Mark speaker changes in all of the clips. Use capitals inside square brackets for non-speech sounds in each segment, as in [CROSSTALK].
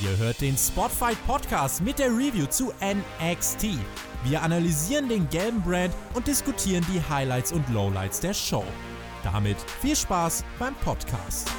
Speaker 1: Ihr hört den Spotfight Podcast mit der Review zu NXT. Wir analysieren den gelben Brand und diskutieren die Highlights und Lowlights der Show. Damit viel Spaß beim Podcast.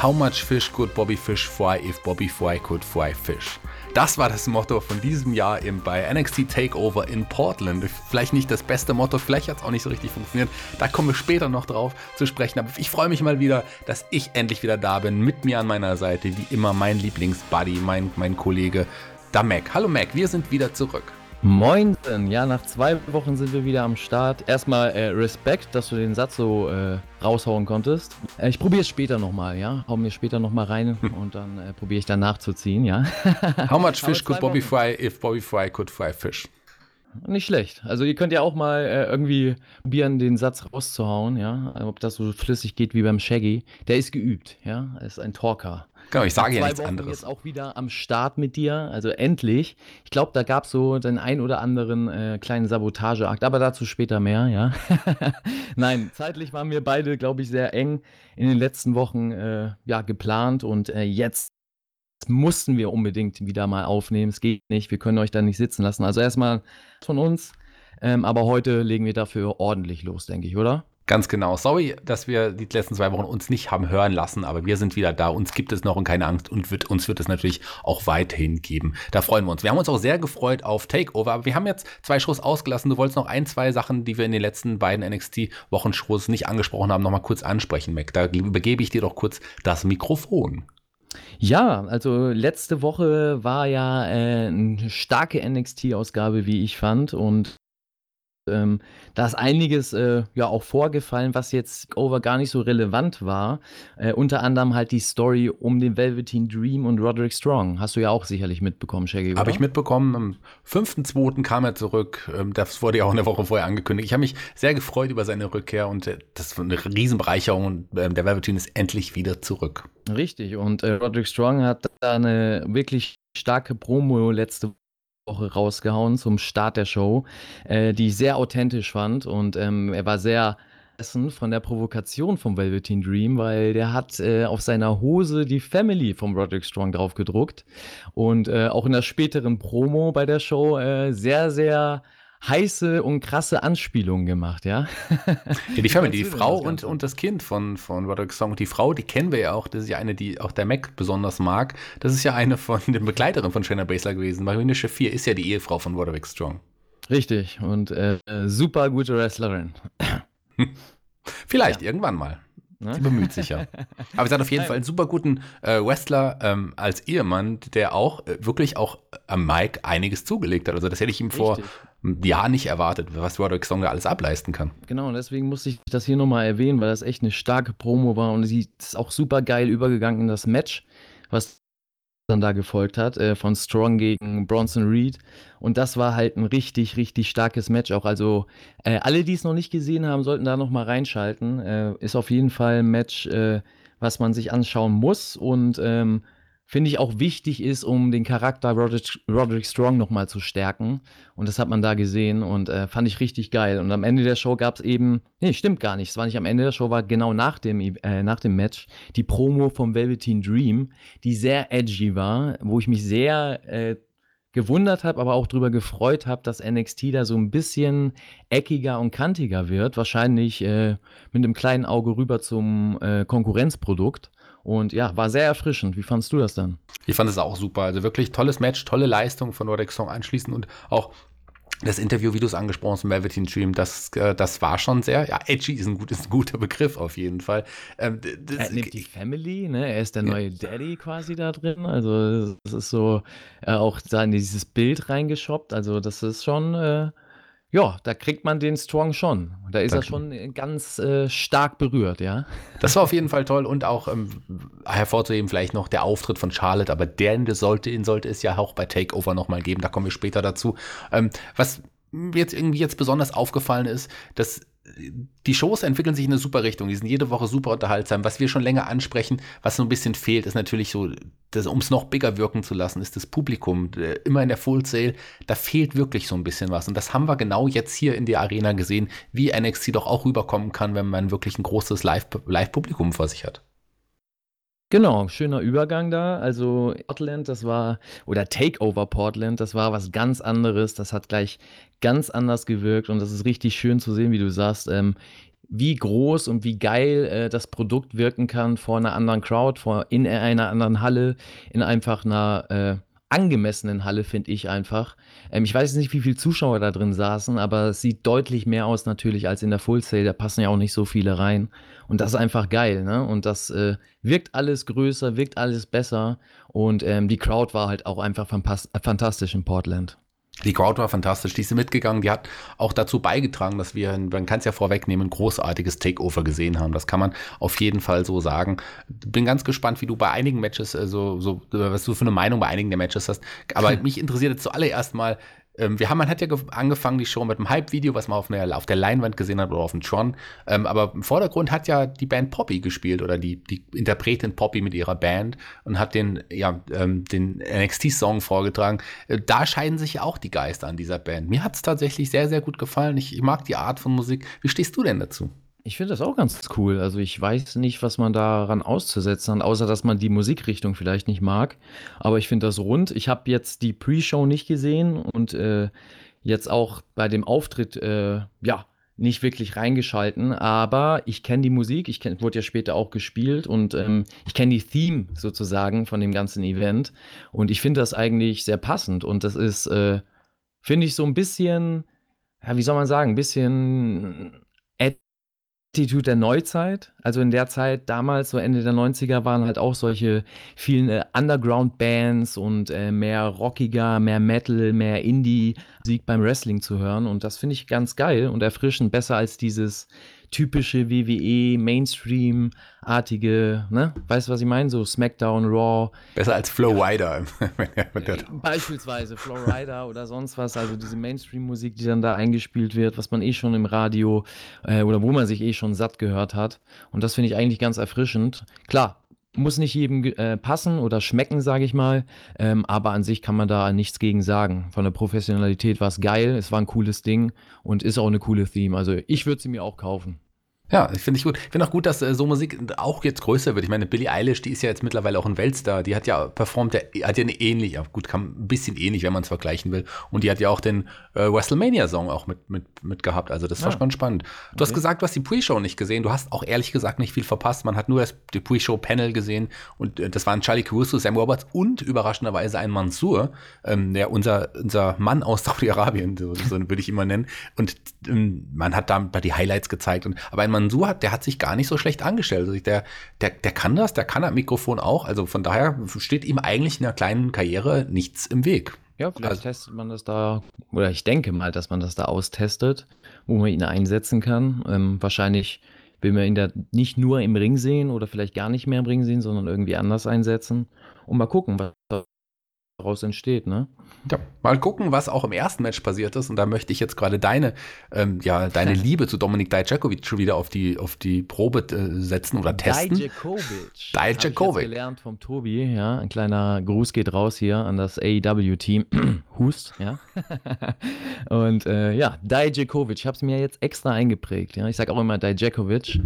Speaker 2: How much fish could Bobby Fish fry if Bobby Fry could fry fish? Das war das Motto von diesem Jahr im, bei NXT Takeover in Portland. Vielleicht nicht das beste Motto, vielleicht hat es auch nicht so richtig funktioniert. Da kommen wir später noch drauf zu sprechen. Aber ich freue mich mal wieder, dass ich endlich wieder da bin. Mit mir an meiner Seite, wie immer, mein Lieblingsbuddy, mein, mein Kollege, da Mac. Hallo Mac, wir sind wieder zurück.
Speaker 3: Moin, ja, nach zwei Wochen sind wir wieder am Start. Erstmal äh, Respekt, dass du den Satz so äh, raushauen konntest. Äh, ich probiere es später nochmal, ja. Hau mir später nochmal rein und dann äh, probiere ich dann nachzuziehen, ja. [LAUGHS]
Speaker 2: How much fish could Bobby fry if Bobby Fry could fry fish?
Speaker 3: Nicht schlecht. Also ihr könnt ja auch mal äh, irgendwie probieren, den Satz rauszuhauen, ja. Ob das so flüssig geht wie beim Shaggy. Der ist geübt, ja. Er ist ein Talker.
Speaker 2: Genau, ich sage ja nichts
Speaker 3: Wochen
Speaker 2: anderes.
Speaker 3: jetzt auch wieder am Start mit dir, also endlich. Ich glaube, da gab es so den ein oder anderen äh, kleinen Sabotageakt, aber dazu später mehr, ja. [LAUGHS] Nein, zeitlich waren wir beide, glaube ich, sehr eng in den letzten Wochen äh, ja, geplant und äh, jetzt mussten wir unbedingt wieder mal aufnehmen. Es geht nicht, wir können euch da nicht sitzen lassen. Also erstmal von uns, ähm, aber heute legen wir dafür ordentlich los, denke ich, oder?
Speaker 2: Ganz genau. Sorry, dass wir die letzten zwei Wochen uns nicht haben hören lassen, aber wir sind wieder da. Uns gibt es noch und keine Angst und wird, uns wird es natürlich auch weiterhin geben. Da freuen wir uns. Wir haben uns auch sehr gefreut auf Takeover, aber wir haben jetzt zwei Shows ausgelassen. Du wolltest noch ein, zwei Sachen, die wir in den letzten beiden NXT-Wochenshows nicht angesprochen haben, nochmal kurz ansprechen, Mac. Da übergebe ich dir doch kurz das Mikrofon.
Speaker 3: Ja, also letzte Woche war ja äh, eine starke NXT-Ausgabe, wie ich fand. Und ähm, da ist einiges äh, ja auch vorgefallen, was jetzt over gar nicht so relevant war. Äh, unter anderem halt die Story um den Velveteen Dream und Roderick Strong. Hast du ja auch sicherlich mitbekommen, Shaggy.
Speaker 2: Habe ich mitbekommen. Am 5.2. kam er zurück. Ähm, das wurde ja auch eine Woche vorher angekündigt. Ich habe mich sehr gefreut über seine Rückkehr und äh, das ist eine Riesenbereicherung. Ähm, der Velveteen ist endlich wieder zurück.
Speaker 3: Richtig. Und äh, Roderick Strong hat da eine wirklich starke Promo letzte Woche rausgehauen zum Start der Show, äh, die ich sehr authentisch fand. Und ähm, er war sehr von der Provokation vom Velveteen Dream, weil der hat äh, auf seiner Hose die Family vom Roderick Strong drauf gedruckt und äh, auch in der späteren Promo bei der Show äh, sehr, sehr heiße und krasse Anspielungen gemacht, ja.
Speaker 2: ja die [LAUGHS] Family, die Frau und, und das Kind von, von Roderick Strong. Und die Frau, die kennen wir ja auch, das ist ja eine, die auch der Mac besonders mag. Das ist ja eine von den Begleiterinnen von Shayna Baszler gewesen. Marine Shafir ist ja die Ehefrau von Roderick Strong.
Speaker 3: Richtig, und äh, super gute Wrestlerin. [LAUGHS]
Speaker 2: Vielleicht ja. irgendwann mal. Ne? Sie bemüht sich ja. [LAUGHS] Aber sie hat auf jeden Fall einen super guten äh, Wrestler ähm, als Ehemann, der auch äh, wirklich auch am Mike einiges zugelegt hat. Also das hätte ich ihm vor Jahr nicht erwartet, was Roderick Song da alles ableisten kann.
Speaker 3: Genau, und deswegen musste ich das hier nochmal erwähnen, weil das echt eine starke Promo war und sie ist auch super geil übergegangen in das Match, was dann da gefolgt hat, äh, von Strong gegen Bronson Reed. Und das war halt ein richtig, richtig starkes Match auch. Also äh, alle, die es noch nicht gesehen haben, sollten da nochmal reinschalten. Äh, ist auf jeden Fall ein Match, äh, was man sich anschauen muss und ähm, finde ich auch wichtig ist, um den Charakter Roderick, Roderick Strong nochmal zu stärken. Und das hat man da gesehen und äh, fand ich richtig geil. Und am Ende der Show gab es eben, nee, stimmt gar nicht, es war nicht am Ende der Show, war genau nach dem, äh, nach dem Match die Promo vom Velveteen Dream, die sehr edgy war, wo ich mich sehr äh, gewundert habe, aber auch darüber gefreut habe, dass NXT da so ein bisschen eckiger und kantiger wird. Wahrscheinlich äh, mit einem kleinen Auge rüber zum äh, Konkurrenzprodukt. Und ja, war sehr erfrischend. Wie fandest du das dann?
Speaker 2: Ich fand es auch super. Also wirklich tolles Match, tolle Leistung von Roderick Song anschließend und auch das Interview, wie du es angesprochen hast, Velveteen Dream, das, äh, das war schon sehr, ja, edgy ist ein, gut, ist ein guter Begriff auf jeden Fall.
Speaker 3: Ähm, das, er nimmt die Family, ne? Er ist der neue ja. Daddy quasi da drin. Also, das ist so äh, auch da in dieses Bild reingeschoppt. Also, das ist schon, äh, ja, da kriegt man den Strong schon. Da ist Danke. er schon ganz äh, stark berührt, ja.
Speaker 2: Das war auf jeden Fall toll und auch ähm, hervorzuheben vielleicht noch der Auftritt von Charlotte, aber den sollte, ihn sollte es ja auch bei Takeover nochmal geben, da kommen wir später dazu. Ähm, was jetzt irgendwie jetzt besonders aufgefallen ist, dass die Shows entwickeln sich in eine super Richtung. Die sind jede Woche super unterhaltsam. Was wir schon länger ansprechen, was so ein bisschen fehlt, ist natürlich so, um es noch bigger wirken zu lassen, ist das Publikum. Immer in der Full Sale, da fehlt wirklich so ein bisschen was. Und das haben wir genau jetzt hier in der Arena gesehen, wie NXT doch auch rüberkommen kann, wenn man wirklich ein großes Live-Publikum Live vor sich hat.
Speaker 3: Genau, schöner Übergang da. Also Portland, das war, oder Takeover Portland, das war was ganz anderes. Das hat gleich ganz anders gewirkt und das ist richtig schön zu sehen, wie du sagst, ähm, wie groß und wie geil äh, das Produkt wirken kann vor einer anderen Crowd, vor in einer anderen Halle, in einfach einer äh, angemessenen Halle, finde ich einfach. Ähm, ich weiß nicht, wie viele Zuschauer da drin saßen, aber es sieht deutlich mehr aus natürlich als in der Full Sale. Da passen ja auch nicht so viele rein. Und das ist einfach geil, ne? Und das äh, wirkt alles größer, wirkt alles besser. Und ähm, die Crowd war halt auch einfach fantastisch in Portland.
Speaker 2: Die Crowd war fantastisch, die ist mitgegangen, die hat auch dazu beigetragen, dass wir, man kann es ja vorwegnehmen, ein großartiges Takeover gesehen haben. Das kann man auf jeden Fall so sagen. Bin ganz gespannt, wie du bei einigen Matches, also so, was du für eine Meinung bei einigen der Matches hast. Aber [LAUGHS] mich interessiert jetzt zuallererst mal, ähm, wir haben, man hat ja angefangen, die Show mit einem Hype-Video, was man auf, einer, auf der Leinwand gesehen hat oder auf dem Tron. Ähm, aber im Vordergrund hat ja die Band Poppy gespielt oder die, die Interpretin Poppy mit ihrer Band und hat den, ja, ähm, den NXT-Song vorgetragen. Äh, da scheiden sich ja auch die Geister an dieser Band. Mir hat es tatsächlich sehr, sehr gut gefallen. Ich, ich mag die Art von Musik. Wie stehst du denn dazu?
Speaker 3: Ich finde das auch ganz cool. Also ich weiß nicht, was man daran auszusetzen hat, außer dass man die Musikrichtung vielleicht nicht mag. Aber ich finde das rund. Ich habe jetzt die Pre-Show nicht gesehen und äh, jetzt auch bei dem Auftritt, äh, ja, nicht wirklich reingeschalten, aber ich kenne die Musik, ich kenn, wurde ja später auch gespielt und ähm, ich kenne die Theme sozusagen von dem ganzen Event und ich finde das eigentlich sehr passend und das ist, äh, finde ich so ein bisschen, ja, wie soll man sagen, ein bisschen Attitude der Neuzeit. Also in der Zeit damals, so Ende der 90er, waren halt auch solche vielen äh, Underground-Bands und äh, mehr rockiger, mehr Metal, mehr Indie-Musik beim Wrestling zu hören. Und das finde ich ganz geil und erfrischend, besser als dieses typische WWE, Mainstream-artige, ne? Weißt du, was ich meine? So SmackDown, Raw.
Speaker 2: Besser als Flow Rider. [LAUGHS]
Speaker 3: Beispielsweise Flow Rider oder sonst was. Also diese Mainstream-Musik, die dann da eingespielt wird, was man eh schon im Radio äh, oder wo man sich eh schon satt gehört hat. Und das finde ich eigentlich ganz erfrischend. Klar, muss nicht jedem äh, passen oder schmecken, sage ich mal. Ähm, aber an sich kann man da nichts gegen sagen. Von der Professionalität war es geil, es war ein cooles Ding und ist auch eine coole Theme. Also ich würde sie mir auch kaufen.
Speaker 2: Ja, finde ich gut. Ich finde auch gut, dass äh, so Musik auch jetzt größer wird. Ich meine, Billie Eilish, die ist ja jetzt mittlerweile auch ein Weltstar. Die hat ja performt, hat ja eine ähnlich, ja gut, kann ein bisschen ähnlich, wenn man es vergleichen will. Und die hat ja auch den äh, WrestleMania-Song auch mit, mit, mit gehabt. Also das war ja. ganz spannend. Du okay. hast gesagt, du hast die Pre-Show nicht gesehen. Du hast auch ehrlich gesagt nicht viel verpasst. Man hat nur das die Pre-Show-Panel gesehen und äh, das waren Charlie Caruso, Sam Roberts und überraschenderweise ein Mansur, ähm, der unser, unser Mann aus Saudi-Arabien, so, so würde ich immer nennen. Und ähm, man hat da die Highlights gezeigt. Und, aber ein Mansur Mansur hat, der hat sich gar nicht so schlecht angestellt. Also der, der, der kann das, der kann das Mikrofon auch. Also von daher steht ihm eigentlich in einer kleinen Karriere nichts im Weg.
Speaker 3: Ja, vielleicht also, testet man das da, oder ich denke mal, dass man das da austestet, wo man ihn einsetzen kann. Ähm, wahrscheinlich will man ihn da nicht nur im Ring sehen oder vielleicht gar nicht mehr im Ring sehen, sondern irgendwie anders einsetzen. Und mal gucken, was daraus entsteht, ne?
Speaker 2: Ja, mal gucken, was auch im ersten Match passiert ist. Und da möchte ich jetzt gerade deine, ähm, ja, deine Liebe zu Dominik Dijakovic schon wieder auf die, auf die Probe äh, setzen oder testen.
Speaker 3: Dijakovic. [LAUGHS] Dijakovic. Ich gelernt vom Tobi, ja. Ein kleiner Gruß geht raus hier an das AEW-Team. [CLEARS THROAT] Hust, ja. [LAUGHS] Und äh, ja, Dijakovic. Ich habe es mir jetzt extra eingeprägt. Ja. Ich sage auch immer Dijakovic.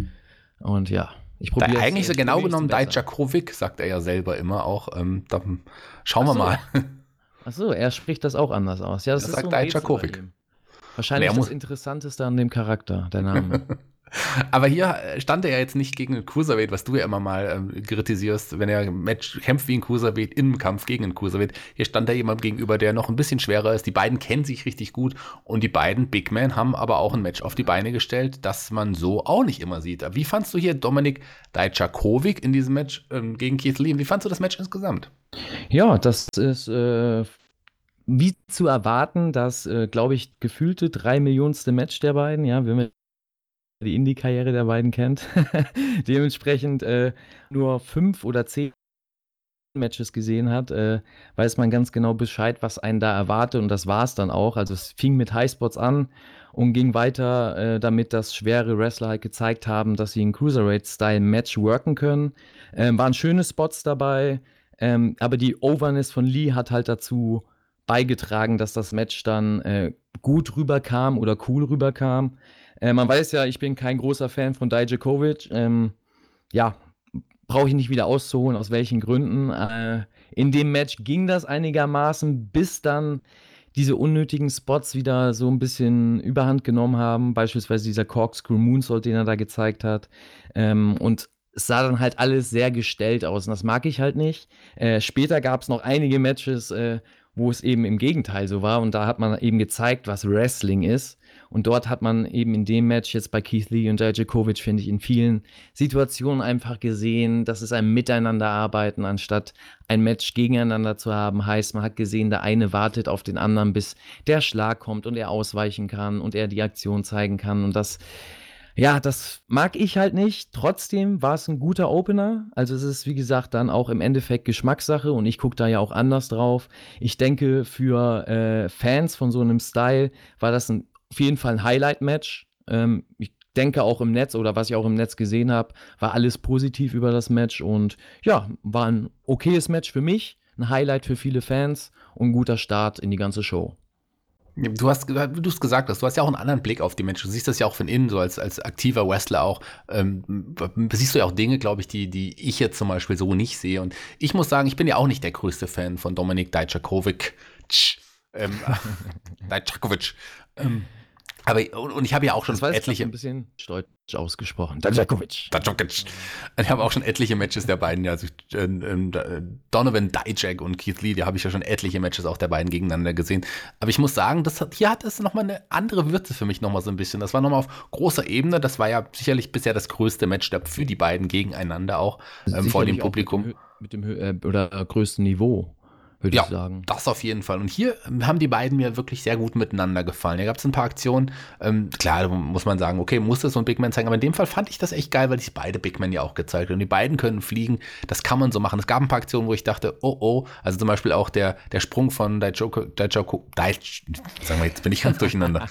Speaker 3: Und ja, ich probiere
Speaker 2: Eigentlich so genau genommen Dijakovic, sagt er ja selber immer auch. Ähm, dann schauen wir so. mal.
Speaker 3: Achso, er spricht das auch anders aus. Ja, das, das ist sagt so. Wahrscheinlich das Interessanteste an dem Charakter, der Name. [LAUGHS] [LAUGHS]
Speaker 2: Aber hier stand er ja jetzt nicht gegen einen Cruiserweight, was du ja immer mal ähm, kritisierst, wenn er Match kämpft wie ein Cruiserweight im Kampf gegen einen Cruiserweight. Hier stand er jemand gegenüber, der noch ein bisschen schwerer ist. Die beiden kennen sich richtig gut und die beiden Big Men haben aber auch ein Match auf die Beine gestellt, das man so auch nicht immer sieht. Wie fandst du hier Dominik Dajczakovic in diesem Match ähm, gegen Keith Lee? Wie fandst du das Match insgesamt?
Speaker 3: Ja, das ist äh, wie zu erwarten, das, äh, glaube ich, gefühlte drei Millionste Match der beiden. Ja, wenn wir die Indie-Karriere der beiden kennt. [LAUGHS] Dementsprechend äh, nur fünf oder zehn Matches gesehen hat, äh, weiß man ganz genau Bescheid, was einen da erwartet und das war es dann auch. Also es fing mit Highspots an und ging weiter äh, damit, dass schwere Wrestler halt gezeigt haben, dass sie ein Cruiserweight-Style-Match worken können. Ähm, waren schöne Spots dabei, ähm, aber die Overness von Lee hat halt dazu beigetragen, dass das Match dann äh, gut rüberkam oder cool rüberkam. Äh, man weiß ja, ich bin kein großer Fan von Dijakovic. Ähm, ja, brauche ich nicht wieder auszuholen, aus welchen Gründen. Äh, in dem Match ging das einigermaßen, bis dann diese unnötigen Spots wieder so ein bisschen überhand genommen haben. Beispielsweise dieser Corkscrew Moonsault, den er da gezeigt hat. Ähm, und es sah dann halt alles sehr gestellt aus und das mag ich halt nicht. Äh, später gab es noch einige Matches, äh, wo es eben im Gegenteil so war und da hat man eben gezeigt, was Wrestling ist. Und dort hat man eben in dem Match jetzt bei Keith Lee und Dijakovic, finde ich, in vielen Situationen einfach gesehen, dass es ein Miteinanderarbeiten anstatt ein Match gegeneinander zu haben. Heißt, man hat gesehen, der eine wartet auf den anderen, bis der Schlag kommt und er ausweichen kann und er die Aktion zeigen kann. Und das ja, das mag ich halt nicht. Trotzdem war es ein guter Opener. Also es ist, wie gesagt, dann auch im Endeffekt Geschmackssache und ich gucke da ja auch anders drauf. Ich denke, für äh, Fans von so einem Style war das ein auf jeden Fall ein Highlight-Match. Ähm, ich denke auch im Netz oder was ich auch im Netz gesehen habe, war alles positiv über das Match und ja, war ein okayes Match für mich, ein Highlight für viele Fans und ein guter Start in die ganze Show.
Speaker 2: Du hast, wie du es gesagt hast, du hast ja auch einen anderen Blick auf die Menschen. Du siehst das ja auch von innen, so als, als aktiver Wrestler auch. Ähm, siehst du ja auch Dinge, glaube ich, die, die ich jetzt zum Beispiel so nicht sehe. Und ich muss sagen, ich bin ja auch nicht der größte Fan von Dominik Dijakovic. Ähm, [LAUGHS] Dijakovic. Ähm, aber und ich habe ja auch schon
Speaker 3: das
Speaker 2: etliche
Speaker 3: ein bisschen deutsch ausgesprochen.
Speaker 2: Dajakovic. Dajakovic. Ich habe auch schon etliche Matches der beiden, ja, also äh, Donovan Dijak und Keith Lee, da habe ich ja schon etliche Matches auch der beiden gegeneinander gesehen. Aber ich muss sagen, das hat, hier hat es nochmal eine andere Würze für mich nochmal so ein bisschen. Das war nochmal auf großer Ebene. Das war ja sicherlich bisher das größte Match für die beiden gegeneinander auch ähm, vor dem Publikum.
Speaker 3: Mit dem, mit dem äh, oder größten Niveau würde ja, ich sagen.
Speaker 2: Das auf jeden Fall. Und hier haben die beiden mir wirklich sehr gut miteinander gefallen. Da gab es ein paar Aktionen. Ähm, klar, muss man sagen, okay, muss das so ein Big Man zeigen. Aber in dem Fall fand ich das echt geil, weil ich beide Big Men ja auch gezeigt habe. Und die beiden können fliegen. Das kann man so machen. Es gab ein paar Aktionen, wo ich dachte, oh oh. Also zum Beispiel auch der, der Sprung von Dijoko, Dijoko, Dij, sagen wir jetzt bin ich ganz durcheinander.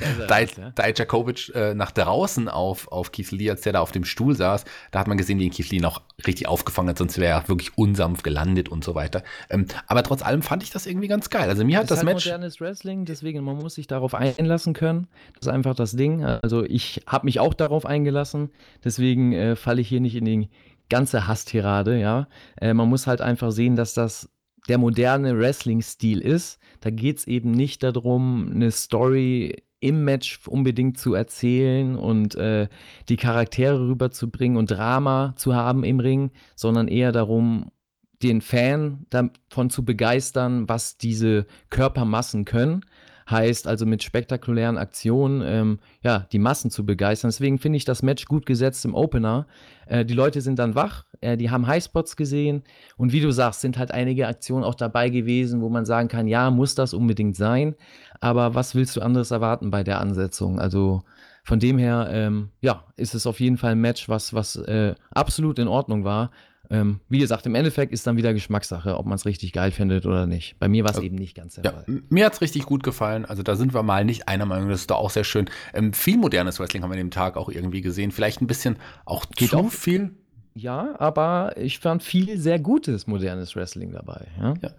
Speaker 2: [LAUGHS] Dijakovic äh, nach draußen auf, auf Keith Lee, als der da auf dem Stuhl saß. Da hat man gesehen, wie ihn Keith Lee noch richtig aufgefangen hat, sonst wäre er wirklich unsanft gelandet und so weiter. Ähm, aber trotz allem fand ich das irgendwie ganz geil. Also mir hat das, das halt Match.
Speaker 3: modernes Wrestling, deswegen man muss sich darauf einlassen können. Das ist einfach das Ding. Also ich habe mich auch darauf eingelassen, deswegen äh, falle ich hier nicht in die ganze Hasstirade. Ja, äh, man muss halt einfach sehen, dass das der moderne Wrestling-Stil ist. Da geht es eben nicht darum, eine Story im Match unbedingt zu erzählen und äh, die Charaktere rüberzubringen und Drama zu haben im Ring, sondern eher darum, den Fan davon zu begeistern, was diese Körpermassen können. Heißt also mit spektakulären Aktionen, ähm, ja, die Massen zu begeistern. Deswegen finde ich das Match gut gesetzt im Opener. Äh, die Leute sind dann wach, äh, die haben Highspots gesehen und wie du sagst, sind halt einige Aktionen auch dabei gewesen, wo man sagen kann, ja, muss das unbedingt sein. Aber was willst du anderes erwarten bei der Ansetzung? Also von dem her, ähm, ja, ist es auf jeden Fall ein Match, was, was äh, absolut in Ordnung war. Ähm, wie gesagt, im Endeffekt ist dann wieder Geschmackssache, ob man es richtig geil findet oder nicht. Bei mir war es ja. eben nicht ganz der
Speaker 2: ja, Fall. Mir hat es richtig gut gefallen. Also da sind wir mal nicht einer Meinung, das ist doch auch sehr schön. Ähm, viel modernes Wrestling haben wir an dem Tag auch irgendwie gesehen. Vielleicht ein bisschen auch Geht zu auch viel.
Speaker 3: Ja, aber ich fand viel sehr gutes modernes Wrestling dabei. Ja? ja.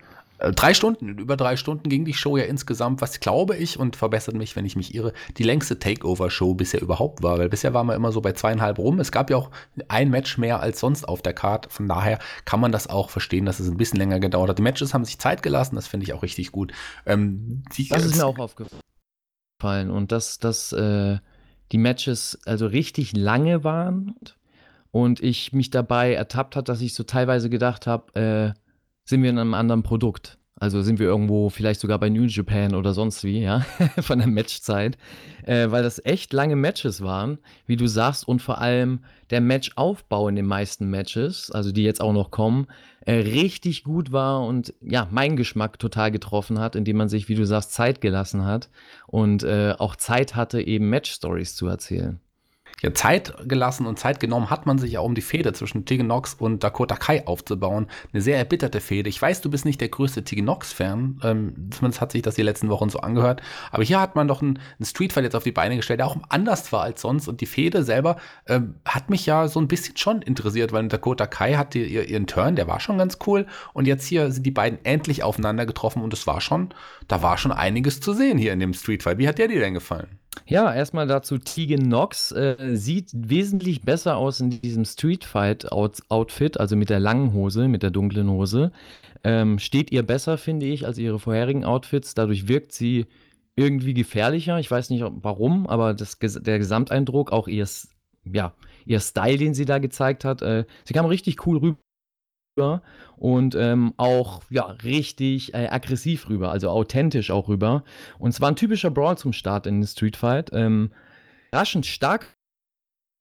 Speaker 2: Äh, drei Stunden, über drei Stunden ging die Show ja insgesamt, was glaube ich, und verbessert mich, wenn ich mich irre, die längste Takeover-Show bisher überhaupt war. Weil bisher waren wir immer so bei zweieinhalb rum. Es gab ja auch ein Match mehr als sonst auf der Karte. Von daher kann man das auch verstehen, dass es ein bisschen länger gedauert hat. Die Matches haben sich Zeit gelassen, das finde ich auch richtig gut. Ähm,
Speaker 3: die, das ist mir auch aufgefallen. Und dass, dass äh, die Matches also richtig lange waren und ich mich dabei ertappt hat, dass ich so teilweise gedacht habe, äh, sind wir in einem anderen Produkt. Also sind wir irgendwo vielleicht sogar bei New Japan oder sonst wie, ja, [LAUGHS] von der Matchzeit, äh, weil das echt lange Matches waren, wie du sagst, und vor allem der Matchaufbau in den meisten Matches, also die jetzt auch noch kommen, äh, richtig gut war und ja, meinen Geschmack total getroffen hat, indem man sich, wie du sagst, Zeit gelassen hat und äh, auch Zeit hatte, eben Match-Stories zu erzählen.
Speaker 2: Ja, Zeit gelassen und Zeit genommen hat man sich ja, um die Fehde zwischen Tegan Nox und Dakota Kai aufzubauen. Eine sehr erbitterte Fehde. Ich weiß, du bist nicht der größte Tegan Nox-Fan. Ähm, zumindest hat sich das die letzten Wochen so angehört. Aber hier hat man doch einen, einen Streetfight jetzt auf die Beine gestellt, der auch anders war als sonst. Und die Fehde selber ähm, hat mich ja so ein bisschen schon interessiert, weil Dakota Kai hatte ihr, ihren Turn, der war schon ganz cool. Und jetzt hier sind die beiden endlich aufeinander getroffen und es war schon, da war schon einiges zu sehen hier in dem Streetfight. Wie hat der dir denn gefallen?
Speaker 3: Ja, erstmal dazu, Tegan Knox äh, sieht wesentlich besser aus in diesem Street Fight Outfit, also mit der langen Hose, mit der dunklen Hose. Ähm, steht ihr besser, finde ich, als ihre vorherigen Outfits. Dadurch wirkt sie irgendwie gefährlicher. Ich weiß nicht warum, aber das, der Gesamteindruck, auch ihr, ja, ihr Style, den sie da gezeigt hat, äh, sie kam richtig cool rüber und ähm, auch ja richtig äh, aggressiv rüber, also authentisch auch rüber. Und es war ein typischer Brawl zum Start in den Street Fight. Ähm, raschend stark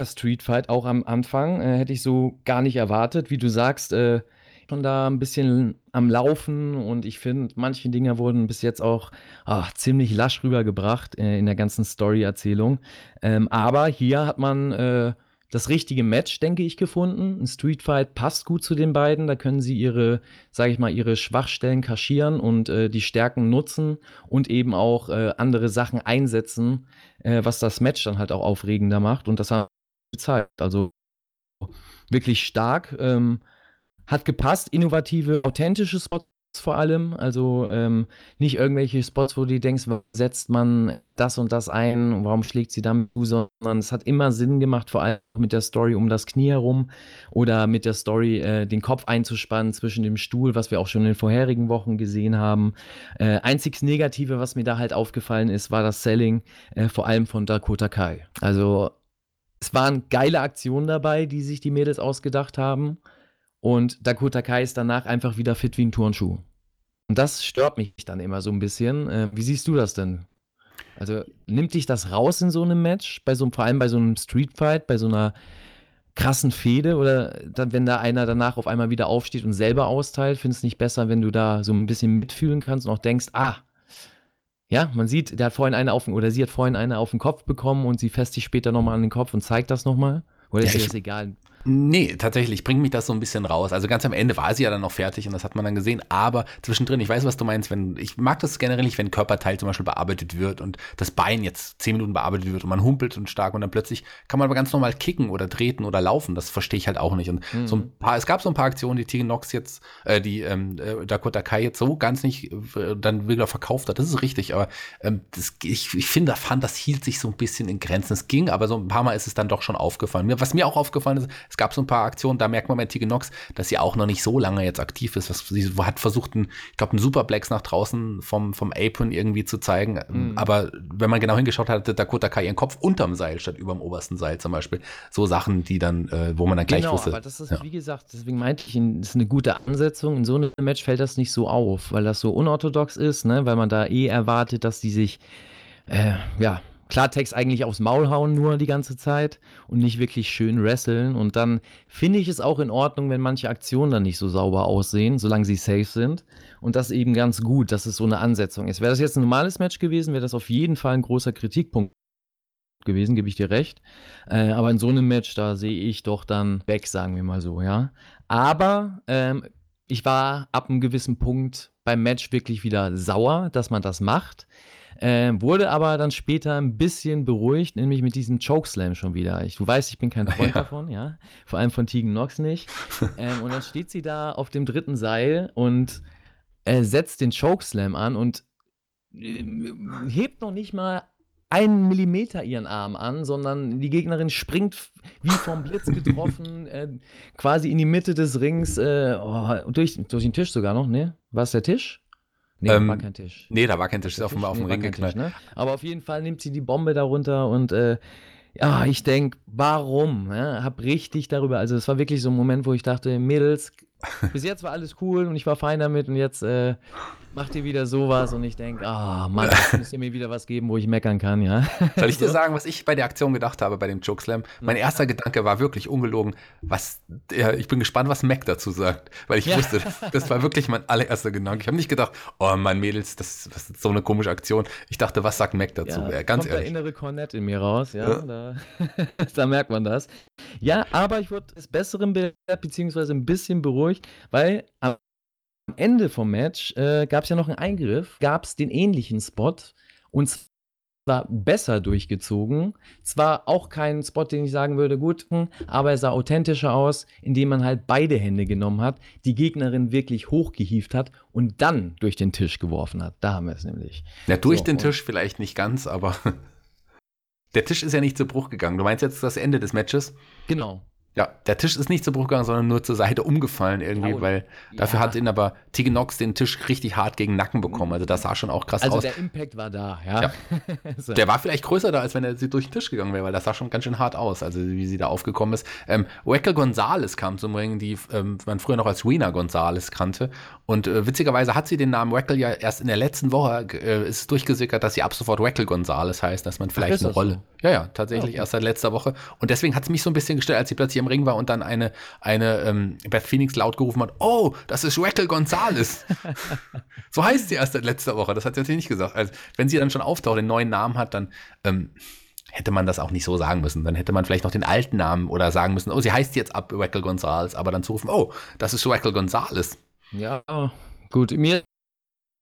Speaker 3: Street Fight auch am Anfang äh, hätte ich so gar nicht erwartet, wie du sagst. Äh, schon da ein bisschen am Laufen und ich finde, manche Dinge wurden bis jetzt auch ach, ziemlich lasch rübergebracht äh, in der ganzen Story-Erzählung. Ähm, aber hier hat man äh, das richtige Match, denke ich, gefunden. Ein Street Fight passt gut zu den beiden. Da können sie ihre, sage ich mal, ihre Schwachstellen kaschieren und äh, die Stärken nutzen und eben auch äh, andere Sachen einsetzen, äh, was das Match dann halt auch aufregender macht. Und das wir gezeigt. Also wirklich stark. Ähm, hat gepasst, innovative, authentische Spots vor allem. Also ähm, nicht irgendwelche Spots, wo du denkst, setzt man das und das ein, warum schlägt sie damit zu, sondern es hat immer Sinn gemacht, vor allem mit der Story um das Knie herum oder mit der Story äh, den Kopf einzuspannen zwischen dem Stuhl, was wir auch schon in den vorherigen Wochen gesehen haben. Äh, einziges Negative, was mir da halt aufgefallen ist, war das Selling, äh, vor allem von Dakota Kai. Also es waren geile Aktionen dabei, die sich die Mädels ausgedacht haben. Und Dakota Kai ist danach einfach wieder fit wie ein Turnschuh. Und das stört mich dann immer so ein bisschen. Äh, wie siehst du das denn? Also nimmt dich das raus in so einem Match, bei so, vor allem bei so einem Streetfight, bei so einer krassen Fehde oder dann, wenn da einer danach auf einmal wieder aufsteht und selber austeilt, findest du nicht besser, wenn du da so ein bisschen mitfühlen kannst und auch denkst, ah, ja, man sieht, der hat vorhin eine auf den, oder sie hat vorhin eine auf den Kopf bekommen und sie fässt sich später nochmal an den Kopf und zeigt das nochmal? Oder ist
Speaker 2: ja,
Speaker 3: dir das egal?
Speaker 2: Nee, tatsächlich bringt mich das so ein bisschen raus. Also ganz am Ende war sie ja dann noch fertig und das hat man dann gesehen. Aber zwischendrin, ich weiß, was du meinst, wenn, ich mag das generell nicht, wenn Körperteil zum Beispiel bearbeitet wird und das Bein jetzt zehn Minuten bearbeitet wird und man humpelt und stark und dann plötzlich kann man aber ganz normal kicken oder treten oder laufen. Das verstehe ich halt auch nicht. Und mhm. so ein paar, es gab so ein paar Aktionen, die Tegan Nox jetzt, äh, die ähm, äh, Dakota Kai jetzt so ganz nicht äh, dann wieder verkauft hat. Das ist richtig, aber ähm, das, ich, ich finde, fand, das hielt sich so ein bisschen in Grenzen. Es ging, aber so ein paar Mal ist es dann doch schon aufgefallen. Was mir auch aufgefallen ist, es gab so ein paar Aktionen, da merkt man bei Tegan Nox, dass sie auch noch nicht so lange jetzt aktiv ist. Was, sie hat versucht, einen, ich glaube, einen Superplex nach draußen vom, vom Apron irgendwie zu zeigen. Mhm. Aber wenn man genau hingeschaut hat, hatte Dakota Kai ihren Kopf unterm Seil statt überm obersten Seil zum Beispiel. So Sachen, die dann, äh, wo man dann gleich
Speaker 3: genau,
Speaker 2: wusste.
Speaker 3: Aber das ist, ja. wie gesagt, deswegen meinte ich, das ist eine gute Ansetzung. In so einem Match fällt das nicht so auf, weil das so unorthodox ist, ne? weil man da eh erwartet, dass die sich äh, ja, Klartext eigentlich aufs Maul hauen nur die ganze Zeit und nicht wirklich schön wresteln. Und dann finde ich es auch in Ordnung, wenn manche Aktionen dann nicht so sauber aussehen, solange sie safe sind. Und das eben ganz gut, dass es so eine Ansetzung ist. Wäre das jetzt ein normales Match gewesen, wäre das auf jeden Fall ein großer Kritikpunkt gewesen, gebe ich dir recht. Äh, aber in so einem Match, da sehe ich doch dann weg, sagen wir mal so, ja. Aber ähm, ich war ab einem gewissen Punkt beim Match wirklich wieder sauer, dass man das macht. Äh, wurde aber dann später ein bisschen beruhigt, nämlich mit diesem Chokeslam schon wieder. Ich, du weißt, ich bin kein Freund [LAUGHS] ja. davon, ja. Vor allem von Tegan Knox nicht. ähm, und dann steht sie da auf dem dritten Seil und äh, setzt den Chokeslam an und äh, hebt noch nicht mal einen Millimeter ihren Arm an, sondern die Gegnerin springt wie vom Blitz [LAUGHS] getroffen, äh, quasi in die Mitte des Rings, äh, oh, durch, durch den Tisch sogar noch, ne? War es der Tisch?
Speaker 2: Nee, ähm, da war kein Tisch. Nee, da war kein Tisch, ist auf, auf dem Ring geknallt.
Speaker 3: Ne? Aber auf jeden Fall nimmt sie die Bombe darunter und äh, ja, ich denke, warum? Ja, hab richtig darüber, also es war wirklich so ein Moment, wo ich dachte, Mädels, bis jetzt war alles cool und ich war fein damit und jetzt, äh, macht ihr wieder sowas und ich denke, ah, oh, Mann, [LAUGHS] jetzt müsst ihr mir wieder was geben, wo ich meckern kann, ja.
Speaker 2: Soll ich [LAUGHS] dir sagen, was ich bei der Aktion gedacht habe, bei dem Chokeslam? Mein erster Gedanke war wirklich ungelogen, was, ja, ich bin gespannt, was Mac dazu sagt, weil ich ja. wusste, das war wirklich mein allererster Gedanke. Ich habe nicht gedacht, oh Mann, Mädels, das, das, ist so eine komische Aktion. Ich dachte, was sagt Mac dazu?
Speaker 3: Ja, ganz kommt ehrlich. der innere Cornett in mir raus, ja, ja. Da, [LAUGHS] da, merkt man das. Ja, aber ich wurde des Besseren belehrt, beziehungsweise ein bisschen beruhigt, weil am Ende vom Match äh, gab es ja noch einen Eingriff, gab es den ähnlichen Spot und zwar besser durchgezogen. Zwar auch kein Spot, den ich sagen würde, gut, hm, aber er sah authentischer aus, indem man halt beide Hände genommen hat, die Gegnerin wirklich hochgehieft hat und dann durch den Tisch geworfen hat. Da haben wir es nämlich.
Speaker 2: Ja, durch so, den Tisch vielleicht nicht ganz, aber [LAUGHS] der Tisch ist ja nicht zu Bruch gegangen. Du meinst jetzt das Ende des Matches?
Speaker 3: Genau.
Speaker 2: Ja, der Tisch ist nicht zu Bruch gegangen, sondern nur zur Seite umgefallen irgendwie, oh, weil dafür hat ihn aber Tegan Nox den Tisch richtig hart gegen den Nacken bekommen. Also das sah schon auch krass
Speaker 3: also
Speaker 2: aus.
Speaker 3: Also der Impact war da, ja. ja. [LAUGHS]
Speaker 2: so. Der war vielleicht größer da, als wenn er sie durch den Tisch gegangen wäre, weil das sah schon ganz schön hart aus, also wie sie da aufgekommen ist. Ähm, Wackel Gonzales kam zum Ring, die ähm, man früher noch als Rena Gonzales kannte. Und äh, witzigerweise hat sie den Namen Wackel ja erst in der letzten Woche äh, ist durchgesickert, dass sie ab sofort Wackel Gonzales heißt, dass man vielleicht Ach, eine Rolle. So? Ja, ja, tatsächlich oh, okay. erst seit letzter Woche. Und deswegen hat es mich so ein bisschen gestellt, als sie plötzlich im Ring war und dann eine, eine ähm, Beth Phoenix laut gerufen hat: Oh, das ist Raquel Gonzalez. [LAUGHS] so heißt sie erst seit letzter Woche. Das hat sie natürlich nicht gesagt. Also, wenn sie dann schon auftaucht, den neuen Namen hat, dann ähm, hätte man das auch nicht so sagen müssen. Dann hätte man vielleicht noch den alten Namen oder sagen müssen: Oh, sie heißt jetzt ab Raquel Gonzalez. Aber dann zu rufen: Oh, das ist Raquel Gonzalez.
Speaker 3: Ja, gut. Mir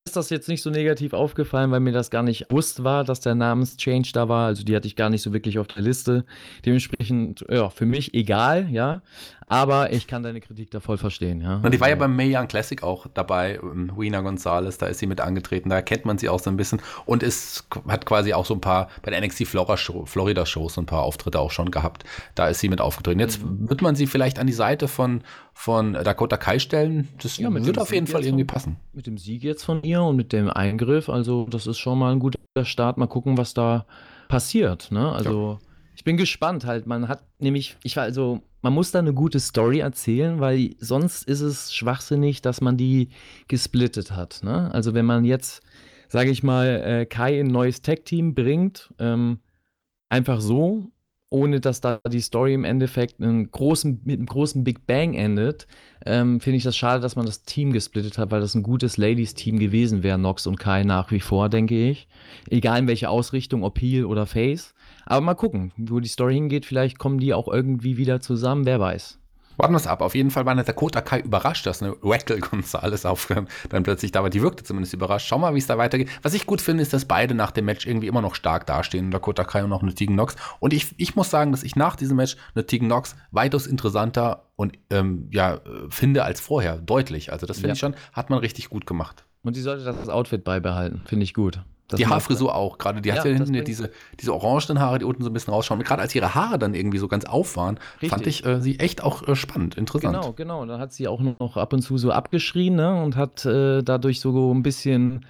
Speaker 3: ist das jetzt nicht so negativ aufgefallen, weil mir das gar nicht bewusst war, dass der Namenschange da war. Also die hatte ich gar nicht so wirklich auf der Liste. Dementsprechend, ja, für mich egal, ja. Aber ich kann deine Kritik da voll verstehen, ja.
Speaker 2: Und die war ja beim Mae Young Classic auch dabei, Wiener Gonzalez, da ist sie mit angetreten, da erkennt man sie auch so ein bisschen und ist, hat quasi auch so ein paar, bei der NXT Florida Shows so ein paar Auftritte auch schon gehabt. Da ist sie mit aufgetreten. Jetzt mhm. wird man sie vielleicht an die Seite von, von Dakota Kai stellen. Das ja, wird auf jeden Fall irgendwie von, passen.
Speaker 3: Mit dem Sieg jetzt von ihr und mit dem Eingriff, also das ist schon mal ein guter Start. Mal gucken, was da passiert, ne? Also. Ja. Ich bin gespannt halt. Man hat nämlich, ich war also, man muss da eine gute Story erzählen, weil sonst ist es schwachsinnig, dass man die gesplittet hat. Ne? Also wenn man jetzt, sage ich mal, äh, Kai in ein neues Tech-Team bringt, ähm, einfach so, ohne dass da die Story im Endeffekt einen großen, mit einem großen Big Bang endet, ähm, finde ich das schade, dass man das Team gesplittet hat, weil das ein gutes Ladies-Team gewesen wäre, Nox und Kai nach wie vor, denke ich. Egal in welche Ausrichtung, ob Heel oder Face. Aber mal gucken, wo die Story hingeht. Vielleicht kommen die auch irgendwie wieder zusammen, wer weiß.
Speaker 2: Warten wir es ab. Auf jeden Fall war eine Dakota Kai überrascht, dass eine Wackel Gonzales auf dann plötzlich da war. Die wirkte zumindest überrascht. Schau mal, wie es da weitergeht. Was ich gut finde, ist, dass beide nach dem Match irgendwie immer noch stark dastehen. Dakota Kai und auch eine Tegan Nox. Und ich, ich muss sagen, dass ich nach diesem Match eine Tegan Nox weitaus interessanter und ähm, ja, finde als vorher. Deutlich. Also das finde ja. ich schon, hat man richtig gut gemacht.
Speaker 3: Und sie sollte das Outfit beibehalten. Finde ich gut.
Speaker 2: Das die Haarfrisur auch, gerade die ja, hat ja hinten diese, diese orangenen Haare, die unten so ein bisschen rausschauen. Gerade als ihre Haare dann irgendwie so ganz auf waren, Richtig. fand ich äh, sie echt auch äh, spannend, interessant.
Speaker 3: Genau, genau. Da hat sie auch noch ab und zu so abgeschrien ne? und hat äh, dadurch so ein bisschen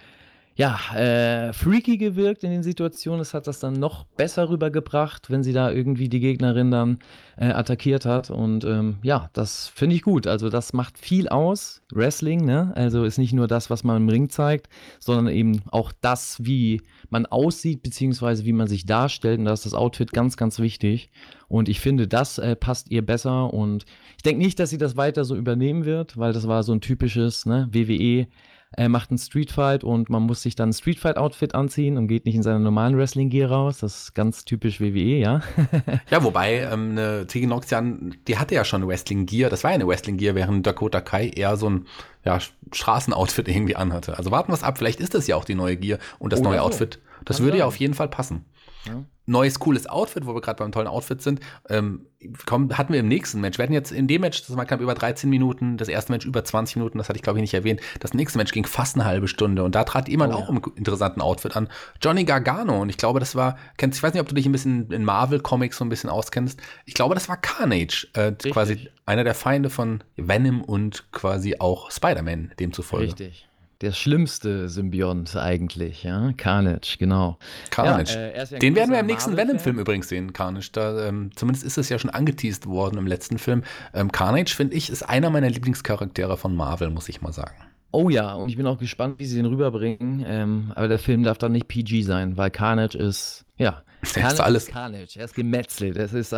Speaker 3: ja, äh, freaky gewirkt in den Situationen. Es hat das dann noch besser rübergebracht, wenn sie da irgendwie die Gegnerin dann äh, attackiert hat. Und ähm, ja, das finde ich gut. Also das macht viel aus. Wrestling, ne? Also ist nicht nur das, was man im Ring zeigt, sondern eben auch das, wie man aussieht, beziehungsweise wie man sich darstellt. Und da ist das Outfit ganz, ganz wichtig. Und ich finde, das äh, passt ihr besser. Und ich denke nicht, dass sie das weiter so übernehmen wird, weil das war so ein typisches ne, WWE er macht einen Streetfight und man muss sich dann ein Streetfight-Outfit anziehen und geht nicht in seiner normalen Wrestling-Gear raus. Das ist ganz typisch WWE, ja. [LAUGHS]
Speaker 2: ja, wobei ähm, eine Tegan Noxian, die hatte ja schon Wrestling-Gear. Das war ja eine Wrestling-Gear, während Dakota Kai eher so ein ja, Straßenoutfit irgendwie anhatte. Also warten wir es ab. Vielleicht ist das ja auch die neue Gear und das Oder neue so. Outfit. Das Kann würde sein. ja auf jeden Fall passen. Ja neues, cooles Outfit, wo wir gerade beim tollen Outfit sind, ähm, komm, hatten wir im nächsten Match. Wir hatten jetzt in dem Match, das war knapp über 13 Minuten, das erste Match über 20 Minuten, das hatte ich glaube ich nicht erwähnt. Das nächste Match ging fast eine halbe Stunde und da trat jemand oh, auch ja. im interessanten Outfit an. Johnny Gargano und ich glaube, das war, kennst, ich weiß nicht, ob du dich ein bisschen in Marvel-Comics so ein bisschen auskennst. Ich glaube, das war Carnage, äh, quasi einer der Feinde von Venom und quasi auch Spider-Man demzufolge.
Speaker 3: Richtig der schlimmste Symbiont eigentlich, ja. Carnage, genau.
Speaker 2: Carnage. Ja, äh, ja Den werden wir im nächsten Venom-Film übrigens sehen, Carnage. Da, ähm, zumindest ist es ja schon angeteased worden im letzten Film. Ähm, Carnage, finde ich, ist einer meiner Lieblingscharaktere von Marvel, muss ich mal sagen.
Speaker 3: Oh ja, und ich bin auch gespannt, wie sie den rüberbringen. Ähm, aber der Film darf dann nicht PG sein, weil Carnage ist, ja,
Speaker 2: Carnage [LAUGHS] ist alles.
Speaker 3: Carnage. Er ist gemetzelt. Es ist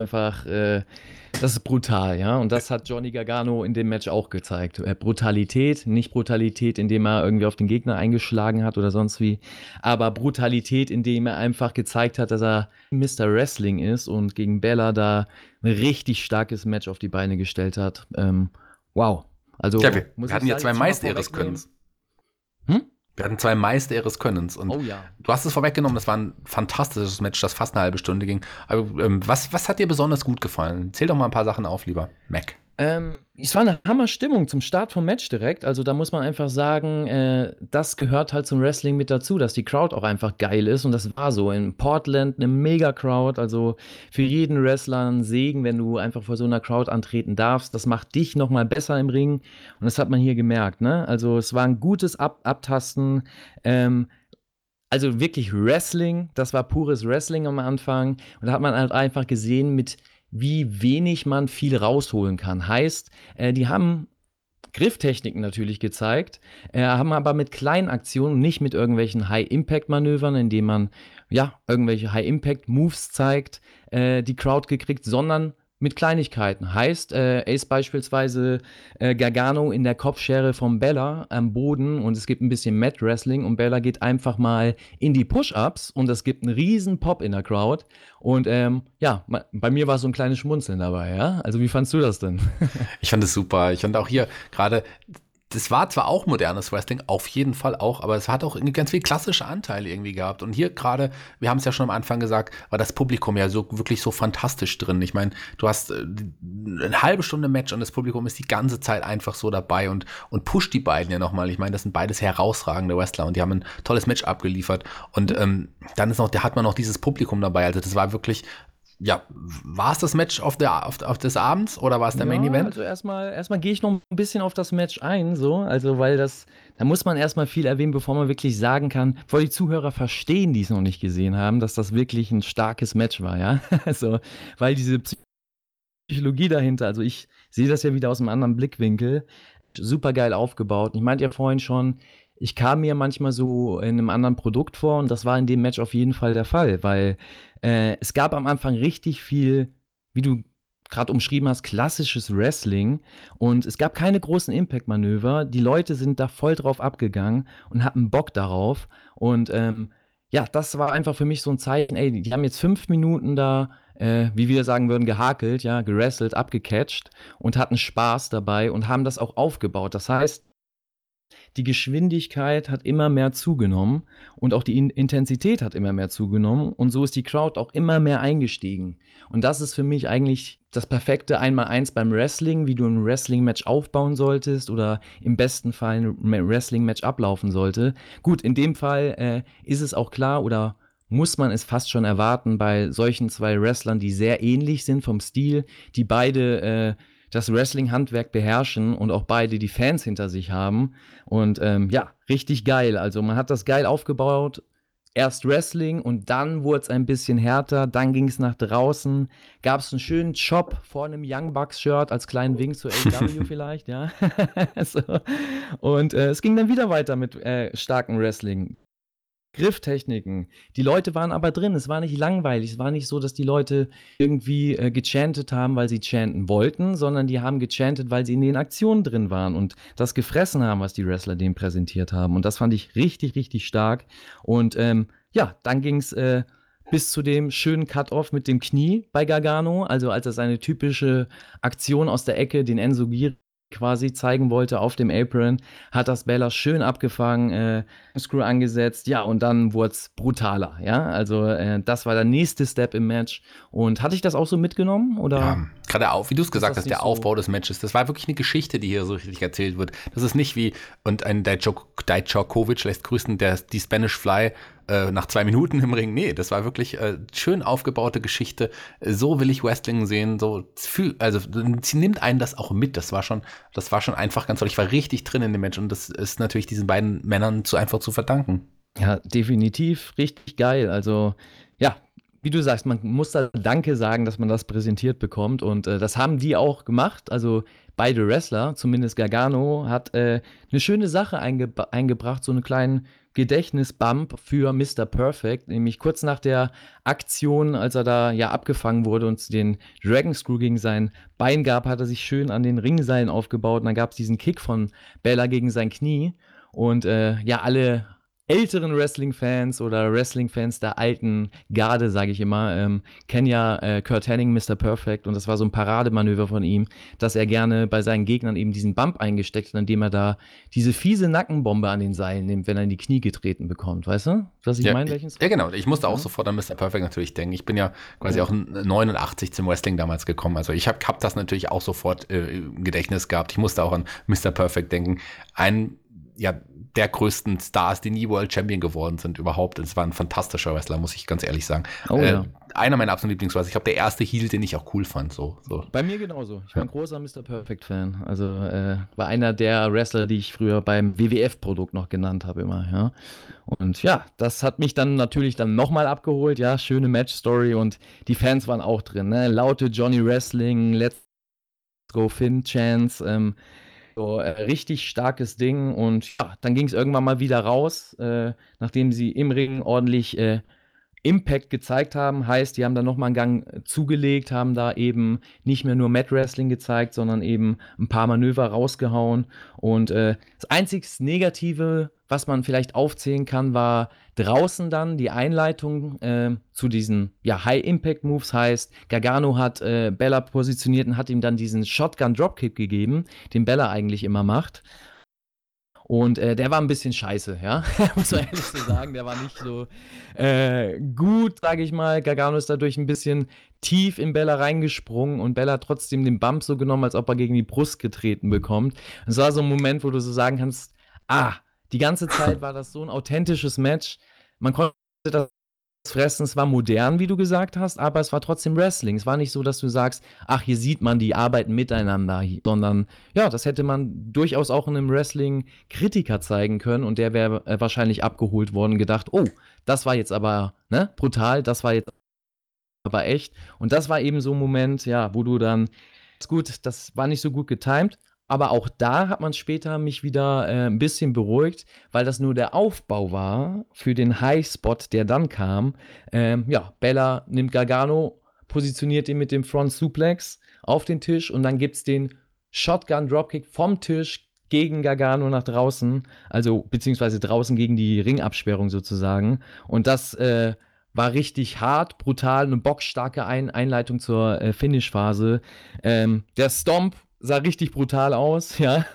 Speaker 3: einfach, äh, das ist brutal, ja. Und das hat Johnny Gargano in dem Match auch gezeigt. Äh, Brutalität, nicht Brutalität, indem er irgendwie auf den Gegner eingeschlagen hat oder sonst wie, aber Brutalität, indem er einfach gezeigt hat, dass er Mr. Wrestling ist und gegen Bella da ein richtig starkes Match auf die Beine gestellt hat. Ähm, wow. Also,
Speaker 2: ja, wir, wir hatten ja zwei Meister ihres Könnens. Hm? Wir hatten zwei Meister ihres Könnens. Und
Speaker 3: oh ja.
Speaker 2: du hast es vorweggenommen, das war ein fantastisches Match, das fast eine halbe Stunde ging. Aber ähm, was, was hat dir besonders gut gefallen? Zähl doch mal ein paar Sachen auf, lieber Mac.
Speaker 3: Ähm, es war eine Hammer-Stimmung zum Start vom Match direkt. Also da muss man einfach sagen, äh, das gehört halt zum Wrestling mit dazu, dass die Crowd auch einfach geil ist. Und das war so. In Portland eine Mega-Crowd. Also für jeden Wrestler ein Segen, wenn du einfach vor so einer Crowd antreten darfst. Das macht dich nochmal besser im Ring. Und das hat man hier gemerkt. Ne? Also es war ein gutes Ab Abtasten. Ähm, also wirklich Wrestling, das war pures Wrestling am Anfang. Und da hat man halt einfach gesehen, mit wie wenig man viel rausholen kann. Heißt, äh, die haben Grifftechniken natürlich gezeigt, äh, haben aber mit kleinen Aktionen, nicht mit irgendwelchen High-Impact-Manövern, indem man ja irgendwelche High-Impact-Moves zeigt, äh, die Crowd gekriegt, sondern mit Kleinigkeiten. Heißt, äh, ist beispielsweise äh, Gargano in der Kopfschere von Bella am Boden und es gibt ein bisschen Mat Wrestling und Bella geht einfach mal in die Push-Ups und es gibt einen riesen Pop in der Crowd. Und ähm, ja, bei mir war so ein kleines Schmunzeln dabei, ja. Also wie fandst du das denn?
Speaker 2: ich fand es super. Ich fand auch hier gerade das war zwar auch modernes Wrestling, auf jeden Fall auch, aber es hat auch ganz viel klassische Anteile irgendwie gehabt. Und hier gerade, wir haben es ja schon am Anfang gesagt, war das Publikum ja so wirklich so fantastisch drin. Ich meine, du hast äh, eine halbe Stunde Match und das Publikum ist die ganze Zeit einfach so dabei und, und pusht die beiden ja nochmal. Ich meine, das sind beides herausragende Wrestler und die haben ein tolles Match abgeliefert. Und ähm, dann ist noch, da hat man noch dieses Publikum dabei. Also das war wirklich ja, war es das Match auf, der, auf, auf des Abends oder war es der ja, Main Event?
Speaker 3: Also erstmal, erstmal gehe ich noch ein bisschen auf das Match ein, so, also weil das, da muss man erstmal viel erwähnen, bevor man wirklich sagen kann, bevor die Zuhörer verstehen, die es noch nicht gesehen haben, dass das wirklich ein starkes Match war, ja. [LAUGHS] Also, weil diese Psychologie dahinter, also ich sehe das ja wieder aus einem anderen Blickwinkel, super geil aufgebaut. Ich meinte ja vorhin schon, ich kam mir manchmal so in einem anderen Produkt vor und das war in dem Match auf jeden Fall der Fall, weil äh, es gab am Anfang richtig viel, wie du gerade umschrieben hast, klassisches Wrestling und es gab keine großen Impact-Manöver. Die Leute sind da voll drauf abgegangen und hatten Bock darauf und ähm, ja, das war einfach für mich so ein Zeichen, ey, die haben jetzt fünf Minuten da, äh, wie wir sagen würden, gehakelt, ja, gerasselt, abgecatcht und hatten Spaß dabei und haben das auch aufgebaut. Das heißt, die Geschwindigkeit hat immer mehr zugenommen und auch die Intensität hat immer mehr zugenommen und so ist die Crowd auch immer mehr eingestiegen. Und das ist für mich eigentlich das perfekte Einmal-Eins beim Wrestling, wie du ein Wrestling-Match aufbauen solltest oder im besten Fall ein Wrestling-Match ablaufen sollte. Gut, in dem Fall äh, ist es auch klar oder muss man es fast schon erwarten bei solchen zwei Wrestlern, die sehr ähnlich sind vom Stil, die beide äh, das Wrestling-Handwerk beherrschen und auch beide die Fans hinter sich haben. Und ähm, ja, richtig geil. Also man hat das geil aufgebaut. Erst Wrestling und dann wurde es ein bisschen härter. Dann ging es nach draußen. Gab es einen schönen Chop vor einem Young Bucks-Shirt als kleinen Wink zu AW [LAUGHS] vielleicht, ja. [LAUGHS] so. Und äh, es ging dann wieder weiter mit äh, starkem Wrestling. Grifftechniken. Die Leute waren aber drin. Es war nicht langweilig. Es war nicht so, dass die Leute irgendwie äh, gechantet haben, weil sie chanten wollten, sondern die haben gechantet, weil sie in den Aktionen drin waren und das gefressen haben, was die Wrestler denen präsentiert haben. Und das fand ich richtig, richtig stark. Und ähm, ja, dann ging es äh, bis zu dem schönen Cut-Off mit dem Knie bei Gargano. Also als er seine typische Aktion aus der Ecke, den Enzo Giri quasi zeigen wollte auf dem Apron, hat das Bella schön abgefangen, äh, Screw angesetzt, ja, und dann wurde es brutaler, ja, also äh, das war der nächste Step im Match. Und hatte ich das auch so mitgenommen, oder? Ja,
Speaker 2: gerade auch, wie du es gesagt hast, der so Aufbau des Matches, das war wirklich eine Geschichte, die hier so richtig erzählt wird, das ist nicht wie, und ein Dajkovic lässt grüßen, der, die Spanish Fly äh, nach zwei Minuten im Ring. Nee, das war wirklich äh, schön aufgebaute Geschichte. So will ich Wrestling sehen. So, also sie nimmt einen das auch mit. Das war schon, das war schon einfach ganz toll. Ich war richtig drin in dem Match und das ist natürlich diesen beiden Männern zu einfach zu verdanken.
Speaker 3: Ja, definitiv richtig geil. Also ja, wie du sagst, man muss da Danke sagen, dass man das präsentiert bekommt und äh, das haben die auch gemacht. Also beide Wrestler, zumindest Gargano, hat äh, eine schöne Sache einge eingebracht, so einen kleinen Gedächtnisbump für Mr. Perfect, nämlich kurz nach der Aktion, als er da ja abgefangen wurde und den Dragon Screw gegen sein Bein gab, hat er sich schön an den Ringseilen aufgebaut und dann gab es diesen Kick von Bella gegen sein Knie und äh, ja, alle älteren Wrestling-Fans oder Wrestling-Fans der alten Garde, sage ich immer, ähm, kennen ja äh, Kurt Henning, Mr. Perfect, und das war so ein Parademanöver von ihm, dass er gerne bei seinen Gegnern eben diesen Bump eingesteckt hat, indem er da diese fiese Nackenbombe an den Seilen nimmt, wenn er in die Knie getreten bekommt, weißt du? Was ich
Speaker 2: ja,
Speaker 3: meine?
Speaker 2: Ja, genau. Ich musste auch ja. sofort an Mr. Perfect natürlich denken. Ich bin ja quasi ja. auch 89 zum Wrestling damals gekommen. Also ich habe hab das natürlich auch sofort äh, im Gedächtnis gehabt. Ich musste auch an Mr. Perfect denken. Ein ja, der größten Stars, die nie World Champion geworden sind überhaupt. Es war ein fantastischer Wrestler, muss ich ganz ehrlich sagen. Oh, äh, ja. Einer meiner absoluten Lieblingswrestler. Ich glaube, der erste Heel, den ich auch cool fand. So, so.
Speaker 3: Bei mir genauso. Ich war ein großer Mr. Perfect-Fan. Also äh, war einer der Wrestler, die ich früher beim WWF-Produkt noch genannt habe immer. Ja. Und ja, das hat mich dann natürlich dann nochmal abgeholt. Ja, schöne Match-Story und die Fans waren auch drin. Ne? Laute Johnny Wrestling, Let's Go Finn Chance. Ähm, so, äh, richtig starkes Ding und ja, dann ging es irgendwann mal wieder raus, äh, nachdem sie im Ring ordentlich äh, Impact gezeigt haben. Heißt, die haben dann nochmal einen Gang äh, zugelegt, haben da eben nicht mehr nur Mat Wrestling gezeigt, sondern eben ein paar Manöver rausgehauen. Und äh, das einzig Negative was man vielleicht aufzählen kann, war draußen dann die Einleitung äh, zu diesen ja, High-Impact-Moves. Heißt, Gargano hat äh, Bella positioniert und hat ihm dann diesen Shotgun-Dropkick gegeben, den Bella eigentlich immer macht. Und äh, der war ein bisschen scheiße, ja, [LAUGHS] muss man ehrlich so sagen. Der war nicht so äh, gut, sage ich mal. Gargano ist dadurch ein bisschen tief in Bella reingesprungen und Bella trotzdem den Bump so genommen, als ob er gegen die Brust getreten bekommt. Es war so ein Moment, wo du so sagen kannst, ah, die ganze Zeit war das so ein authentisches Match. Man konnte das fressen. Es war modern, wie du gesagt hast, aber es war trotzdem Wrestling. Es war nicht so, dass du sagst, ach, hier sieht man, die arbeiten miteinander, sondern ja, das hätte man durchaus auch in einem Wrestling-Kritiker zeigen können und der wäre äh, wahrscheinlich abgeholt worden, gedacht, oh, das war jetzt aber ne, brutal, das war jetzt aber echt. Und das war eben so ein Moment, ja, wo du dann, gut, das war nicht so gut getimt, aber auch da hat man später mich wieder äh, ein bisschen beruhigt, weil das nur der Aufbau war für den High-Spot, der dann kam. Ähm, ja, Bella nimmt Gargano, positioniert ihn mit dem Front Suplex auf den Tisch und dann gibt es den Shotgun Dropkick vom Tisch gegen Gargano nach draußen, also beziehungsweise draußen gegen die Ringabsperrung sozusagen. Und das äh, war richtig hart, brutal, eine boxstarke Ein Einleitung zur äh, Finish-Phase. Ähm, der Stomp sah richtig brutal aus, [LAUGHS] ja.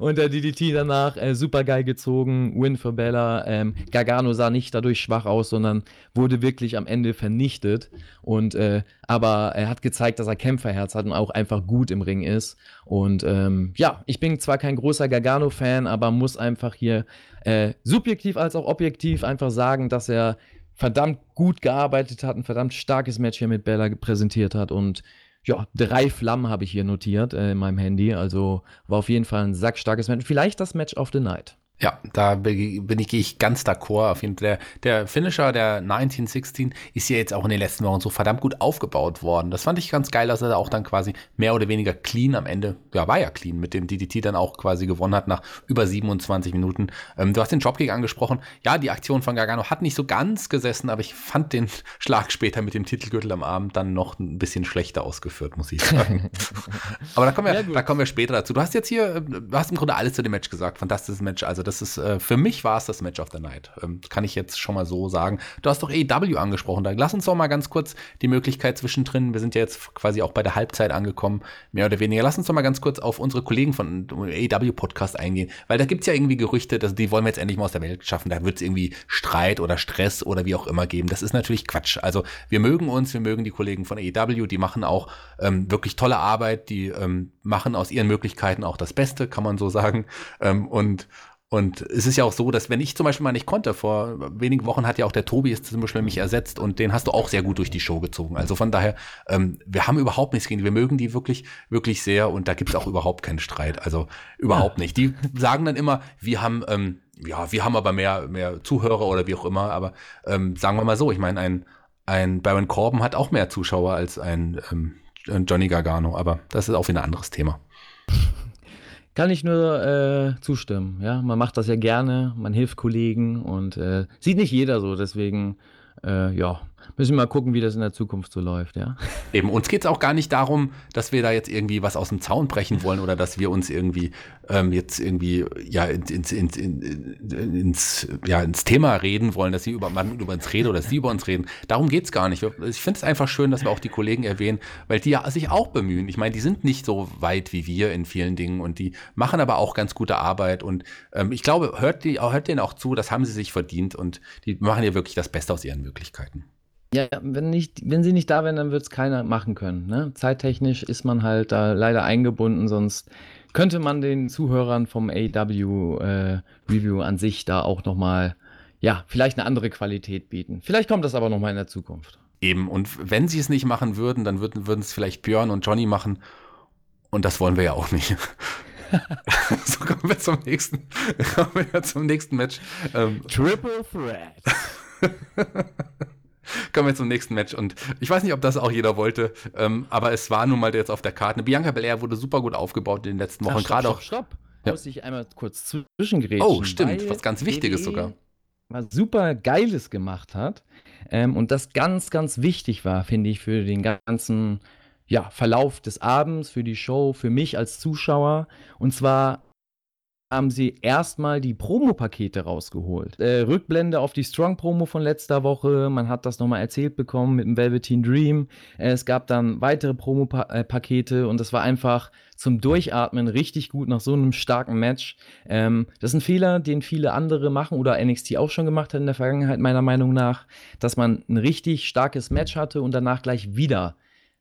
Speaker 3: und der DDT danach äh, super geil gezogen, Win für Bella. Ähm, Gargano sah nicht dadurch schwach aus, sondern wurde wirklich am Ende vernichtet. Und äh, aber er hat gezeigt, dass er Kämpferherz hat und auch einfach gut im Ring ist. Und ähm, ja, ich bin zwar kein großer Gargano-Fan, aber muss einfach hier äh, subjektiv als auch objektiv einfach sagen, dass er verdammt gut gearbeitet hat, ein verdammt starkes Match hier mit Bella präsentiert hat und ja, drei Flammen habe ich hier notiert äh, in meinem Handy. Also war auf jeden Fall ein sackstarkes Match. Vielleicht das Match of the Night.
Speaker 2: Ja, da bin ich, gehe ich ganz d'accord. Auf jeden Fall. Der, der Finisher der 1916 ist ja jetzt auch in den letzten Wochen so verdammt gut aufgebaut worden. Das fand ich ganz geil, dass er auch dann quasi mehr oder weniger clean am Ende, ja, war ja clean, mit dem DDT dann auch quasi gewonnen hat nach über 27 Minuten. Ähm, du hast den Dropkick angesprochen. Ja, die Aktion von Gargano hat nicht so ganz gesessen, aber ich fand den [LAUGHS] Schlag später mit dem Titelgürtel am Abend dann noch ein bisschen schlechter ausgeführt, muss ich sagen. [LAUGHS] aber da kommen, wir, da kommen wir später dazu. Du hast jetzt hier, du hast im Grunde alles zu dem Match gesagt. Fantastisches Match. Also das das ist, äh, für mich war es das Match of the Night. Ähm, kann ich jetzt schon mal so sagen. Du hast doch AEW angesprochen. Da lass uns doch mal ganz kurz die Möglichkeit zwischendrin. Wir sind ja jetzt quasi auch bei der Halbzeit angekommen, mehr oder weniger. Lass uns doch mal ganz kurz auf unsere Kollegen von AEW Podcast eingehen. Weil da gibt es ja irgendwie Gerüchte, dass die wollen wir jetzt endlich mal aus der Welt schaffen. Da wird es irgendwie Streit oder Stress oder wie auch immer geben. Das ist natürlich Quatsch. Also wir mögen uns, wir mögen die Kollegen von AEW, die machen auch ähm, wirklich tolle Arbeit, die ähm, machen aus ihren Möglichkeiten auch das Beste, kann man so sagen. Ähm, und und es ist ja auch so, dass wenn ich zum Beispiel mal nicht konnte, vor wenigen Wochen hat ja auch der Tobi ist zum Beispiel mich ersetzt und den hast du auch sehr gut durch die Show gezogen. Also von daher, ähm, wir haben überhaupt nichts gegen, wir mögen die wirklich, wirklich sehr und da gibt es auch überhaupt keinen Streit. Also überhaupt nicht. Die sagen dann immer, wir haben, ähm, ja, wir haben aber mehr, mehr Zuhörer oder wie auch immer, aber ähm, sagen wir mal so, ich meine, ein, ein Baron Corbin hat auch mehr Zuschauer als ein ähm, Johnny Gargano, aber das ist auch wieder ein anderes Thema.
Speaker 3: Kann ich nur äh, zustimmen. Ja, man macht das ja gerne, man hilft Kollegen und äh, sieht nicht jeder so. Deswegen, äh, ja, müssen wir mal gucken, wie das in der Zukunft so läuft, ja.
Speaker 2: Eben, uns geht es auch gar nicht darum, dass wir da jetzt irgendwie was aus dem Zaun brechen wollen oder dass wir uns irgendwie ähm, jetzt irgendwie ja ins, ins, ins, ja, ins Thema reden wollen, dass sie über, man über uns reden oder dass sie über uns reden. Darum geht es gar nicht. Ich finde es einfach schön, dass wir auch die Kollegen erwähnen, weil die ja sich auch bemühen. Ich meine, die sind nicht so weit wie wir in vielen Dingen und die machen aber auch ganz gute Arbeit und ähm, ich glaube, hört, die, hört denen auch zu, das haben sie sich verdient und die machen ja wirklich das Beste aus ihren Möglichkeiten.
Speaker 3: Ja, wenn, nicht, wenn sie nicht da wären, dann wird es keiner machen können. Ne? Zeittechnisch ist man halt da leider eingebunden, sonst könnte man den Zuhörern vom AW äh, Review an sich da auch nochmal, ja, vielleicht eine andere Qualität bieten. Vielleicht kommt das aber nochmal in der Zukunft.
Speaker 2: Eben, und wenn sie es nicht machen würden, dann würden, würden es vielleicht Björn und Johnny machen. Und das wollen wir ja auch nicht. [LAUGHS] so kommen wir zum nächsten, [LAUGHS] kommen wir zum nächsten Match.
Speaker 3: Ähm, Triple Threat. [LAUGHS] [LAUGHS]
Speaker 2: Kommen wir zum nächsten Match. Und ich weiß nicht, ob das auch jeder wollte, ähm, aber es war nun mal jetzt auf der Karte. Bianca Belair wurde super gut aufgebaut in den letzten Wochen.
Speaker 3: Gerade auch. Stopp, stopp. Ja. Muss ich einmal kurz zwischengrätschen.
Speaker 2: Oh, stimmt. Was ganz Wichtiges sogar.
Speaker 3: Was super Geiles gemacht hat. Ähm, und das ganz, ganz wichtig war, finde ich, für den ganzen ja, Verlauf des Abends, für die Show, für mich als Zuschauer. Und zwar haben sie erstmal die Promo-Pakete rausgeholt. Äh, Rückblende auf die Strong-Promo von letzter Woche. Man hat das nochmal erzählt bekommen mit dem Velveteen Dream. Äh, es gab dann weitere Promo-Pakete und das war einfach zum Durchatmen richtig gut nach so einem starken Match. Ähm, das ist ein Fehler, den viele andere machen oder NXT auch schon gemacht hat in der Vergangenheit, meiner Meinung nach, dass man ein richtig starkes Match hatte und danach gleich wieder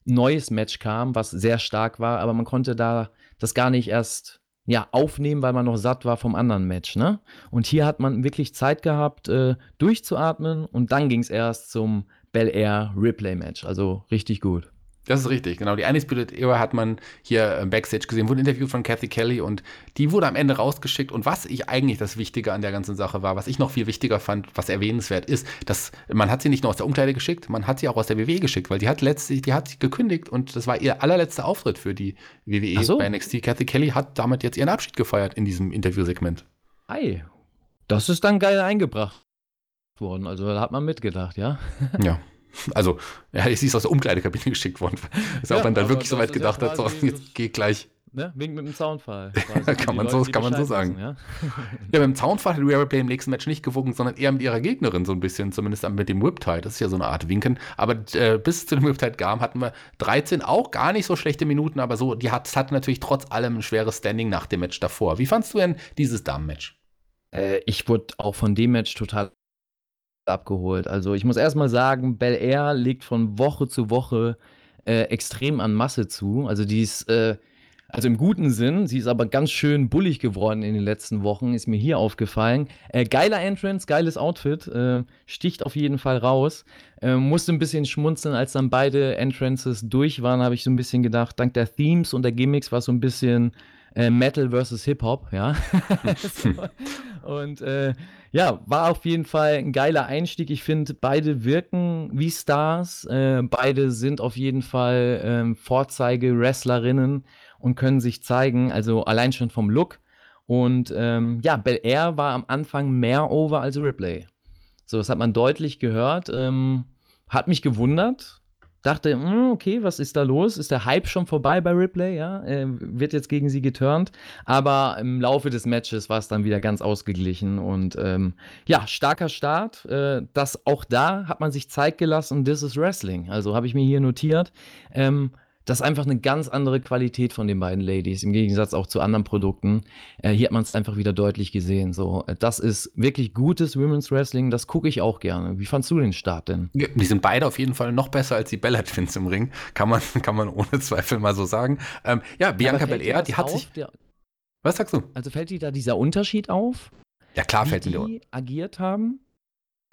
Speaker 3: ein neues Match kam, was sehr stark war, aber man konnte da das gar nicht erst ja, aufnehmen, weil man noch satt war vom anderen Match, ne? Und hier hat man wirklich Zeit gehabt, äh, durchzuatmen und dann ging es erst zum Bel Air Replay Match. Also richtig gut.
Speaker 2: Das ist richtig, genau. Die Undisputed Era hat man hier im Backstage gesehen, wurde interviewt von Kathy Kelly und die wurde am Ende rausgeschickt. Und was ich eigentlich das Wichtige an der ganzen Sache war, was ich noch viel wichtiger fand, was erwähnenswert ist, dass man hat sie nicht nur aus der Umkleide geschickt, man hat sie auch aus der WWE geschickt, weil die hat letztlich, die hat gekündigt und das war ihr allerletzter Auftritt für die WWE so. bei NXT. Kathy Kelly hat damit jetzt ihren Abschied gefeiert in diesem Interviewsegment.
Speaker 3: Ei, das ist dann geil eingebracht worden. Also da hat man mitgedacht, ja?
Speaker 2: Ja. [LAUGHS] Also, ja, sie ist aus der Umkleidekabine [LAUGHS] geschickt worden. Ist ja, auch man dann wirklich so weit gedacht hat, so, jetzt geht gleich.
Speaker 3: Ne? Wegen mit dem Zaunfall. [LAUGHS]
Speaker 2: kann man, so, kann man so sagen. Wissen, ja? ja, mit dem Zaunfall hat Rhea Play im nächsten Match nicht gewogen, sondern eher mit ihrer Gegnerin so ein bisschen, zumindest mit dem Whiptide. Das ist ja so eine Art Winken. Aber äh, bis zu dem Whiptide kam, hatten wir 13 auch gar nicht so schlechte Minuten, aber so, die hat, hat natürlich trotz allem ein schweres Standing nach dem Match davor. Wie fandst du denn dieses Damen-Match?
Speaker 3: Äh, ich wurde auch von dem Match total abgeholt. Also ich muss erstmal sagen, Bel Air legt von Woche zu Woche äh, extrem an Masse zu. Also die ist, äh, also im guten Sinn, sie ist aber ganz schön bullig geworden in den letzten Wochen, ist mir hier aufgefallen. Äh, geiler Entrance, geiles Outfit, äh, sticht auf jeden Fall raus. Äh, musste ein bisschen schmunzeln, als dann beide Entrances durch waren, habe ich so ein bisschen gedacht, dank der Themes und der Gimmicks war es so ein bisschen äh, Metal versus Hip-Hop, ja. [LAUGHS] so. Und ja, war auf jeden Fall ein geiler Einstieg. Ich finde, beide wirken wie Stars. Äh, beide sind auf jeden Fall ähm, Vorzeige-Wrestlerinnen und können sich zeigen, also allein schon vom Look. Und ähm, ja, Bel Air war am Anfang mehr over als Ripley. So, das hat man deutlich gehört. Ähm, hat mich gewundert, dachte, hm, okay, was ist da los? Ist der Hype schon vorbei bei Ripley? Ja, äh, wird jetzt gegen sie geturnt. Aber im Laufe des Matches war es dann wieder ganz ausgeglichen und ähm, ja, starker Start. Äh, das auch da hat man sich Zeit gelassen. This is Wrestling. Also habe ich mir hier notiert. Ähm, das ist einfach eine ganz andere Qualität von den beiden Ladies, im Gegensatz auch zu anderen Produkten. Äh, hier hat man es einfach wieder deutlich gesehen. So, äh, das ist wirklich gutes Women's Wrestling, das gucke ich auch gerne. Wie fandst du den Start denn?
Speaker 2: Ja, die sind beide auf jeden Fall noch besser als die Bella Twins im Ring, kann man, [LAUGHS] kann man ohne Zweifel mal so sagen. Ähm, ja, Bianca Belair, die hat auf, sich. Der,
Speaker 3: was sagst du? Also fällt dir da dieser Unterschied auf?
Speaker 2: Ja, klar fällt mir
Speaker 3: der Die agiert haben?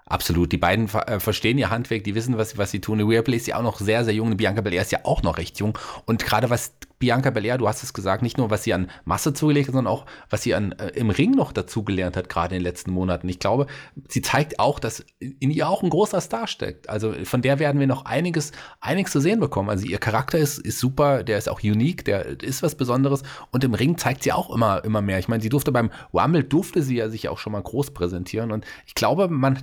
Speaker 2: Absolut. Die beiden äh, verstehen ihr Handwerk, die wissen, was, was sie tun. Rhea Play ist ja auch noch sehr, sehr jung. Bianca Belair ist ja auch noch recht jung. Und gerade was Bianca Belair, du hast es gesagt, nicht nur was sie an Masse zugelegt hat, sondern auch was sie an äh, im Ring noch dazugelernt hat, gerade in den letzten Monaten. Ich glaube, sie zeigt auch, dass in ihr auch ein großer Star steckt. Also von der werden wir noch einiges, einiges zu sehen bekommen. Also ihr Charakter ist, ist super, der ist auch unique, der ist was Besonderes und im Ring zeigt sie auch immer, immer mehr. Ich meine, sie durfte beim Rumble, durfte sie ja sich auch schon mal groß präsentieren und ich glaube, man,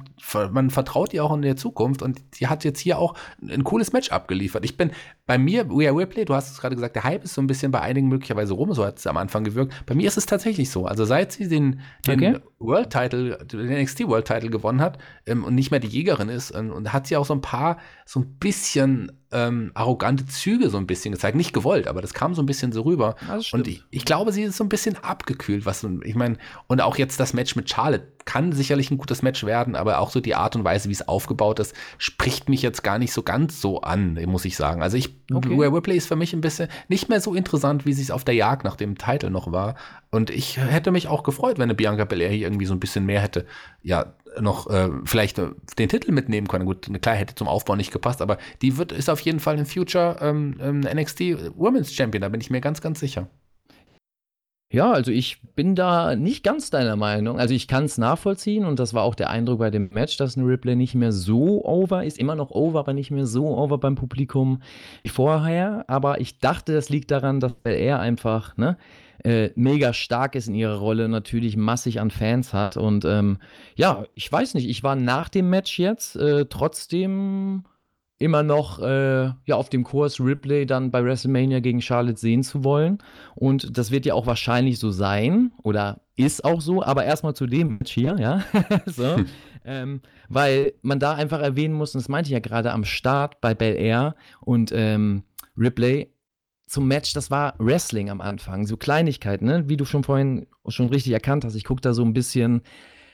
Speaker 2: man vertraut ihr auch in der Zukunft und sie hat jetzt hier auch ein cooles Match abgeliefert. Ich bin bei mir, Rhea Ripley, du hast es gerade gesagt, der Hype ist so ein bisschen bei einigen möglicherweise rum, so hat es am Anfang gewirkt. Bei mir ist es tatsächlich so. Also seit sie den, den okay. World Title, den NXT World Title gewonnen hat ähm, und nicht mehr die Jägerin ist, und, und hat sie auch so ein paar, so ein bisschen ähm, arrogante Züge so ein bisschen gezeigt. Nicht gewollt, aber das kam so ein bisschen so rüber. Und ich, ich, glaube, sie ist so ein bisschen abgekühlt, was ich meine, und auch jetzt das Match mit Charlotte kann sicherlich ein gutes Match werden, aber auch so die Art und Weise, wie es aufgebaut ist, spricht mich jetzt gar nicht so ganz so an, muss ich sagen. Also ich, okay. Rhea Ripley ist für mich ein bisschen nicht mehr so interessant, wie sie es auf der Jagd nach dem Titel noch war. Und ich hätte mich auch gefreut, wenn eine Bianca Belair hier irgendwie so ein bisschen mehr hätte, ja, noch äh, vielleicht äh, den Titel mitnehmen können. Gut, klar, hätte zum Aufbau nicht gepasst, aber die wird, ist auf jeden Fall in Future ähm, ähm NXT Women's Champion, da bin ich mir ganz, ganz sicher.
Speaker 3: Ja, also ich bin da nicht ganz deiner Meinung. Also ich kann es nachvollziehen und das war auch der Eindruck bei dem Match, dass ein Ripley nicht mehr so over ist. Immer noch over, aber nicht mehr so over beim Publikum wie vorher. Aber ich dachte, das liegt daran, dass er einfach, ne, äh, mega stark ist in ihrer Rolle, natürlich massig an Fans hat. Und ähm, ja, ich weiß nicht, ich war nach dem Match jetzt äh, trotzdem immer noch äh, ja, auf dem Kurs Ripley dann bei WrestleMania gegen Charlotte sehen zu wollen. Und das wird ja auch wahrscheinlich so sein oder ist auch so, aber erstmal zu dem Match hier, ja. [LAUGHS] so. Hm. Ähm, weil man da einfach erwähnen muss, und das meinte ich ja gerade am Start bei Bel Air und ähm, Ripley, zum Match, das war Wrestling am Anfang, so Kleinigkeiten, ne? wie du schon vorhin schon richtig erkannt hast. Ich gucke da so ein bisschen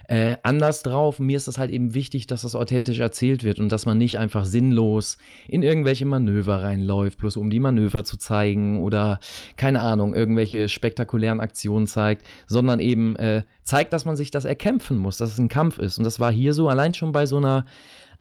Speaker 3: äh, anders drauf. Mir ist das halt eben wichtig, dass das authentisch erzählt wird und dass man nicht einfach sinnlos in irgendwelche Manöver reinläuft, bloß um die Manöver zu zeigen oder keine Ahnung, irgendwelche spektakulären Aktionen zeigt, sondern eben äh, zeigt, dass man sich das erkämpfen muss, dass es ein Kampf ist. Und das war hier so allein schon bei so einer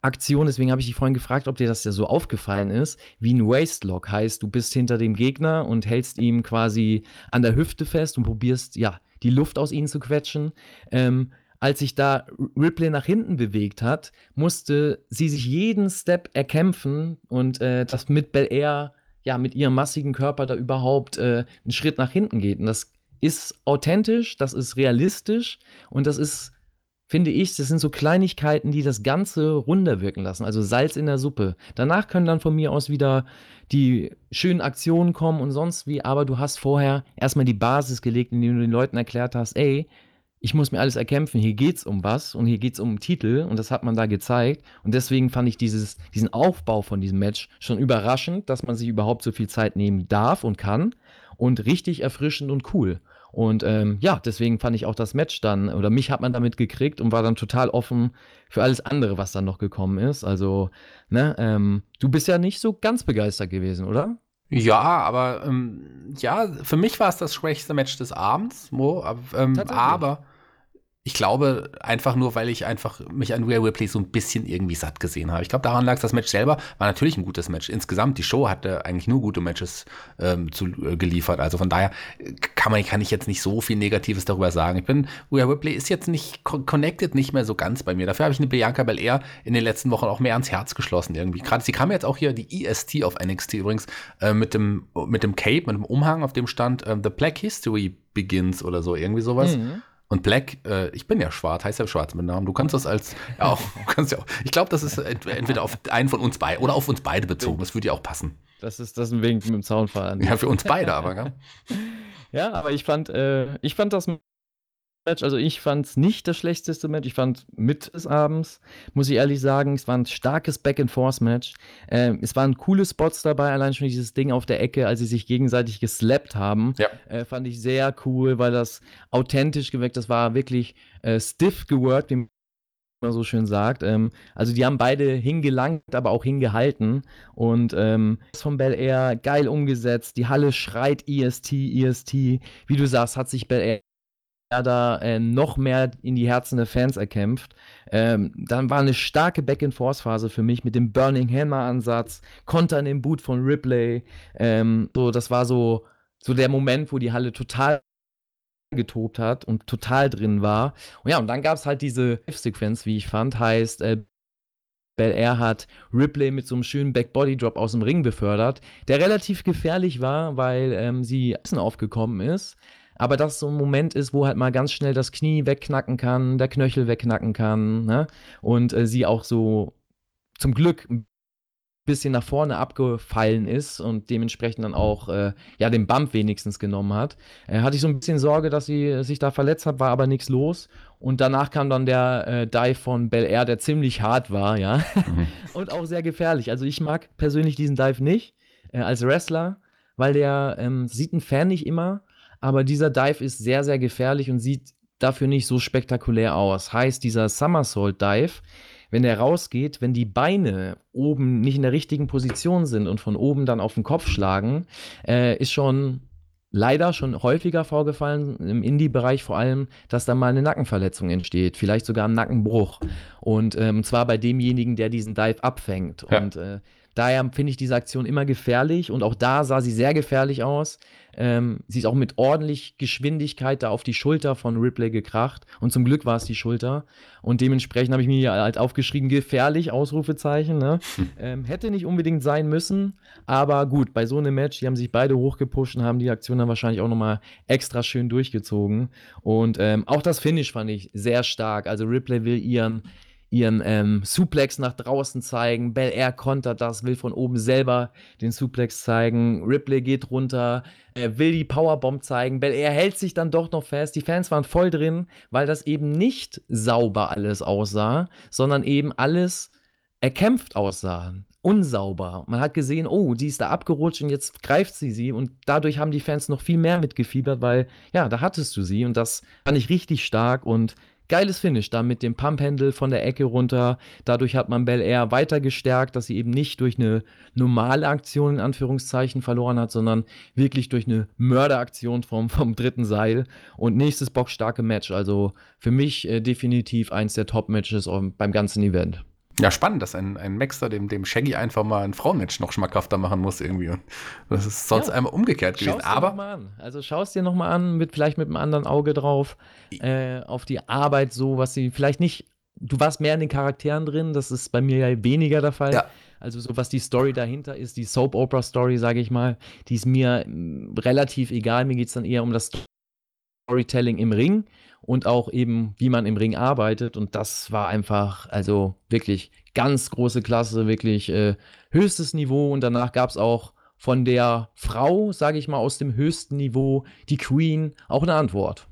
Speaker 3: Aktion, deswegen habe ich dich vorhin gefragt, ob dir das ja so aufgefallen ist, wie ein Wastelock heißt, du bist hinter dem Gegner und hältst ihm quasi an der Hüfte fest und probierst, ja, die Luft aus ihnen zu quetschen. Ähm, als sich da Ripley nach hinten bewegt hat, musste sie sich jeden Step erkämpfen und äh, das mit Bel Air, ja, mit ihrem massigen Körper da überhaupt äh, einen Schritt nach hinten geht. Und das ist authentisch, das ist realistisch und das ist finde ich, das sind so Kleinigkeiten, die das Ganze runder wirken lassen. Also Salz in der Suppe. Danach können dann von mir aus wieder die schönen Aktionen kommen und sonst wie, aber du hast vorher erstmal die Basis gelegt, indem du den Leuten erklärt hast, ey, ich muss mir alles erkämpfen, hier geht's um was und hier geht's um einen Titel und das hat man da gezeigt und deswegen fand ich dieses, diesen Aufbau von diesem Match schon überraschend, dass man sich überhaupt so viel Zeit nehmen darf und kann und richtig erfrischend und cool. Und ähm, ja, deswegen fand ich auch das Match dann, oder mich hat man damit gekriegt und war dann total offen für alles andere, was dann noch gekommen ist. Also, ne, ähm, du bist ja nicht so ganz begeistert gewesen, oder?
Speaker 2: Ja, aber ähm, ja, für mich war es das schwächste Match des Abends, Mo, ähm, aber ich glaube, einfach nur, weil ich einfach mich an Rhea Ripley so ein bisschen irgendwie satt gesehen habe. Ich glaube, daran lag das Match selber, war natürlich ein gutes Match. Insgesamt, die Show hatte eigentlich nur gute Matches ähm, zu, äh, geliefert. Also von daher kann, man, kann ich jetzt nicht so viel Negatives darüber sagen. Ich bin, Rhea Ripley ist jetzt nicht connected, nicht mehr so ganz bei mir. Dafür habe ich eine Bianca Belair in den letzten Wochen auch mehr ans Herz geschlossen irgendwie. Gerade sie kam jetzt auch hier, die EST auf NXT übrigens, äh, mit, dem, mit dem Cape, mit dem Umhang, auf dem stand äh, The Black History Begins oder so, irgendwie sowas. Mhm. Und Black, äh, ich bin ja schwarz, heißt ja schwarz mit Namen. Du kannst das als, ja auch, kannst ja auch. Ich glaube, das ist entweder auf einen von uns beiden oder auf uns beide bezogen. Das würde ja auch passen.
Speaker 3: Das ist das ein Wink mit dem Zaunfall.
Speaker 2: Ja, für uns beide aber, gell? [LAUGHS]
Speaker 3: ja, aber ich fand, äh, ich fand das Match. Also ich fand es nicht das schlechteste Match. Ich fand mit des Abends, muss ich ehrlich sagen, es war ein starkes Back-and-Forth-Match. Ähm, es waren coole Spots dabei, allein schon dieses Ding auf der Ecke, als sie sich gegenseitig geslappt haben. Ja. Äh, fand ich sehr cool, weil das authentisch geweckt, das war wirklich äh, stiff geworkt, wie man so schön sagt. Ähm, also die haben beide hingelangt, aber auch hingehalten. Und ähm, das von Bel Air geil umgesetzt. Die Halle schreit EST, EST. Wie du sagst, hat sich Bel Air da äh, noch mehr in die Herzen der Fans erkämpft. Ähm, dann war eine starke Back-and-Force-Phase für mich mit dem Burning Hammer-Ansatz, Kontern im Boot von Ripley. Ähm, so, das war so, so der Moment, wo die Halle total getobt hat und total drin war. Und ja, und dann gab es halt diese Sequenz, wie ich fand, heißt, äh, Bel Air hat Ripley mit so einem schönen Back-Body-Drop aus dem Ring befördert, der relativ gefährlich war, weil ähm, sie aufgekommen ist. Aber das so ein Moment ist, wo halt mal ganz schnell das Knie wegknacken kann, der Knöchel wegknacken kann, ne? Und äh, sie auch so zum Glück ein bisschen nach vorne abgefallen ist und dementsprechend dann auch äh, ja den Bump wenigstens genommen hat. Äh, hatte ich so ein bisschen Sorge, dass sie sich da verletzt hat, war aber nichts los. Und danach kam dann der äh, Dive von Bel Air, der ziemlich hart war, ja. Mhm. [LAUGHS] und auch sehr gefährlich. Also ich mag persönlich diesen Dive nicht äh, als Wrestler, weil der ähm, sieht ein Fan nicht immer, aber dieser Dive ist sehr, sehr gefährlich und sieht dafür nicht so spektakulär aus. Heißt, dieser Somersault Dive, wenn der rausgeht, wenn die Beine oben nicht in der richtigen Position sind und von oben dann auf den Kopf schlagen, äh, ist schon leider schon häufiger vorgefallen, im Indie-Bereich vor allem, dass da mal eine Nackenverletzung entsteht, vielleicht sogar ein Nackenbruch. Und ähm, zwar bei demjenigen, der diesen Dive abfängt. Ja. Und äh, daher finde ich diese Aktion immer gefährlich und auch da sah sie sehr gefährlich aus. Ähm, sie ist auch mit ordentlich Geschwindigkeit da auf die Schulter von Ripley gekracht. Und zum Glück war es die Schulter. Und dementsprechend habe ich mir halt aufgeschrieben, gefährlich, Ausrufezeichen. Ne? [LAUGHS] Ähm, hätte nicht unbedingt sein müssen. Aber gut, bei so einem Match, die haben sich beide hochgepusht und haben die Aktion dann wahrscheinlich auch nochmal extra schön durchgezogen. Und ähm, auch das Finish fand ich sehr stark. Also Ripley will ihren ihren ähm, Suplex nach draußen zeigen. Bel Air kontert das, will von oben selber den Suplex zeigen. Ripley geht runter, äh, will die Powerbomb zeigen. Bel Air hält sich dann doch noch fest. Die Fans waren voll drin, weil das eben nicht sauber alles aussah, sondern eben alles erkämpft aussah. Unsauber. Man hat gesehen, oh, die ist da abgerutscht und jetzt greift sie sie und dadurch haben die Fans noch viel mehr mitgefiebert, weil ja, da hattest du sie und das fand ich richtig stark und Geiles Finish da mit dem Pump-Handle von der Ecke runter. Dadurch hat man Bel Air weiter gestärkt, dass sie eben nicht durch eine normale Aktion in Anführungszeichen verloren hat, sondern wirklich durch eine Mörderaktion vom, vom dritten Seil. Und nächstes boxstarke Match. Also für mich äh, definitiv eins der Top-Matches beim ganzen Event.
Speaker 2: Ja, spannend, dass ein, ein Maxter dem, dem Shaggy einfach mal ein Frauenmatch noch schmackhafter machen muss irgendwie. Und das ist sonst ja. einmal umgekehrt gewesen. Aber
Speaker 3: dir mal an. Also schau es dir nochmal an, mit vielleicht mit einem anderen Auge drauf, äh, auf die Arbeit so, was sie vielleicht nicht. Du warst mehr in den Charakteren drin, das ist bei mir ja weniger der Fall. Ja. Also so was die Story dahinter ist, die Soap Opera Story, sage ich mal, die ist mir mh, relativ egal. Mir geht es dann eher um das Storytelling im Ring und auch eben, wie man im Ring arbeitet. Und das war einfach, also wirklich ganz große Klasse, wirklich äh, höchstes Niveau. Und danach gab es auch von der Frau, sage ich mal, aus dem höchsten Niveau, die Queen, auch eine Antwort.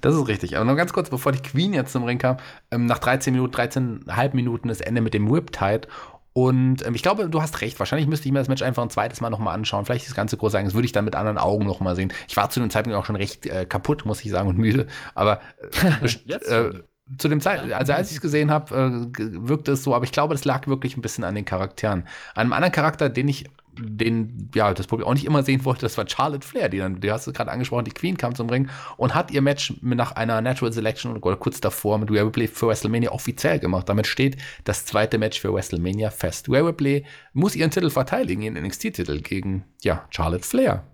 Speaker 2: Das ist richtig. Aber noch ganz kurz, bevor die Queen jetzt zum Ring kam, ähm, nach 13 Minuten, 13,5 Minuten das Ende mit dem Whip-Tide und ähm, ich glaube, du hast recht. Wahrscheinlich müsste ich mir das Match einfach ein zweites Mal nochmal anschauen. Vielleicht das ganze groß sagen. Das würde ich dann mit anderen Augen nochmal sehen. Ich war zu dem Zeitpunkt auch schon recht äh, kaputt, muss ich sagen, und müde. Aber [LAUGHS] äh, äh, zu dem Zeitpunkt, also als ich es gesehen habe, äh, wirkte es so. Aber ich glaube, das lag wirklich ein bisschen an den Charakteren. An einem anderen Charakter, den ich den, ja, das Problem auch nicht immer sehen wollte, das war Charlotte Flair, die dann, die hast du gerade angesprochen, die Queen kam zum Ring und hat ihr Match nach einer Natural Selection oder kurz davor mit Rhea Ripley für WrestleMania offiziell gemacht. Damit steht das zweite Match für WrestleMania fest. Rhea Ripley muss ihren Titel verteidigen, ihren NXT-Titel gegen, ja, Charlotte Flair.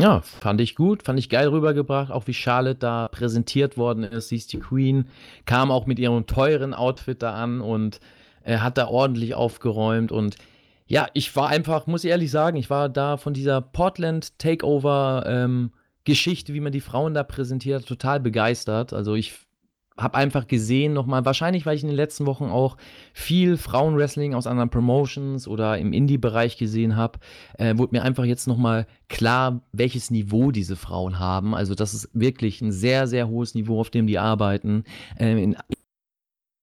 Speaker 3: Ja, fand ich gut, fand ich geil rübergebracht, auch wie Charlotte da präsentiert worden ist. Sie ist die Queen, kam auch mit ihrem teuren Outfit da an und äh, hat da ordentlich aufgeräumt und ja, ich war einfach, muss ich ehrlich sagen, ich war da von dieser Portland Takeover ähm, Geschichte, wie man die Frauen da präsentiert, total begeistert. Also ich habe einfach gesehen nochmal, wahrscheinlich, weil ich in den letzten Wochen auch viel Frauenwrestling aus anderen Promotions oder im Indie-Bereich gesehen habe, äh, wurde mir einfach jetzt nochmal klar, welches Niveau diese Frauen haben. Also das ist wirklich ein sehr, sehr hohes Niveau, auf dem die arbeiten. Äh, in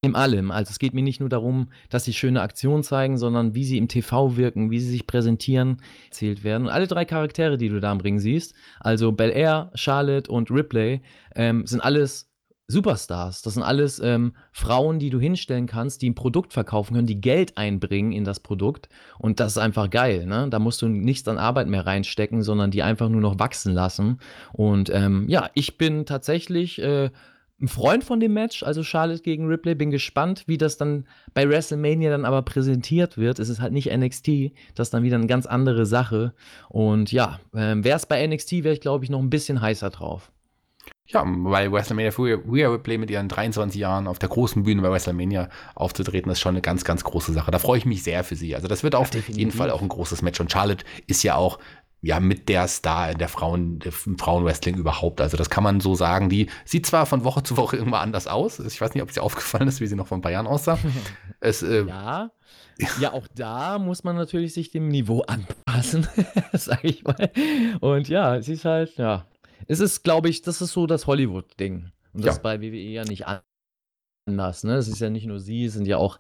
Speaker 3: in allem. Also es geht mir nicht nur darum, dass sie schöne Aktionen zeigen, sondern wie sie im TV wirken, wie sie sich präsentieren, erzählt werden. Und alle drei Charaktere, die du da am Ring siehst, also Bel Air, Charlotte und Ripley, ähm, sind alles Superstars. Das sind alles ähm, Frauen, die du hinstellen kannst, die ein Produkt verkaufen können, die Geld einbringen in das Produkt. Und das ist einfach geil. Ne? Da musst du nichts an Arbeit mehr reinstecken, sondern die einfach nur noch wachsen lassen. Und ähm, ja, ich bin tatsächlich äh, ein Freund von dem Match, also Charlotte gegen Ripley. Bin gespannt, wie das dann bei WrestleMania dann aber präsentiert wird. Es ist halt nicht NXT, das ist dann wieder eine ganz andere Sache. Und ja, äh, wäre es bei NXT, wäre ich glaube ich noch ein bisschen heißer drauf.
Speaker 2: Ja, weil WrestleMania Rhea Ripley mit ihren 23 Jahren auf der großen Bühne bei WrestleMania aufzutreten, ist schon eine ganz, ganz große Sache. Da freue ich mich sehr für sie. Also das wird auf ja, jeden Fall auch ein großes Match. Und Charlotte ist ja auch ja mit der Star in der Frauen der Frauenwrestling überhaupt. Also das kann man so sagen. Die sieht zwar von Woche zu Woche irgendwann anders aus. Ich weiß nicht, ob es dir aufgefallen ist, wie sie noch vor ein paar Jahren aussah. [LAUGHS]
Speaker 3: es, äh, ja. Ja, auch da muss man natürlich sich dem Niveau anpassen, [LAUGHS] sage ich mal. Und ja, sie ist halt, ja, es ist, glaube ich, das ist so das Hollywood-Ding. Und das ja. bei WWE ja nicht anders. Ne? Es ist ja nicht nur sie, es sind ja auch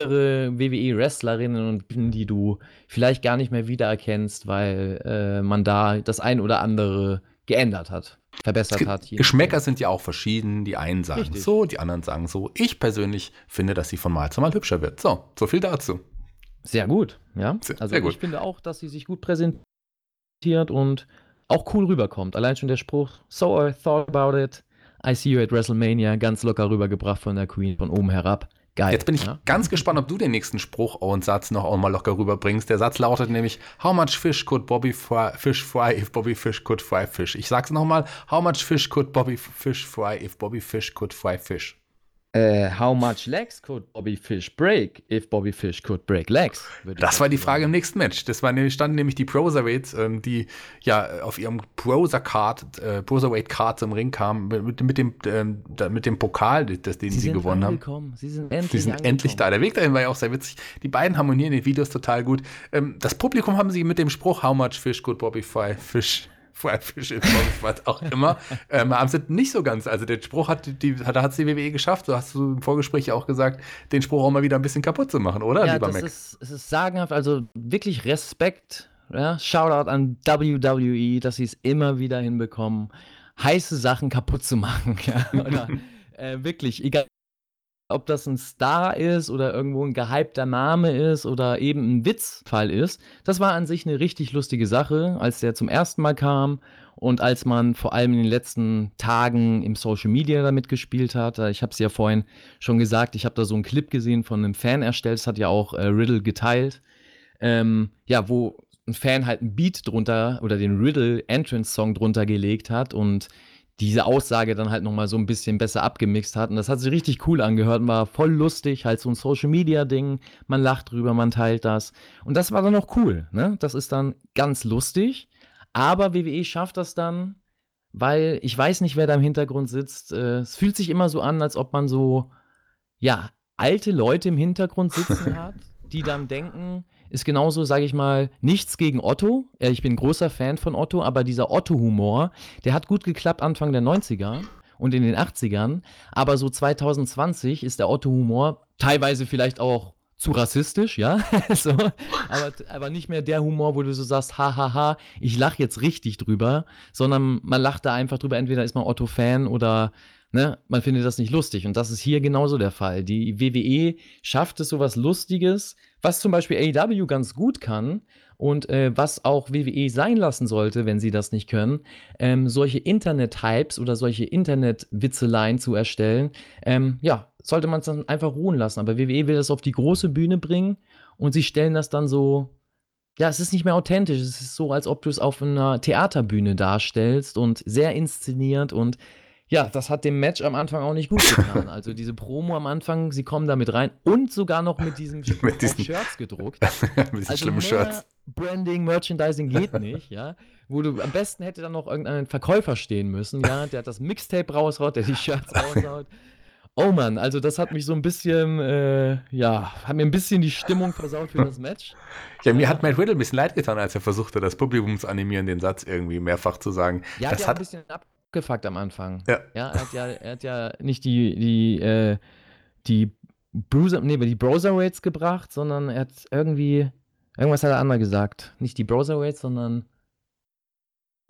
Speaker 3: andere WWE-Wrestlerinnen und die du vielleicht gar nicht mehr wiedererkennst, weil äh, man da das ein oder andere geändert hat, verbessert Ge hat.
Speaker 2: Geschmäcker sind ja auch verschieden. Die einen sagen Richtig. so, die anderen sagen so. Ich persönlich finde, dass sie von Mal zu Mal hübscher wird. So, so viel dazu.
Speaker 3: Sehr gut, ja. Sehr, also sehr gut. ich finde auch, dass sie sich gut präsentiert und auch cool rüberkommt. Allein schon der Spruch, so I thought about it, I see you at WrestleMania, ganz locker rübergebracht von der Queen von oben herab.
Speaker 2: Geil. Jetzt bin ich ja? ganz gespannt, ob du den nächsten Spruch und Satz noch auch mal locker rüberbringst. Der Satz lautet nämlich, how much fish could Bobby fry, fish fry if Bobby Fish could fry fish? Ich sag's nochmal, how much fish could Bobby Fish fry if Bobby Fish could fry fish?
Speaker 3: Uh, how much legs could Bobby Fish break if Bobby Fish could break legs?
Speaker 2: Das war die Frage im nächsten Match. Das war, standen nämlich die Broserweights, ähm, die ja auf ihrem Broser-Card, äh, Broserweight-Card zum Ring kamen, mit, mit, dem, ähm, mit dem Pokal, das, den sie, sie gewonnen haben.
Speaker 3: Sie sind endlich
Speaker 2: Sie sind endlich da. Der Weg dahin war ja auch sehr witzig. Die beiden harmonieren in den Videos total gut. Ähm, das Publikum haben sie mit dem Spruch How much fish could Bobby fish Freifisch ist, was auch immer, [LAUGHS] ähm, haben sie nicht so ganz. Also der Spruch hat die, da hat die WWE geschafft, so hast du im Vorgespräch auch gesagt, den Spruch auch mal wieder ein bisschen kaputt zu machen, oder,
Speaker 3: ja, lieber das Mac? Ist, es ist sagenhaft, also wirklich Respekt, ja? Shoutout an WWE, dass sie es immer wieder hinbekommen, heiße Sachen kaputt zu machen. [LAUGHS] Ja? Oder, äh, wirklich, egal ob das ein Star ist oder irgendwo ein gehypter Name ist oder eben ein Witzfall ist. Das war an sich eine richtig lustige Sache, als der zum ersten Mal kam und als man vor allem in den letzten Tagen im Social Media damit gespielt hat. Ich habe es ja vorhin schon gesagt, ich habe da so einen Clip gesehen von einem Fan erstellt, das hat ja auch äh, Riddle geteilt. Ähm, ja, wo ein Fan halt ein Beat drunter oder den Riddle Entrance Song drunter gelegt hat und diese Aussage dann halt nochmal so ein bisschen besser abgemixt hat. Und das hat sich richtig cool angehört und war voll lustig, halt so ein Social-Media-Ding. Man lacht drüber, man teilt das. Und das war dann auch cool, ne? Das ist dann ganz lustig. Aber WWE schafft das dann, weil ich weiß nicht, wer da im Hintergrund sitzt. Äh, es fühlt sich immer so an, als ob man so, ja, alte Leute im Hintergrund sitzen [LAUGHS] hat, die dann denken, ist genauso, sage ich mal, nichts gegen Otto. Ich bin großer Fan von Otto, aber dieser Otto-Humor, der hat gut geklappt Anfang der 90er und in den 80ern. Aber so 2020 ist der Otto-Humor teilweise vielleicht auch zu rassistisch, ja, [LAUGHS] so, aber, aber nicht mehr der Humor, wo du so sagst, hahaha, ha, ha, ich lache jetzt richtig drüber, sondern man lacht da einfach drüber, entweder ist man Otto-Fan oder ne, man findet das nicht lustig. Und das ist hier genauso der Fall. Die WWE schafft es, so was Lustiges, was zum Beispiel AEW ganz gut kann und äh, was auch WWE sein lassen sollte, wenn sie das nicht können, ähm, solche Internet-Hypes oder solche Internet-Witzeleien zu erstellen, ähm, ja, sollte man es dann einfach ruhen lassen. Aber WWE will das auf die große Bühne bringen und sie stellen das dann so ja, es ist nicht mehr authentisch. Es ist so, als ob du es auf einer Theaterbühne darstellst und sehr inszeniert und ja, das hat dem Match am Anfang auch nicht gut getan. Also diese Promo am Anfang, sie kommen damit rein und sogar noch mit diesem [LAUGHS]
Speaker 2: mit diesen
Speaker 3: Shirts gedruckt. [LAUGHS]
Speaker 2: mit diesen also schlimmen Shirts.
Speaker 3: Branding, Merchandising geht nicht, ja. Wo du am besten hätte dann noch irgendein Verkäufer stehen müssen, ja, der das Mixtape raushaut, der die Shirts raushaut. Oh Mann, also das hat mich so ein bisschen, äh, ja, hat mir ein bisschen die Stimmung versaut für das Match.
Speaker 2: Ja, mir hat Matt Riddle ein bisschen leid getan, als er versuchte, das Publikum zu animieren, den Satz irgendwie mehrfach zu sagen.
Speaker 3: Ja,
Speaker 2: das
Speaker 3: hat ein bisschen ab abgefuckt am Anfang.
Speaker 2: Ja.
Speaker 3: Ja, er hat ja, er hat ja nicht die, die, äh, die Bruiser, nee, die Browserweights gebracht, sondern er hat irgendwie, irgendwas hat er andere gesagt. Nicht die Browserweights, sondern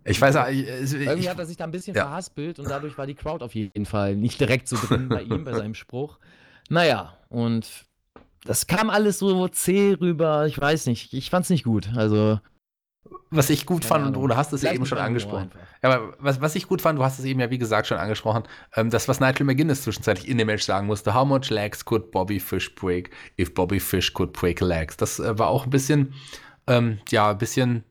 Speaker 2: Ich weiß ich,
Speaker 3: Irgendwie
Speaker 2: ich,
Speaker 3: hat er sich da ein bisschen ja. verhaspelt und dadurch war die Crowd auf jeden Fall nicht direkt so drin bei ihm, bei seinem Spruch. Naja, und das kam alles so zäh rüber. Ich weiß nicht. Ich fand's nicht gut. Also.
Speaker 2: Was ich gut fand, und du hast es ja eben schon angesprochen. Ja, aber was, was ich gut fand, du hast es eben ja wie gesagt schon angesprochen, ähm, das, was Nigel McGuinness zwischenzeitlich in dem Match sagen musste, how much legs could Bobby Fish break if Bobby Fish could break legs? Das äh, war auch ein bisschen, ähm, ja, ein bisschen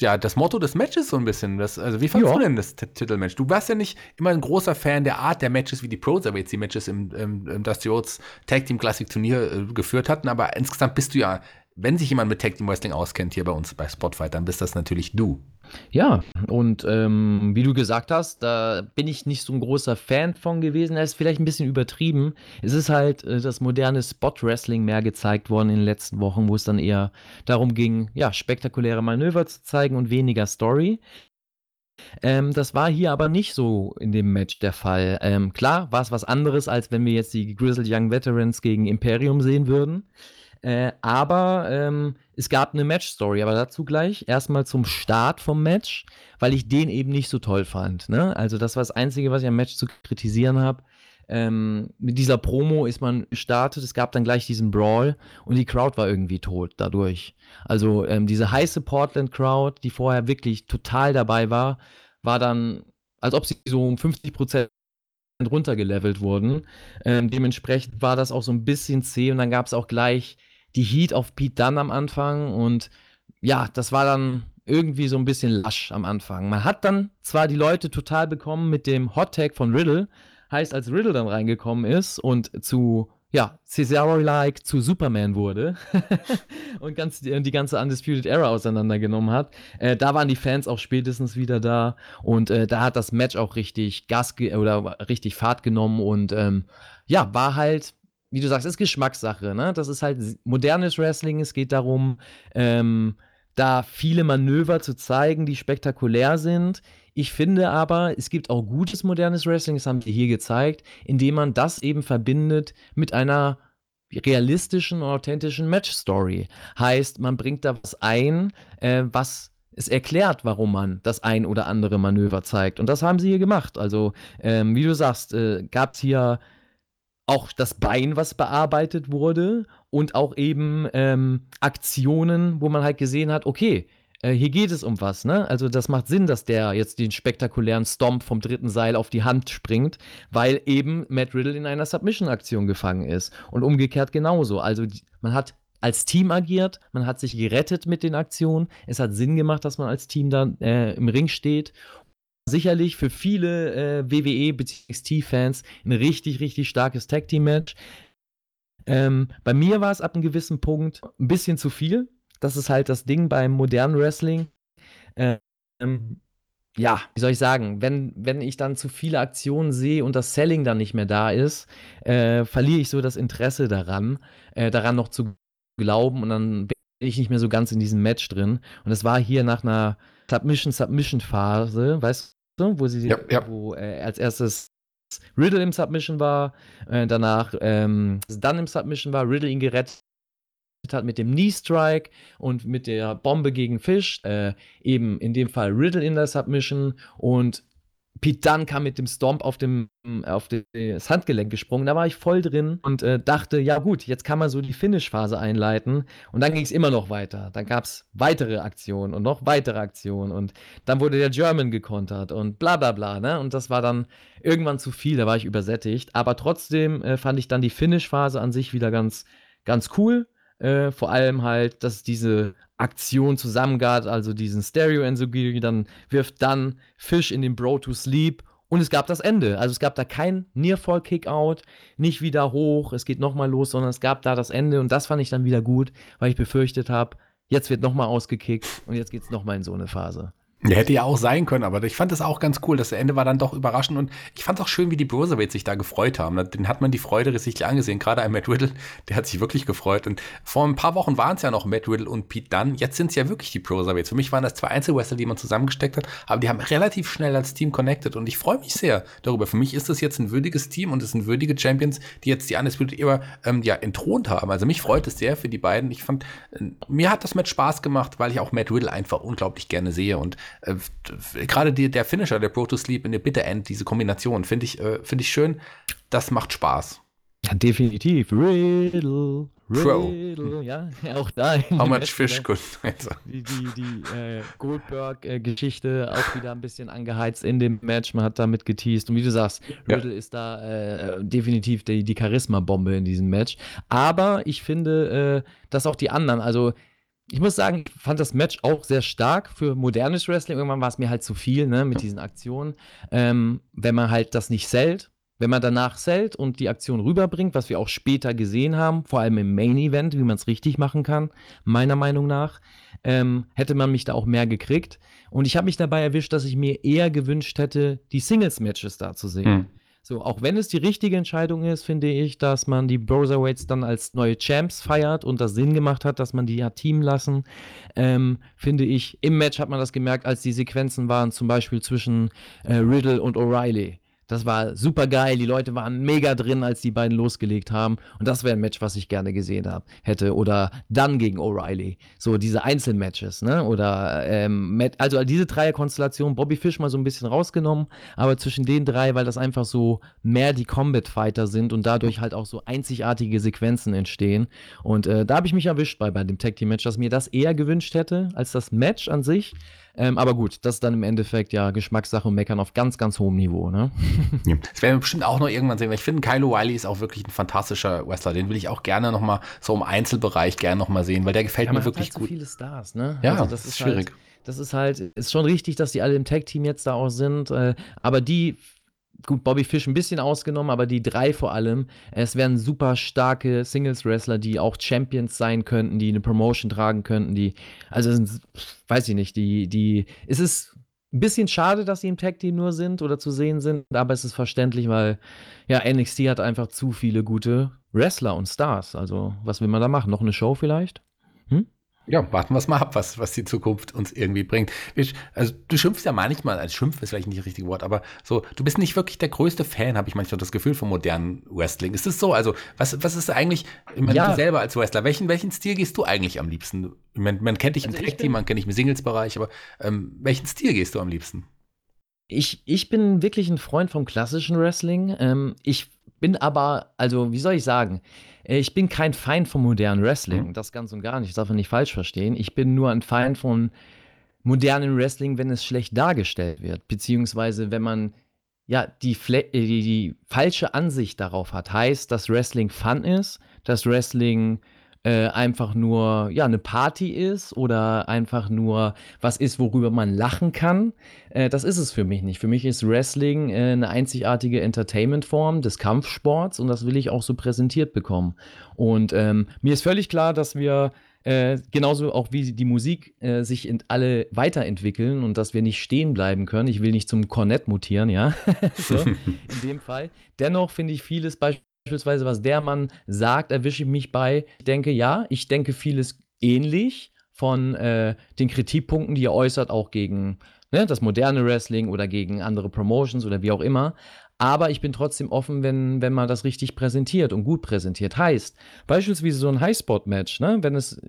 Speaker 2: ja, das Motto des Matches so ein bisschen. Das, also, wie fandest ja. du denn das Titelmatch? Du warst ja nicht immer ein großer Fan der Art der Matches, wie die Pros aber jetzt die Matches im, im, im Dusty Rhodes Tag Team Classic Turnier äh, geführt hatten, aber insgesamt bist du ja wenn sich jemand mit Tag Team Wrestling auskennt hier bei uns bei Spotify, dann bist das natürlich du.
Speaker 3: Ja, und ähm, wie du gesagt hast, da bin ich nicht so ein großer Fan von gewesen. Er ist vielleicht ein bisschen übertrieben. Es ist halt äh, das moderne Spot-Wrestling mehr gezeigt worden in den letzten Wochen, wo es dann eher darum ging, ja, spektakuläre Manöver zu zeigen und weniger Story. Ähm, das war hier aber nicht so in dem Match der Fall. Ähm, klar, war es was anderes, als wenn wir jetzt die Grizzled Young Veterans gegen Imperium sehen würden. Äh, aber ähm, es gab eine Match-Story, aber dazu gleich. Erstmal zum Start vom Match, weil ich den eben nicht so toll fand. Ne? Also, das war das Einzige, was ich am Match zu kritisieren habe. Ähm, mit dieser Promo ist man gestartet, es gab dann gleich diesen Brawl und die Crowd war irgendwie tot dadurch. Also ähm, diese heiße Portland-Crowd, die vorher wirklich total dabei war, war dann, als ob sie so um 50 Prozent runtergelevelt wurden. Ähm, dementsprechend war das auch so ein bisschen zäh und dann gab es auch gleich die Heat auf Pete Dunn am Anfang und ja, das war dann irgendwie so ein bisschen lasch am Anfang. Man hat dann zwar die Leute total bekommen mit dem Hot Tag von Riddle, heißt, als Riddle dann reingekommen ist und zu ja, Cesaro-like zu Superman wurde [LAUGHS] und ganz, die, die, ganze Undisputed Era auseinandergenommen hat. Äh, da waren die Fans auch spätestens wieder da und äh, da hat das Match auch richtig Gas oder richtig Fahrt genommen und ähm, ja, war halt, wie du sagst, ist Geschmackssache. Ne? Das ist halt modernes Wrestling. Es geht darum, ähm, da viele Manöver zu zeigen, die spektakulär sind. Ich finde aber, es gibt auch gutes modernes Wrestling, das haben sie hier gezeigt, indem man das eben verbindet mit einer realistischen und authentischen Match-Story. Heißt, man bringt da was ein, äh, was es erklärt, warum man das ein oder andere Manöver zeigt. Und das haben sie hier gemacht. Also, ähm, wie du sagst, äh, gab es hier auch das Bein, was bearbeitet wurde und auch eben ähm, Aktionen, wo man halt gesehen hat, okay, äh, hier geht es um was, ne? Also das macht Sinn, dass der jetzt den spektakulären Stomp vom dritten Seil auf die Hand springt, weil eben Matt Riddle in einer Submission-Aktion gefangen ist. Und umgekehrt genauso. Also man hat als Team agiert, man hat sich gerettet mit den Aktionen. Es hat Sinn gemacht, dass man als Team da äh, im Ring steht. Sicherlich für viele äh, WWE bzw. fans ein richtig, richtig starkes Tag-Team-Match. Ähm, bei mir war es ab einem gewissen Punkt ein bisschen zu viel. Das ist halt das Ding beim modernen Wrestling. Ähm, ja, wie soll ich sagen, wenn, wenn ich dann zu viele Aktionen sehe und das Selling dann nicht mehr da ist, äh, verliere ich so das Interesse daran, äh, daran noch zu glauben und dann bin ich nicht mehr so ganz in diesem Match drin. Und es war hier nach einer Submission-Submission-Phase, weißt wo sie
Speaker 2: ja, ja.
Speaker 3: wo äh, als erstes Riddle im Submission war, äh, danach ähm, dann im Submission war, Riddle ihn gerettet hat mit dem Knee Strike und mit der Bombe gegen Fish, äh, eben in dem Fall Riddle in der Submission und Pete Dunn kam mit dem Stomp auf, dem, auf das Handgelenk gesprungen. Da war ich voll drin und äh, dachte, ja gut, jetzt kann man so die Finish-Phase einleiten. Und dann ging es immer noch weiter. Dann gab es weitere Aktionen und noch weitere Aktionen. Und dann wurde der German gekontert und bla bla bla. Ne? Und das war dann irgendwann zu viel, da war ich übersättigt. Aber trotzdem äh, fand ich dann die Finish-Phase an sich wieder ganz, ganz cool. Äh, vor allem halt, dass diese Aktion zusammengart, also diesen Stereo Enzogiri, dann wirft dann Fish in den Bro to Sleep und es gab das Ende. Also es gab da kein Nearfall Kickout, nicht wieder hoch, es geht nochmal los, sondern es gab da das Ende und das fand ich dann wieder gut, weil ich befürchtet habe, jetzt wird nochmal ausgekickt und jetzt geht es nochmal in so eine Phase.
Speaker 2: Der hätte ja auch sein können, aber ich fand es auch ganz cool. Das Ende war dann doch überraschend und ich fand es auch schön, wie die Broserweights sich da gefreut haben. Den hat man die Freude sichtlich angesehen. Gerade ein Matt Riddle, [LAUGHS] der hat sich wirklich gefreut. Und vor ein paar Wochen waren es ja noch Matt Riddle und Pete Dunn. Jetzt sind es ja wirklich die Broserweights. Für mich waren das zwei Einzelwrestler, die man zusammengesteckt hat, aber die haben relativ schnell als Team connected und ich freue mich sehr darüber. Für mich ist das jetzt ein würdiges Team und es sind würdige Champions, die jetzt die Undisputed Era ähm, ja entthront haben. Also mich freut es sehr für die beiden. Ich fand, äh, mir hat das Match Spaß gemacht, weil ich auch Matt Riddle einfach unglaublich gerne sehe und äh, gerade der Finisher, der Pro to Sleep in der Bitter End, diese Kombination, finde ich, äh, finde ich schön. Das macht Spaß.
Speaker 3: Ja, definitiv. Riddle, Riddle, ja, [LAUGHS] auch da.
Speaker 2: How much fish could.
Speaker 3: Die, die, die äh, Goldberg-Geschichte auch wieder ein bisschen angeheizt in dem Match. Man hat damit geteased. Und wie du sagst, Riddle ja. ist da äh, definitiv die, die Charisma-Bombe in diesem Match. Aber ich finde, äh, dass auch die anderen, also ich muss sagen, ich fand das Match auch sehr stark für modernes Wrestling. Irgendwann war es mir halt zu viel, ne, mit diesen Aktionen. Ähm, wenn man halt das nicht zählt, wenn man danach zählt und die Aktion rüberbringt, was wir auch später gesehen haben, vor allem im Main Event, wie man es richtig machen kann, meiner Meinung nach, ähm, hätte man mich da auch mehr gekriegt. Und ich habe mich dabei erwischt, dass ich mir eher gewünscht hätte, die Singles-Matches da zu sehen. Hm. So, auch wenn es die richtige Entscheidung ist, finde ich, dass man die Brotherweights dann als neue Champs feiert und das Sinn gemacht hat, dass man die hat teamen lassen, ähm, finde ich, im Match hat man das gemerkt, als die Sequenzen waren, zum Beispiel zwischen äh, Riddle und O'Reilly. Das war super geil. Die Leute waren mega drin, als die beiden losgelegt haben. Und das wäre ein Match, was ich gerne gesehen hab, hätte. Oder dann gegen O'Reilly. So diese Einzelmatches, ne? Oder ähm, also diese Dreierkonstellation, Bobby Fish mal so ein bisschen rausgenommen, aber zwischen den drei, weil das einfach so mehr die Combat Fighter sind und dadurch halt auch so einzigartige Sequenzen entstehen. Und äh, da habe ich mich erwischt bei, bei dem Tag Team Match, dass mir das eher gewünscht hätte als das Match an sich. Ähm, aber gut, das ist dann im Endeffekt ja Geschmackssache und Meckern auf ganz, ganz hohem Niveau. Ne? [LAUGHS]
Speaker 2: Ja, das werden wir bestimmt auch noch irgendwann sehen, weil ich finde, Kylo Wiley ist auch wirklich ein fantastischer Wrestler. Den will ich auch gerne noch mal so im Einzelbereich gerne noch mal sehen, weil der gefällt ja, mir wirklich halt gut.
Speaker 3: So viele Stars, ne?
Speaker 2: Ja, also das ist schwierig.
Speaker 3: Halt, das ist halt, ist schon richtig, dass die alle im Tag-Team jetzt da auch sind, äh, aber die gut, Bobby Fish ein bisschen ausgenommen, aber die drei vor allem, es wären super starke Singles-Wrestler, die auch Champions sein könnten, die eine Promotion tragen könnten, die, also sind, weiß ich nicht, die, die, es ist ein bisschen schade, dass sie im Tag-Team nur sind oder zu sehen sind, aber es ist verständlich, weil ja, NXT hat einfach zu viele gute Wrestler und Stars. Also, was will man da machen? Noch eine Show vielleicht?
Speaker 2: Ja, warten wir es mal ab, was, was die Zukunft uns irgendwie bringt. Also du schimpfst ja manchmal, als Schimpf ist vielleicht nicht das richtige Wort, aber so, du bist nicht wirklich der größte Fan, habe ich manchmal das Gefühl, von modernen Wrestling. Ist es so? Also, was, was ist eigentlich, ich meine, ja. du selber als Wrestler, welchen, welchen Stil gehst du eigentlich am liebsten? Man, man kennt dich im also Tag-Team, man kennt dich im Singles-Bereich, aber ähm, welchen Stil gehst du am liebsten?
Speaker 3: Ich, ich bin wirklich ein Freund vom klassischen Wrestling. Ähm, ich bin aber, also, wie soll ich sagen? Äh, ich bin kein Feind vom modernen Wrestling, mhm. das ganz und gar nicht, das darf man nicht falsch verstehen. Ich bin nur ein Feind von modernen Wrestling, wenn es schlecht dargestellt wird, beziehungsweise wenn man ja die, äh, die, die falsche Ansicht darauf hat. Heißt, dass Wrestling Fun ist, dass Wrestling äh, einfach nur ja eine Party ist oder einfach nur was ist, worüber man lachen kann. Äh, das ist es für mich nicht. Für mich ist Wrestling äh, eine einzigartige Entertainment-Form des Kampfsports und das will ich auch so präsentiert bekommen. Und ähm, mir ist völlig klar, dass wir äh, genauso auch wie die Musik äh, sich in alle weiterentwickeln und dass wir nicht stehen bleiben können. Ich will nicht zum Kornett mutieren, ja. [LAUGHS] so, in dem Fall. Dennoch finde ich vieles beispielsweise was der Mann sagt, erwische ich mich bei. Ich denke, ja, ich denke vieles ähnlich von äh, den Kritikpunkten, die er äußert, auch gegen ne, das moderne Wrestling oder gegen andere Promotions oder wie auch immer. Aber ich bin trotzdem offen, wenn, wenn man das richtig präsentiert und gut präsentiert. Heißt, beispielsweise so ein Highspot-Match, ne, wenn es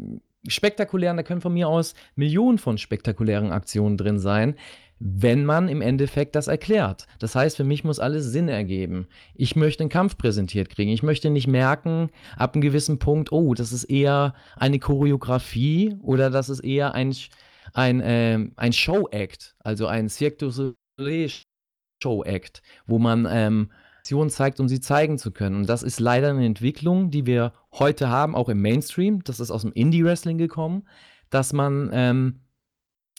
Speaker 3: spektakulär, da können von mir aus Millionen von spektakulären Aktionen drin sein wenn man im Endeffekt das erklärt. Das heißt, für mich muss alles Sinn ergeben. Ich möchte einen Kampf präsentiert kriegen. Ich möchte nicht merken, ab einem gewissen Punkt, oh, das ist eher eine Choreografie oder das ist eher ein, ein, äh, ein Show-Act, also ein Cirque du Soleil Show-Act, wo man ähm, zeigt, um sie zeigen zu können. Und das ist leider eine Entwicklung, die wir heute haben, auch im Mainstream. Das ist aus dem Indie-Wrestling gekommen, dass man ähm,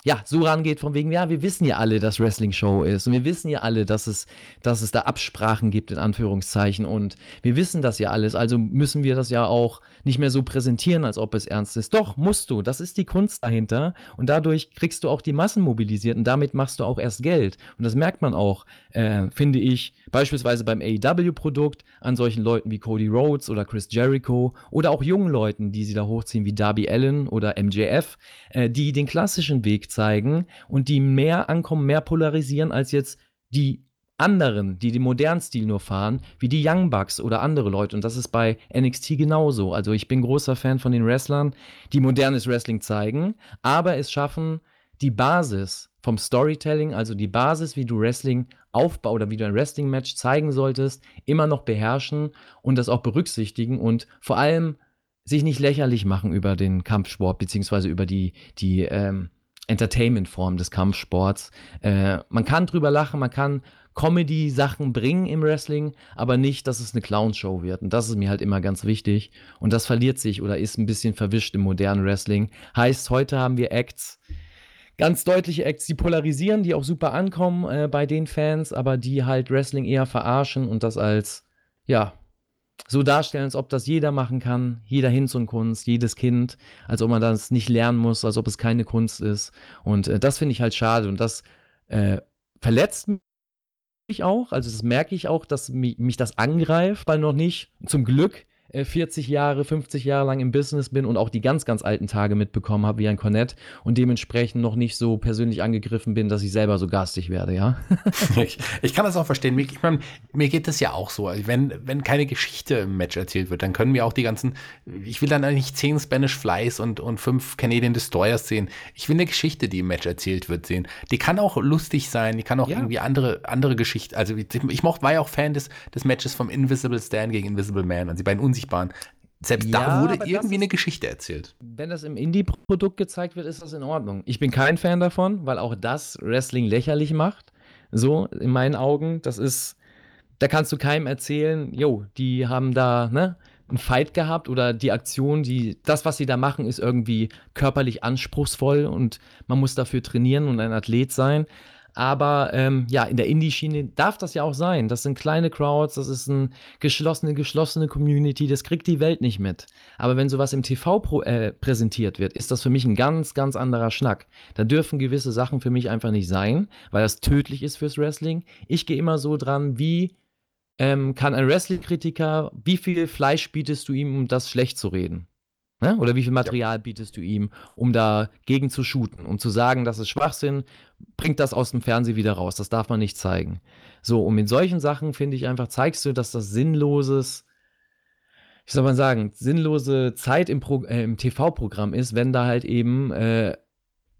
Speaker 3: ja, so rangeht von wegen, ja, wir wissen ja alle, dass Wrestling-Show ist und wir wissen ja alle, dass es, dass es da Absprachen gibt, in Anführungszeichen und wir wissen das ja alles, also müssen wir das ja auch nicht mehr so präsentieren, als ob es ernst ist. Doch, musst du, das ist die Kunst dahinter und dadurch kriegst du auch die Massen mobilisiert und damit machst du auch erst Geld. Und das merkt man auch, äh, finde ich, beispielsweise beim AEW-Produkt an solchen Leuten wie Cody Rhodes oder Chris Jericho oder auch jungen Leuten, die sie da hochziehen wie Darby Allen oder MJF, äh, die den klassischen Weg zeigen und die mehr ankommen, mehr polarisieren als jetzt die anderen, die den modernen Stil nur fahren, wie die Young Bucks oder andere Leute. Und das ist bei NXT genauso. Also ich bin großer Fan von den Wrestlern, die modernes Wrestling zeigen, aber es schaffen, die Basis vom Storytelling, also die Basis, wie du Wrestling aufbaust oder wie du ein Wrestling-Match zeigen solltest, immer noch beherrschen und das auch berücksichtigen und vor allem sich nicht lächerlich machen über den Kampfsport, beziehungsweise über die, die ähm, Entertainment-Form des Kampfsports. Äh, man kann drüber lachen, man kann Comedy-Sachen bringen im Wrestling, aber nicht, dass es eine Clown-Show wird. Und das ist mir halt immer ganz wichtig. Und das verliert sich oder ist ein bisschen verwischt im modernen Wrestling. Heißt, heute haben wir Acts, ganz deutliche Acts, die polarisieren, die auch super ankommen äh, bei den Fans, aber die halt Wrestling eher verarschen und das als, ja, so darstellen, als ob das jeder machen kann, jeder Hinz und Kunst, jedes Kind, als ob man das nicht lernen muss, als ob es keine Kunst ist. Und äh, das finde ich halt schade. Und das äh, verletzt mich auch, also das merke ich auch, dass mich, mich das angreift, weil noch nicht, zum Glück, 40 äh, Jahre, 50 Jahre lang im Business bin und auch die ganz, ganz alten Tage mitbekommen habe wie ein Cornett und dementsprechend noch nicht so persönlich angegriffen bin, dass ich selber so garstig werde, ja. [LAUGHS]
Speaker 2: ich, ich, kann das auch verstehen. Ich meine, mir geht das ja auch so. Also wenn, wenn keine Geschichte im Match erzählt wird, dann können wir auch die ganzen, ich will dann eigentlich zehn Spanish Flies und, und fünf Canadian Destroyers sehen. Ich will eine Geschichte, die im Match erzählt wird, sehen. Die kann auch lustig sein, die kann auch ja. irgendwie andere, andere Geschichten, also ich, ich mochte, war ja auch Fan des, des Matches vom Invisible Stan gegen Invisible Man, also die beiden unsichtbaren Unsichtbaren. Selbst ja, da wurde irgendwie eine Geschichte erzählt.
Speaker 3: Wenn das im Indie-Produkt gezeigt wird, ist das in Ordnung. Ich bin kein Fan davon, weil auch das Wrestling lächerlich macht. So, in meinen Augen. Das ist, da kannst du keinem erzählen, jo, die haben da, ne, einen Fight gehabt oder die Aktion, die, das, was sie da machen, ist irgendwie körperlich anspruchsvoll und man muss dafür trainieren und ein Athlet sein. Aber ähm, ja, in der Indie-Schiene darf das ja auch sein. Das sind kleine Crowds, das ist eine geschlossene, geschlossene Community, das kriegt die Welt nicht mit. Aber wenn sowas im TV pro, äh, präsentiert wird, ist das für mich ein ganz, ganz anderer Schnack. Da dürfen gewisse Sachen für mich einfach nicht sein, weil das tödlich ist fürs Wrestling. Ich gehe immer so dran, wie ähm, kann ein Wrestling-Kritiker, wie viel Fleisch bietest du ihm, um das schlecht zu reden? Ne? Oder wie viel Material ja. bietest du ihm, um dagegen zu shooten, um zu sagen, das ist Schwachsinn, bringt das aus dem Fernsehen wieder raus. Das darf man nicht zeigen. So, und mit solchen Sachen, finde ich einfach, zeigst du, dass das sinnloses, wie soll man sagen, sinnlose Zeit im, äh, im TV-Programm ist, wenn da halt eben äh,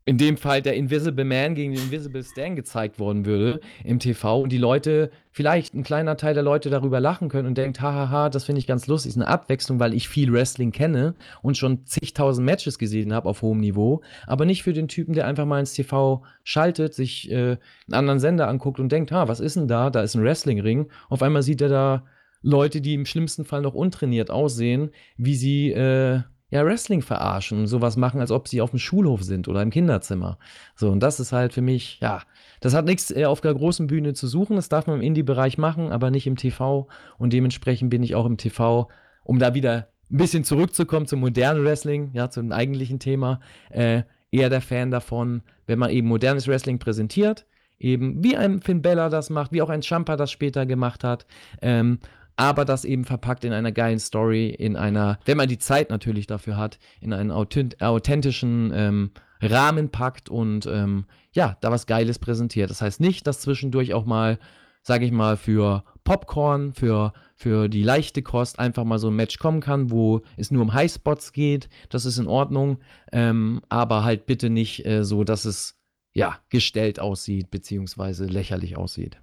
Speaker 3: in dem Fall der Invisible Man gegen den Invisible Stan gezeigt worden würde im TV und die Leute, vielleicht ein kleiner Teil der Leute darüber lachen können und denkt, hahaha, das finde ich ganz lustig, ist eine Abwechslung, weil ich viel Wrestling kenne und schon zigtausend Matches gesehen habe auf hohem Niveau, aber nicht für den Typen, der einfach mal ins TV schaltet, sich äh, einen anderen Sender anguckt und denkt, ha, was ist denn da? Da ist ein Wrestlingring. Auf einmal sieht er da Leute, die im schlimmsten Fall noch untrainiert aussehen, wie sie äh, ja, Wrestling verarschen und sowas machen, als ob sie auf dem Schulhof sind oder im Kinderzimmer. So, und das ist halt für mich, ja, das hat nichts äh, auf der großen Bühne zu suchen. Das darf man im Indie-Bereich machen, aber nicht im TV. Und dementsprechend bin ich auch im TV, um da wieder ein bisschen zurückzukommen zum modernen Wrestling, ja, zum eigentlichen Thema, äh, eher der Fan davon, wenn man eben modernes Wrestling präsentiert, eben wie ein Finn Bella das macht, wie auch ein Champa das später gemacht hat, ähm, aber das eben verpackt in einer geilen Story, in einer, wenn man die Zeit natürlich dafür hat, in einen authentischen ähm, Rahmen packt und ähm, ja, da was Geiles präsentiert. Das heißt nicht, dass zwischendurch auch mal, sage ich mal, für Popcorn, für, für die leichte Kost einfach mal so ein Match kommen kann, wo es nur um Highspots geht. Das ist in Ordnung, ähm, aber halt bitte nicht äh, so, dass es ja gestellt aussieht, beziehungsweise lächerlich aussieht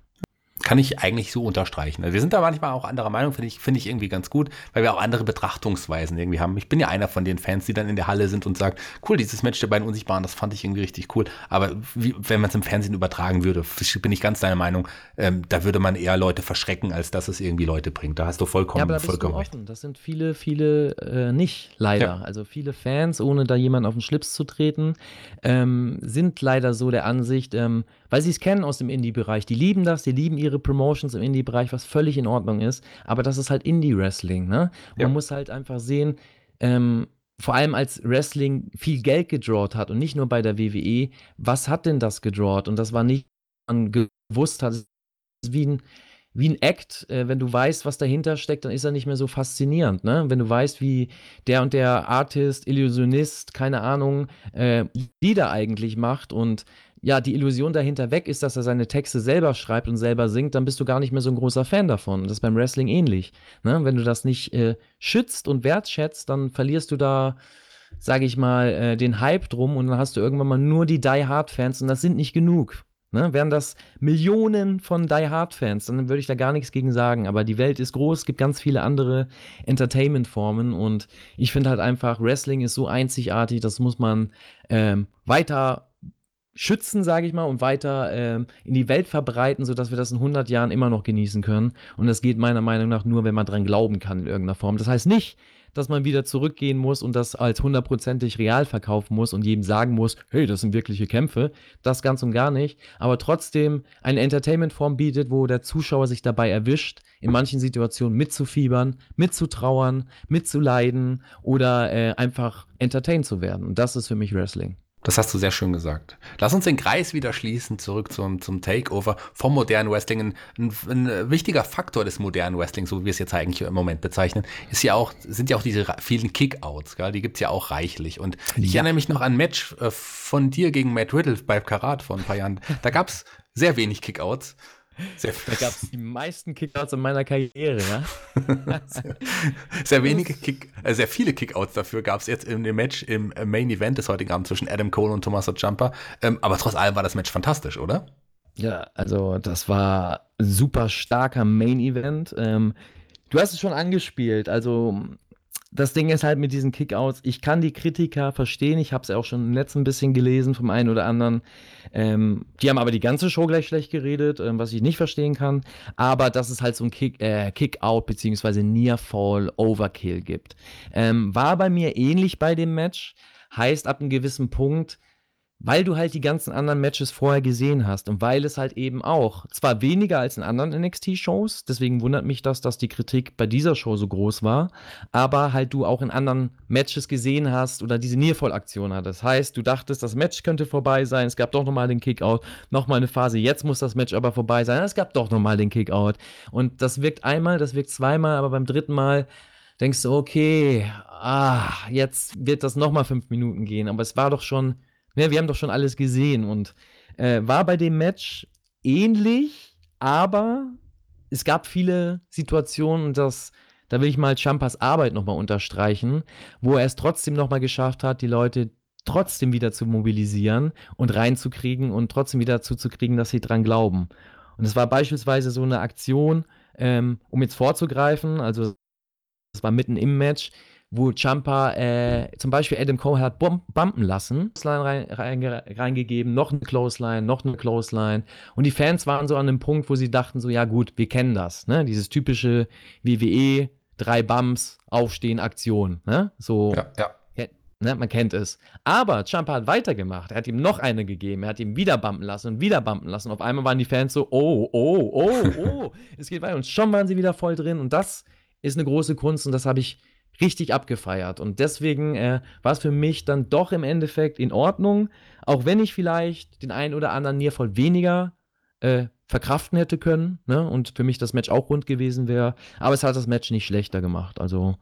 Speaker 2: kann ich eigentlich so unterstreichen. Also wir sind da manchmal auch anderer Meinung, finde ich, finde ich irgendwie ganz gut, weil wir auch andere Betrachtungsweisen irgendwie haben. Ich bin ja einer von den Fans, die dann in der Halle sind und sagt, cool, dieses Match der beiden Unsichtbaren, das fand ich irgendwie richtig cool. Aber wie, wenn man es im Fernsehen übertragen würde, bin ich ganz deiner Meinung, ähm, da würde man eher Leute verschrecken, als dass es irgendwie Leute bringt. Da hast du vollkommen, ja, aber da vollkommen
Speaker 3: recht. Das sind viele, viele äh, nicht, leider. Ja. Also viele Fans, ohne da jemand auf den Schlips zu treten, ähm, sind leider so der Ansicht, ähm, weil sie es kennen aus dem Indie-Bereich. Die lieben das, die lieben ihre Promotions im Indie-Bereich, was völlig in Ordnung ist. Aber das ist halt Indie-Wrestling, ne? Ja. Man muss halt einfach sehen, ähm, vor allem als Wrestling viel Geld gedrawt hat und nicht nur bei der WWE, was hat denn das gedrawt? Und das war nicht, man gewusst hat, wie ein, wie ein Act, äh, wenn du weißt, was dahinter steckt, dann ist er nicht mehr so faszinierend, ne? Wenn du weißt, wie der und der Artist, Illusionist, keine Ahnung, äh, Lieder eigentlich macht und ja, die Illusion dahinter weg ist, dass er seine Texte selber schreibt und selber singt, dann bist du gar nicht mehr so ein großer Fan davon. Das ist beim Wrestling ähnlich. Ne? Wenn du das nicht äh, schützt und wertschätzt, dann verlierst du da sage ich mal, äh, den Hype drum und dann hast du irgendwann mal nur die Die Hard Fans und das sind nicht genug. Ne? Wären das Millionen von Die Hard Fans, dann würde ich da gar nichts gegen sagen. Aber die Welt ist groß, gibt ganz viele andere Entertainment-Formen und ich finde halt einfach, Wrestling ist so einzigartig, das muss man ähm, weiter schützen, sage ich mal, und weiter ähm, in die Welt verbreiten, sodass wir das in 100 Jahren immer noch genießen können. Und das geht meiner Meinung nach nur, wenn man dran glauben kann in irgendeiner Form. Das heißt nicht, dass man wieder zurückgehen muss und das als hundertprozentig real verkaufen muss und jedem sagen muss, hey, das sind wirkliche Kämpfe. Das ganz und gar nicht. Aber trotzdem eine Entertainment-Form bietet, wo der Zuschauer sich dabei erwischt, in manchen Situationen mitzufiebern, mitzutrauern, mitzuleiden oder äh, einfach entertained zu werden. Und das ist für mich Wrestling.
Speaker 2: Das hast du sehr schön gesagt. Lass uns den Kreis wieder schließen, zurück zum, zum Takeover vom modernen Wrestling. Ein, ein, ein, wichtiger Faktor des modernen Wrestling, so wie wir es jetzt eigentlich im Moment bezeichnen, ist ja auch, sind ja auch diese vielen Kickouts, gell? die gibt's ja auch reichlich. Und ich ja. erinnere mich noch an ein Match äh, von dir gegen Matt Riddle bei Karat vor ein paar Jahren. Da gab's sehr wenig Kickouts.
Speaker 3: Sehr, da gab es die meisten Kickouts in meiner Karriere, ja.
Speaker 2: sehr, [LAUGHS] sehr, wenige Kick, äh, sehr viele Kickouts dafür gab es jetzt in dem Match im Main Event des heutigen Abends zwischen Adam Cole und Tommaso Ciampa. Ähm, aber trotz allem war das Match fantastisch, oder?
Speaker 3: Ja, also das war super starker Main Event. Ähm, du hast es schon angespielt, also das Ding ist halt mit diesen Kickouts, ich kann die Kritiker verstehen, ich habe es ja auch schon im letzten bisschen gelesen vom einen oder anderen. Ähm, die haben aber die ganze Show gleich schlecht geredet, ähm, was ich nicht verstehen kann. Aber dass es halt so ein Kick, äh, Kick-Out bzw. Near-Fall Overkill gibt. Ähm, war bei mir ähnlich bei dem Match. Heißt, ab einem gewissen Punkt weil du halt die ganzen anderen Matches vorher gesehen hast und weil es halt eben auch, zwar weniger als in anderen NXT-Shows, deswegen wundert mich das, dass die Kritik bei dieser Show so groß war, aber halt du auch in anderen Matches gesehen hast oder diese Nearfall-Aktion hattest. Das heißt, du dachtest, das Match könnte vorbei sein, es gab doch nochmal den Kickout, nochmal eine Phase, jetzt muss das Match aber vorbei sein, es gab doch nochmal den Kickout. Und das wirkt einmal, das wirkt zweimal, aber beim dritten Mal denkst du, okay, ah, jetzt wird das nochmal fünf Minuten gehen, aber es war doch schon Ne, wir haben doch schon alles gesehen und äh, war bei dem Match ähnlich, aber es gab viele Situationen, dass da will ich mal Champas Arbeit nochmal unterstreichen, wo er es trotzdem nochmal geschafft hat, die Leute trotzdem wieder zu mobilisieren und reinzukriegen und trotzdem wieder dazu zu kriegen, dass sie dran glauben. Und es war beispielsweise so eine Aktion, ähm, um jetzt vorzugreifen, also es war mitten im Match, wo Champa äh, zum Beispiel Adam Cole hat bumpen lassen, rein, rein, reingegeben, noch eine Clothesline, noch eine Clothesline. Und die Fans waren so an dem Punkt, wo sie dachten so, ja gut, wir kennen das, ne? Dieses typische WWE, drei Bumps, Aufstehen, Aktion, ne? So. Ja, ja. Ne, man kennt es. Aber Champa hat weitergemacht. Er hat ihm noch eine gegeben. Er hat ihm wieder bumpen lassen und wieder bumpen lassen. Auf einmal waren die Fans so, oh, oh, oh, oh. [LAUGHS] es geht weiter. Und schon waren sie wieder voll drin. Und das ist eine große Kunst. Und das habe ich richtig abgefeiert. Und deswegen äh, war es für mich dann doch im Endeffekt in Ordnung, auch wenn ich vielleicht den einen oder anderen Nierfall weniger äh, verkraften hätte können ne? und für mich das Match auch rund gewesen wäre. Aber es hat das Match nicht schlechter gemacht. Also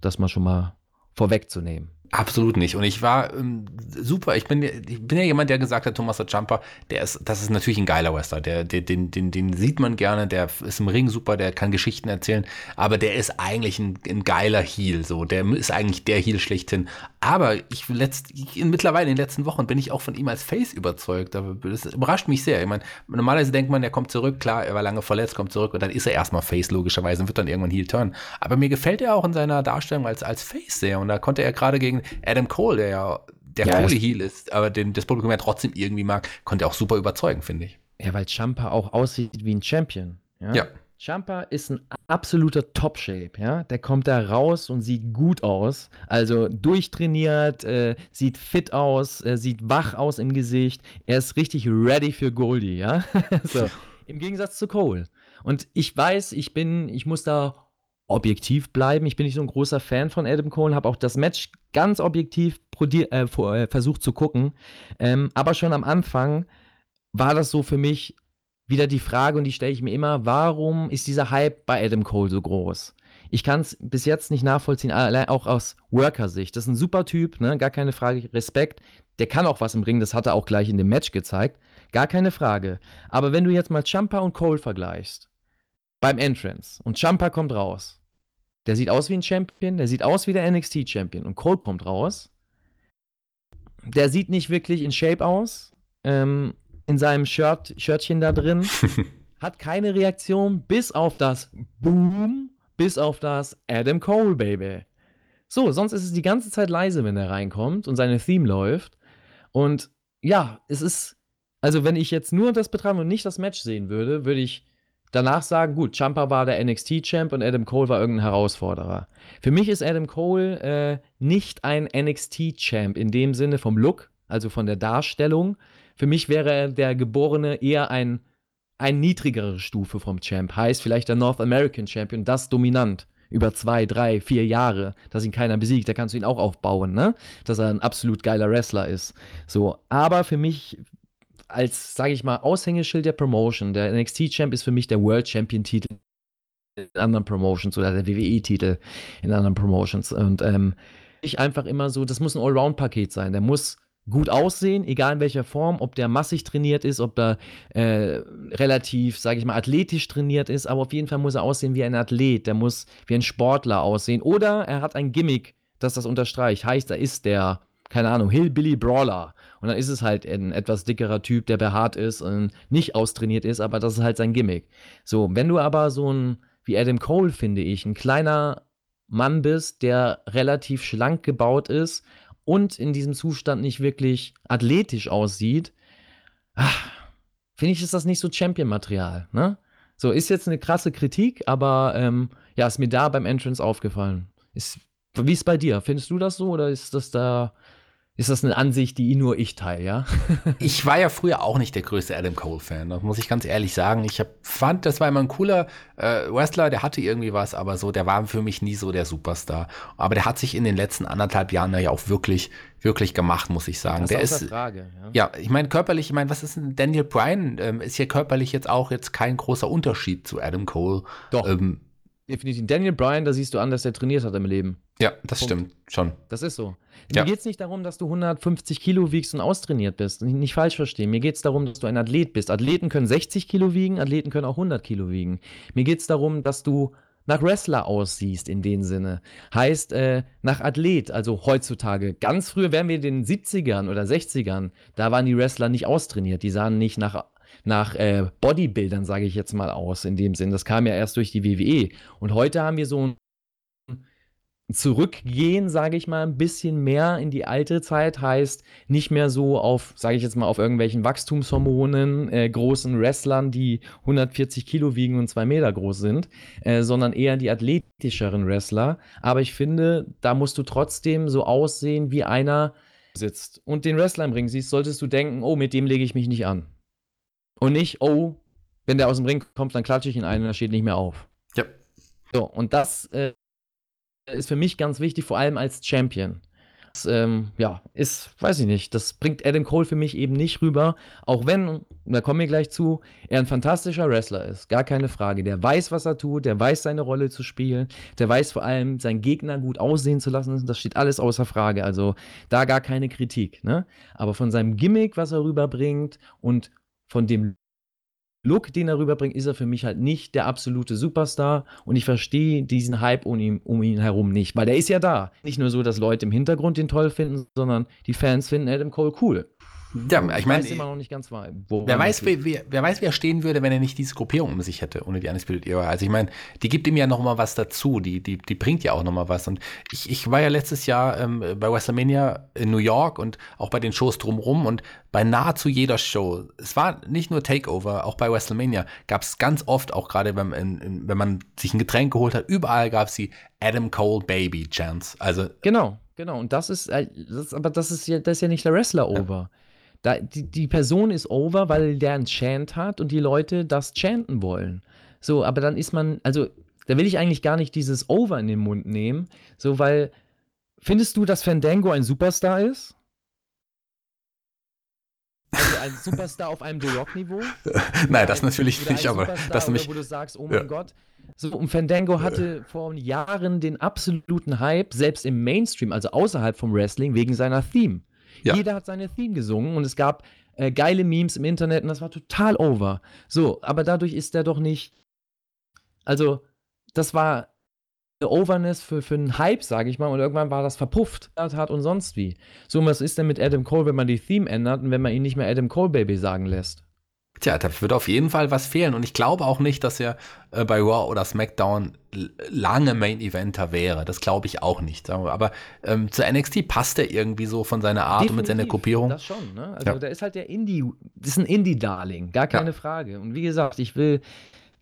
Speaker 3: das mal schon mal vorwegzunehmen.
Speaker 2: Absolut nicht. Und ich war ähm, super. Ich bin, ich bin ja jemand, der gesagt hat, Thomas Jumper, der ist, das ist natürlich ein geiler Wrestler. Der, der, den, den, den sieht man gerne, der ist im Ring super, der kann Geschichten erzählen, aber der ist eigentlich ein, ein geiler Heel. So, der ist eigentlich der Heel schlechthin. Aber ich, letzt, ich, mittlerweile in den letzten Wochen bin ich auch von ihm als Face überzeugt. Das überrascht mich sehr. Ich meine, normalerweise denkt man, er kommt zurück, klar, er war lange verletzt, kommt zurück und dann ist er erstmal Face, logischerweise, und wird dann irgendwann Heel turn. Aber mir gefällt er auch in seiner Darstellung als, als Face sehr. Und da konnte er gerade gegen Adam Cole, der ja der ja, coole Heel ist, aber den das Publikum ja trotzdem irgendwie mag, konnte er auch super überzeugen, finde ich.
Speaker 3: Ja, weil Champa auch aussieht wie ein Champion. Ja. ja. Champa ist ein absoluter Top-Shape, ja. Der kommt da raus und sieht gut aus. Also durchtrainiert, äh, sieht fit aus, äh, sieht wach aus im Gesicht. Er ist richtig ready für Goldie, ja. [LAUGHS] so. Im Gegensatz zu Cole. Und ich weiß, ich bin, ich muss da objektiv bleiben. Ich bin nicht so ein großer Fan von Adam Cole, habe auch das Match ganz objektiv äh, äh, versucht zu gucken. Ähm, aber schon am Anfang war das so für mich wieder die Frage, und die stelle ich mir immer, warum ist dieser Hype bei Adam Cole so groß? Ich kann es bis jetzt nicht nachvollziehen, allein auch aus Worker-Sicht. Das ist ein super Typ, ne? gar keine Frage, Respekt. Der kann auch was im Ring, das hat er auch gleich in dem Match gezeigt. Gar keine Frage. Aber wenn du jetzt mal Champa und Cole vergleichst, beim Entrance und Champa kommt raus, der sieht aus wie ein Champion, der sieht aus wie der NXT-Champion und Cole kommt raus der sieht nicht wirklich in Shape aus. Ähm, in seinem Shirt, Shirtchen da drin. [LAUGHS] hat keine Reaktion, bis auf das Boom, bis auf das Adam Cole, Baby. So, sonst ist es die ganze Zeit leise, wenn er reinkommt und seine Theme läuft. Und ja, es ist, also wenn ich jetzt nur das betrachte und nicht das Match sehen würde, würde ich danach sagen, gut, Champa war der NXT-Champ und Adam Cole war irgendein Herausforderer. Für mich ist Adam Cole äh, nicht ein NXT-Champ in dem Sinne vom Look, also von der Darstellung. Für mich wäre er der Geborene eher ein, ein niedrigere Stufe vom Champ. Heißt vielleicht der North American Champion, das dominant über zwei, drei, vier Jahre, dass ihn keiner besiegt, da kannst du ihn auch aufbauen, ne? Dass er ein absolut geiler Wrestler ist. So, aber für mich als, sage ich mal, Aushängeschild der Promotion. Der NXT-Champ ist für mich der World Champion-Titel in anderen Promotions oder der WWE-Titel in anderen Promotions. Und ähm, ich einfach immer so, das muss ein Allround-Paket sein. Der muss gut aussehen, egal in welcher Form, ob der massig trainiert ist, ob er äh, relativ, sage ich mal, athletisch trainiert ist, aber auf jeden Fall muss er aussehen wie ein Athlet, der muss wie ein Sportler aussehen oder er hat ein Gimmick, das das unterstreicht. Heißt, er ist der, keine Ahnung, Hillbilly Brawler und dann ist es halt ein etwas dickerer Typ, der behaart ist und nicht austrainiert ist, aber das ist halt sein Gimmick. So, wenn du aber so ein, wie Adam Cole, finde ich, ein kleiner Mann bist, der relativ schlank gebaut ist und in diesem Zustand nicht wirklich athletisch aussieht, ah, finde ich, ist das nicht so Champion-Material, ne? So, ist jetzt eine krasse Kritik, aber ähm, ja, ist mir da beim Entrance aufgefallen. Ist, wie ist es bei dir? Findest du das so oder ist das da ist das eine Ansicht, die nur ich teile, ja? [LAUGHS]
Speaker 2: ich war ja früher auch nicht der größte Adam Cole-Fan, das muss ich ganz ehrlich sagen. Ich hab, fand, das war immer ein cooler äh, Wrestler, der hatte irgendwie was, aber so, der war für mich nie so der Superstar. Aber der hat sich in den letzten anderthalb Jahren ja auch wirklich, wirklich gemacht, muss ich sagen. Das der ist, Frage, ja. ja ich meine, körperlich, ich meine, was ist denn Daniel Bryan? Ähm, ist hier körperlich jetzt auch jetzt kein großer Unterschied zu Adam Cole.
Speaker 3: Doch. Ähm, Definitiv. Daniel Bryan, da siehst du an, dass er trainiert hat im Leben.
Speaker 2: Ja, das Punkt. stimmt schon.
Speaker 3: Das ist so. Ja. Mir geht es nicht darum, dass du 150 Kilo wiegst und austrainiert bist. Nicht, nicht falsch verstehen. Mir geht es darum, dass du ein Athlet bist. Athleten können 60 Kilo wiegen, Athleten können auch 100 Kilo wiegen. Mir geht es darum, dass du nach Wrestler aussiehst in dem Sinne. Heißt, äh, nach Athlet, also heutzutage. Ganz früher wären wir in den 70ern oder 60ern, da waren die Wrestler nicht austrainiert. Die sahen nicht nach nach äh, Bodybuildern, sage ich jetzt mal aus, in dem Sinn. Das kam ja erst durch die WWE. Und heute haben wir so ein Zurückgehen, sage ich mal, ein bisschen mehr in die alte Zeit, heißt nicht mehr so auf, sage ich jetzt mal, auf irgendwelchen Wachstumshormonen, äh, großen Wrestlern, die 140 Kilo wiegen und zwei Meter groß sind, äh, sondern eher die athletischeren Wrestler. Aber ich finde, da musst du trotzdem so aussehen, wie einer sitzt und den Wrestler im Ring siehst, solltest du denken, oh, mit dem lege ich mich nicht an. Und nicht, oh, wenn der aus dem Ring kommt, dann klatsche ich ihn ein und er steht nicht mehr auf.
Speaker 2: Ja.
Speaker 3: So, und das äh, ist für mich ganz wichtig, vor allem als Champion. Das, ähm, ja, ist, weiß ich nicht, das bringt Adam Cole für mich eben nicht rüber, auch wenn, da kommen wir gleich zu, er ein fantastischer Wrestler ist, gar keine Frage. Der weiß, was er tut, der weiß, seine Rolle zu spielen, der weiß vor allem, seinen Gegner gut aussehen zu lassen, das steht alles außer Frage, also da gar keine Kritik, ne? Aber von seinem Gimmick, was er rüberbringt und von dem Look, den er rüberbringt, ist er für mich halt nicht der absolute Superstar und ich verstehe diesen Hype um ihn, um ihn herum nicht, weil der ist ja da. Nicht nur so, dass Leute im Hintergrund den toll finden, sondern die Fans finden Adam Cole cool.
Speaker 2: Ja, ich meine,
Speaker 3: immer noch nicht ganz.
Speaker 2: Wer weiß, wer, wer, weiß, wer stehen würde, wenn er nicht diese Gruppierung um sich hätte, ohne die Undisputed Era. Also ich meine, die gibt ihm ja noch mal was dazu, die, die, die bringt ja auch noch mal was. Und ich, ich war ja letztes Jahr ähm, bei WrestleMania in New York und auch bei den Shows drumrum und bei nahezu jeder Show, es war nicht nur Takeover, auch bei WrestleMania gab es ganz oft, auch gerade wenn, wenn man sich ein Getränk geholt hat, überall gab es die Adam Cole Baby Chance. Also
Speaker 3: genau, genau. Und das ist, äh, das, aber das ist ja, das ist ja nicht der Wrestler over. Ja. Da, die, die Person ist over, weil der ein Chant hat und die Leute das chanten wollen. So, aber dann ist man, also, da will ich eigentlich gar nicht dieses Over in den Mund nehmen, so, weil, findest du, dass Fandango ein Superstar ist? Also ein [LAUGHS] Superstar auf einem The Rock-Niveau? [LAUGHS]
Speaker 2: Nein, das natürlich nicht, aber das nämlich.
Speaker 3: Wo du sagst, oh mein ja. Gott. So, und Fandango hatte vor Jahren den absoluten Hype, selbst im Mainstream, also außerhalb vom Wrestling, wegen seiner Theme. Ja. Jeder hat seine Theme gesungen und es gab äh, geile Memes im Internet und das war total over. So, aber dadurch ist er doch nicht. Also, das war Overness für, für einen Hype, sage ich mal, und irgendwann war das verpufft hat und sonst wie. So, was ist denn mit Adam Cole, wenn man die Theme ändert und wenn man ihn nicht mehr Adam Cole Baby sagen lässt?
Speaker 2: Tja, da wird auf jeden Fall was fehlen. Und ich glaube auch nicht, dass er äh, bei Raw oder SmackDown lange Main Eventer wäre. Das glaube ich auch nicht. Aber ähm, zu NXT passt er irgendwie so von seiner Art Definitiv, und mit seiner Gruppierung.
Speaker 3: Das schon, ne? Also ja. da ist halt der Indie, das ist ein Indie-Darling, gar keine ja. Frage. Und wie gesagt, ich will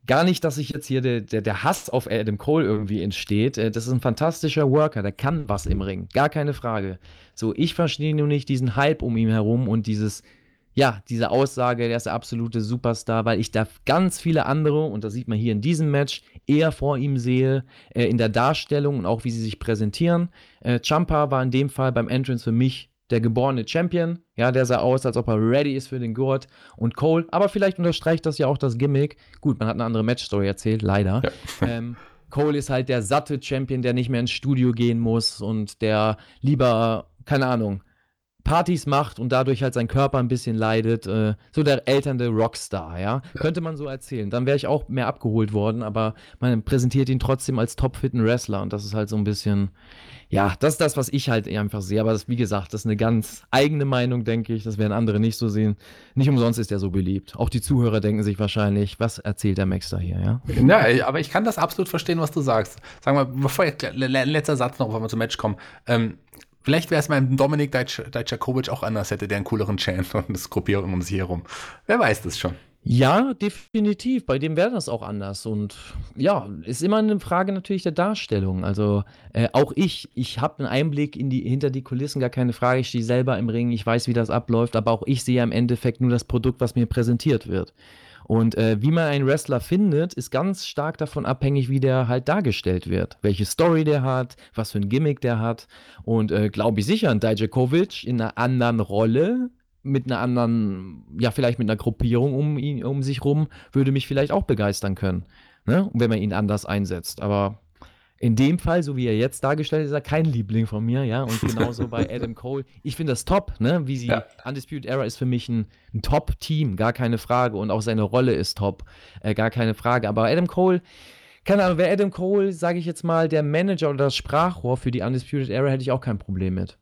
Speaker 3: gar nicht, dass sich jetzt hier der, der, der, Hass auf Adam Cole irgendwie entsteht. Äh, das ist ein fantastischer Worker, der kann was im Ring, gar keine Frage. So, ich verstehe nur nicht diesen Hype um ihn herum und dieses ja, diese Aussage, der ist der absolute Superstar, weil ich da ganz viele andere, und das sieht man hier in diesem Match, eher vor ihm sehe, äh, in der Darstellung und auch wie sie sich präsentieren. Äh, Champa war in dem Fall beim Entrance für mich der geborene Champion. Ja, der sah aus, als ob er ready ist für den Gurt. Und Cole, aber vielleicht unterstreicht das ja auch das Gimmick. Gut, man hat eine andere Matchstory erzählt, leider. Ja. [LAUGHS] Ähm, Cole ist halt der satte Champion, der nicht mehr ins Studio gehen muss und der lieber, keine Ahnung, Partys macht und dadurch halt sein Körper ein bisschen leidet. Äh, so der elternde Rockstar, ja? ja. Könnte man so erzählen. Dann wäre ich auch mehr abgeholt worden, aber man präsentiert ihn trotzdem als topfitten Wrestler und das ist halt so ein bisschen, ja, das ist das, was ich halt einfach sehe. Aber das, wie gesagt, das ist eine ganz eigene Meinung, denke ich. Das werden andere nicht so sehen. Nicht umsonst ist er so beliebt. Auch die Zuhörer denken sich wahrscheinlich, was erzählt der Max da hier, ja?
Speaker 2: Ja, aber ich kann das absolut verstehen, was du sagst. Sag mal, bevor ich, letzter Satz noch, bevor wir zum Match kommen. Ähm, Vielleicht wäre es beim Dominik Dajczakovic auch anders, hätte der einen cooleren Chant und das Gruppierung um sich herum. Wer weiß das schon.
Speaker 3: Ja, definitiv. Bei dem wäre das auch anders. Und ja, ist immer eine Frage natürlich der Darstellung. Also äh, auch ich, ich habe einen Einblick in die, hinter die Kulissen, gar keine Frage. Ich stehe selber im Ring, ich weiß, wie das abläuft, aber auch ich sehe im Endeffekt nur das Produkt, was mir präsentiert wird. Und äh, wie man einen Wrestler findet, ist ganz stark davon abhängig, wie der halt dargestellt wird. Welche Story der hat, was für ein Gimmick der hat. Und äh, glaube ich sicher, ein Dijakovic in einer anderen Rolle, mit einer anderen, ja, vielleicht mit einer Gruppierung um ihn, um sich rum, würde mich vielleicht auch begeistern können. Ne? wenn man ihn anders einsetzt. Aber in dem Fall, so wie er jetzt dargestellt ist, ist er kein Liebling von mir, ja. Und [LAUGHS] genauso bei Adam Cole. Ich finde das top, ne? Wie sie, ja. Undisputed Era ist für mich ein, ein Top-Team, gar keine Frage. Und auch seine Rolle ist top, äh, gar keine Frage. Aber Adam Cole, keine Ahnung, wäre Adam Cole, sage ich jetzt mal, der Manager oder das Sprachrohr für die Undisputed Era, hätte ich auch kein Problem mit.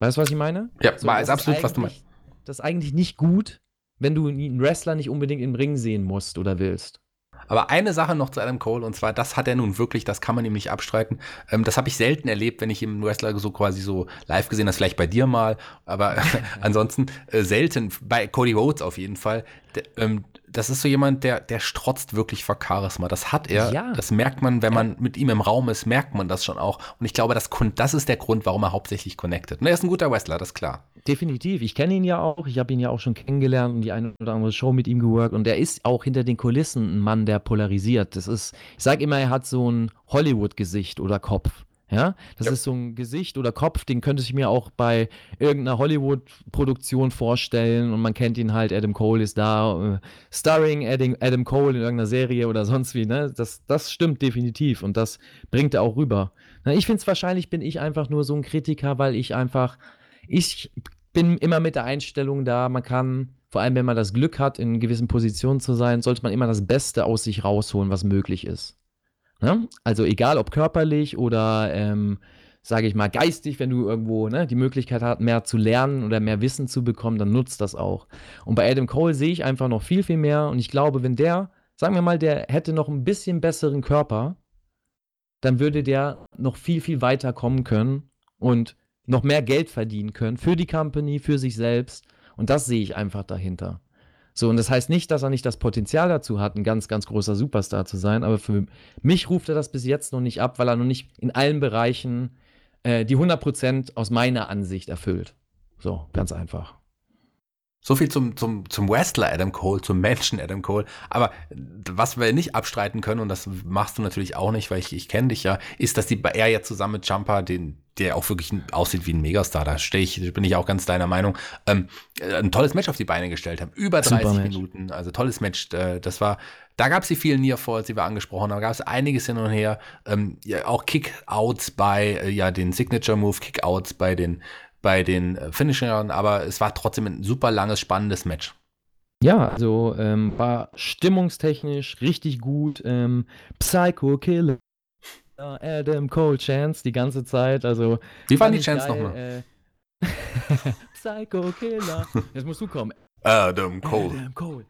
Speaker 3: Weißt du, was ich meine?
Speaker 2: Ja, so, ist absolut, was du meinst.
Speaker 3: Das ist eigentlich nicht gut, wenn du einen Wrestler nicht unbedingt im Ring sehen musst oder willst.
Speaker 2: Aber eine Sache noch zu Adam Cole, und zwar, das hat er nun wirklich, das kann man ihm nicht abstreiten. Ähm, das habe ich selten erlebt, wenn ich im Wrestler so quasi so live gesehen habe, vielleicht bei dir mal, aber [LAUGHS] ansonsten äh, selten, bei Cody Rhodes auf jeden Fall. D ähm, das ist so jemand, der, der strotzt wirklich vor Charisma. Das hat er. Ja. Das merkt man, wenn man mit ihm im Raum ist, merkt man das schon auch. Und ich glaube, das, das ist der Grund, warum er hauptsächlich connected. Und er ist ein guter Wrestler, das ist klar.
Speaker 3: Definitiv. Ich kenne ihn ja auch. Ich habe ihn ja auch schon kennengelernt und die eine oder andere Show mit ihm geworkt. Und er ist auch hinter den Kulissen ein Mann, der polarisiert. Das ist, ich sage immer, er hat so ein Hollywood-Gesicht oder Kopf. Ja, das ja. ist so ein Gesicht oder Kopf, den könnte ich mir auch bei irgendeiner Hollywood-Produktion vorstellen und man kennt ihn halt, Adam Cole ist da, äh, starring Adam, Adam Cole in irgendeiner Serie oder sonst wie, ne? Das, das stimmt definitiv und das bringt er auch rüber. Na, ich finde es wahrscheinlich, bin ich einfach nur so ein Kritiker, weil ich einfach, ich bin immer mit der Einstellung da, man kann, vor allem wenn man das Glück hat, in gewissen Positionen zu sein, sollte man immer das Beste aus sich rausholen, was möglich ist. Ne? Also egal ob körperlich oder, ähm, sage ich mal, geistig, wenn du irgendwo ne, die Möglichkeit hast, mehr zu lernen oder mehr Wissen zu bekommen, dann nutzt das auch. Und bei Adam Cole sehe ich einfach noch viel, viel mehr. Und ich glaube, wenn der, sagen wir mal, der hätte noch ein bisschen besseren Körper, dann würde der noch viel, viel weiter kommen können und noch mehr Geld verdienen können für die Company, für sich selbst. Und das sehe ich einfach dahinter. So, und das heißt nicht, dass er nicht das Potenzial dazu hat, ein ganz, ganz großer Superstar zu sein, aber für mich ruft er das bis jetzt noch nicht ab, weil er noch nicht in allen Bereichen äh, die 100% aus meiner Ansicht erfüllt. So, ganz einfach.
Speaker 2: So viel zum, zum, zum Wrestler Adam Cole, zum Menschen Adam Cole. Aber was wir nicht abstreiten können, und das machst du natürlich auch nicht, weil ich, ich kenne dich ja, ist, dass die er ja zusammen mit Jumper, den, der auch wirklich aussieht wie ein Megastar, da stehe ich, bin ich auch ganz deiner Meinung, ähm, ein tolles Match auf die Beine gestellt haben. Über 30 Minuten, also tolles Match. Äh, das war, da gab es die vielen Nearfalls, die wir angesprochen haben, da gab es einiges hin und her. Ähm, ja, auch Kickouts bei, äh, ja, den Signature Move, Kickouts bei den bei den äh, Finishern, aber es war trotzdem ein super langes, spannendes Match.
Speaker 3: Ja, also ähm, war stimmungstechnisch richtig gut. Ähm, Psycho Killer. Adam Cole Chance die ganze Zeit. Also,
Speaker 2: Wie waren die Chance nochmal?
Speaker 3: Äh, [LAUGHS] Psycho Killer. [LAUGHS] Jetzt musst du kommen.
Speaker 2: Adam Cole.
Speaker 3: Adam Cole.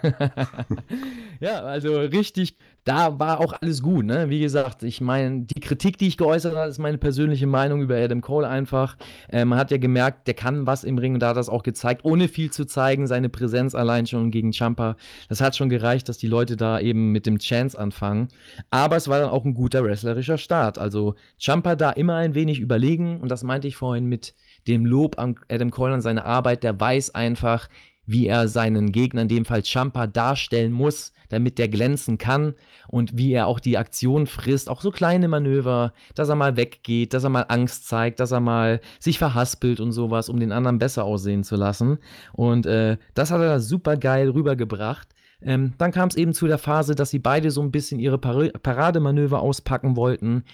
Speaker 3: [LAUGHS] ja, also richtig, da war auch alles gut, ne? Wie gesagt, ich meine, die Kritik, die ich geäußert habe, ist meine persönliche Meinung über Adam Cole einfach. Äh, man hat ja gemerkt, der kann was im Ring und da hat das auch gezeigt, ohne viel zu zeigen, seine Präsenz allein schon gegen Champa. Das hat schon gereicht, dass die Leute da eben mit dem Chance anfangen. Aber es war dann auch ein guter wrestlerischer Start. Also Champa da immer ein wenig überlegen und das meinte ich vorhin mit dem Lob an Adam Cole an seine Arbeit. Der weiß einfach, wie er seinen Gegner, in dem Fall Champa, darstellen muss, damit der glänzen kann und wie er auch die Aktion frisst, auch so kleine Manöver, dass er mal weggeht, dass er mal Angst zeigt, dass er mal sich verhaspelt und sowas, um den anderen besser aussehen zu lassen. Und äh, das hat er super geil rübergebracht. Ähm, dann kam es eben zu der Phase, dass sie beide so ein bisschen ihre Par Parademanöver auspacken wollten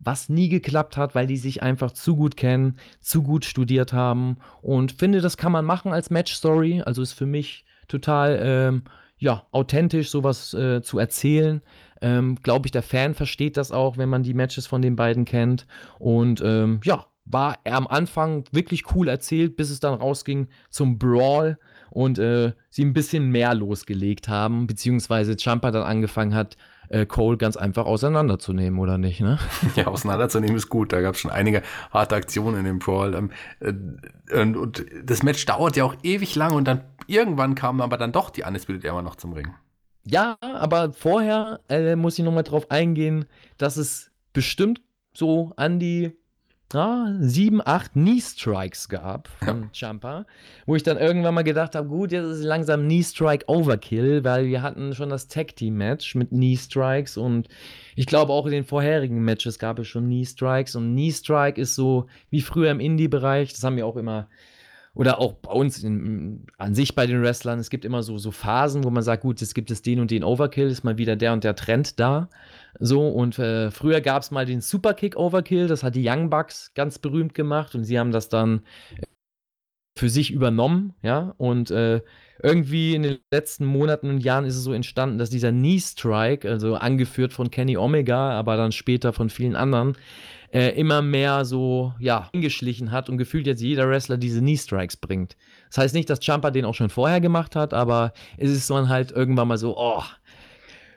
Speaker 3: was nie geklappt hat, weil die sich einfach zu gut kennen, zu gut studiert haben und finde, das kann man machen als Match-Story. Also ist für mich total ähm, ja, authentisch, sowas äh, zu erzählen. Ähm, Glaube ich, der Fan versteht das auch, wenn man die Matches von den beiden kennt. Und ähm, ja, war am Anfang wirklich cool erzählt, bis es dann rausging zum Brawl und äh, sie ein bisschen mehr losgelegt haben, beziehungsweise Champa dann angefangen hat, äh, Cole ganz einfach auseinanderzunehmen, oder nicht, ne? [LAUGHS]
Speaker 2: Ja, auseinanderzunehmen ist gut. Da gab es schon einige harte Aktionen in dem Brawl. Ähm, äh, und, und, das Match dauert ja auch ewig lang und dann irgendwann kam aber dann doch die Undisputed Era noch zum Ring.
Speaker 3: Ja, aber vorher äh, muss ich nochmal drauf eingehen, dass es bestimmt so an die ah, sieben, acht Knee-Strikes gab von ja. Champa, wo ich dann irgendwann mal gedacht habe, gut, jetzt ist langsam Knee-Strike Overkill, weil wir hatten schon das Tag-Team-Match mit Knee-Strikes und ich glaube auch in den vorherigen Matches gab es schon Knee-Strikes und Knee-Strike ist so wie früher im Indie-Bereich, das haben wir auch immer oder auch bei uns in, an sich bei den Wrestlern, es gibt immer so, so Phasen, wo man sagt, gut, es gibt es den und den Overkill, ist mal wieder der und der Trend da. So, und äh, früher gab es mal den Superkick Overkill, das hat die Young Bucks ganz berühmt gemacht und sie haben das dann für sich übernommen, ja, und äh, irgendwie in den letzten Monaten und Jahren ist es so entstanden, dass dieser Knee Strike, also angeführt von Kenny Omega, aber dann später von vielen anderen, äh, immer mehr so, ja, hingeschlichen hat und gefühlt jetzt jeder Wrestler diese Knee Strikes bringt. Das heißt nicht, dass Champa den auch schon vorher gemacht hat, aber es ist dann halt irgendwann mal so, oh,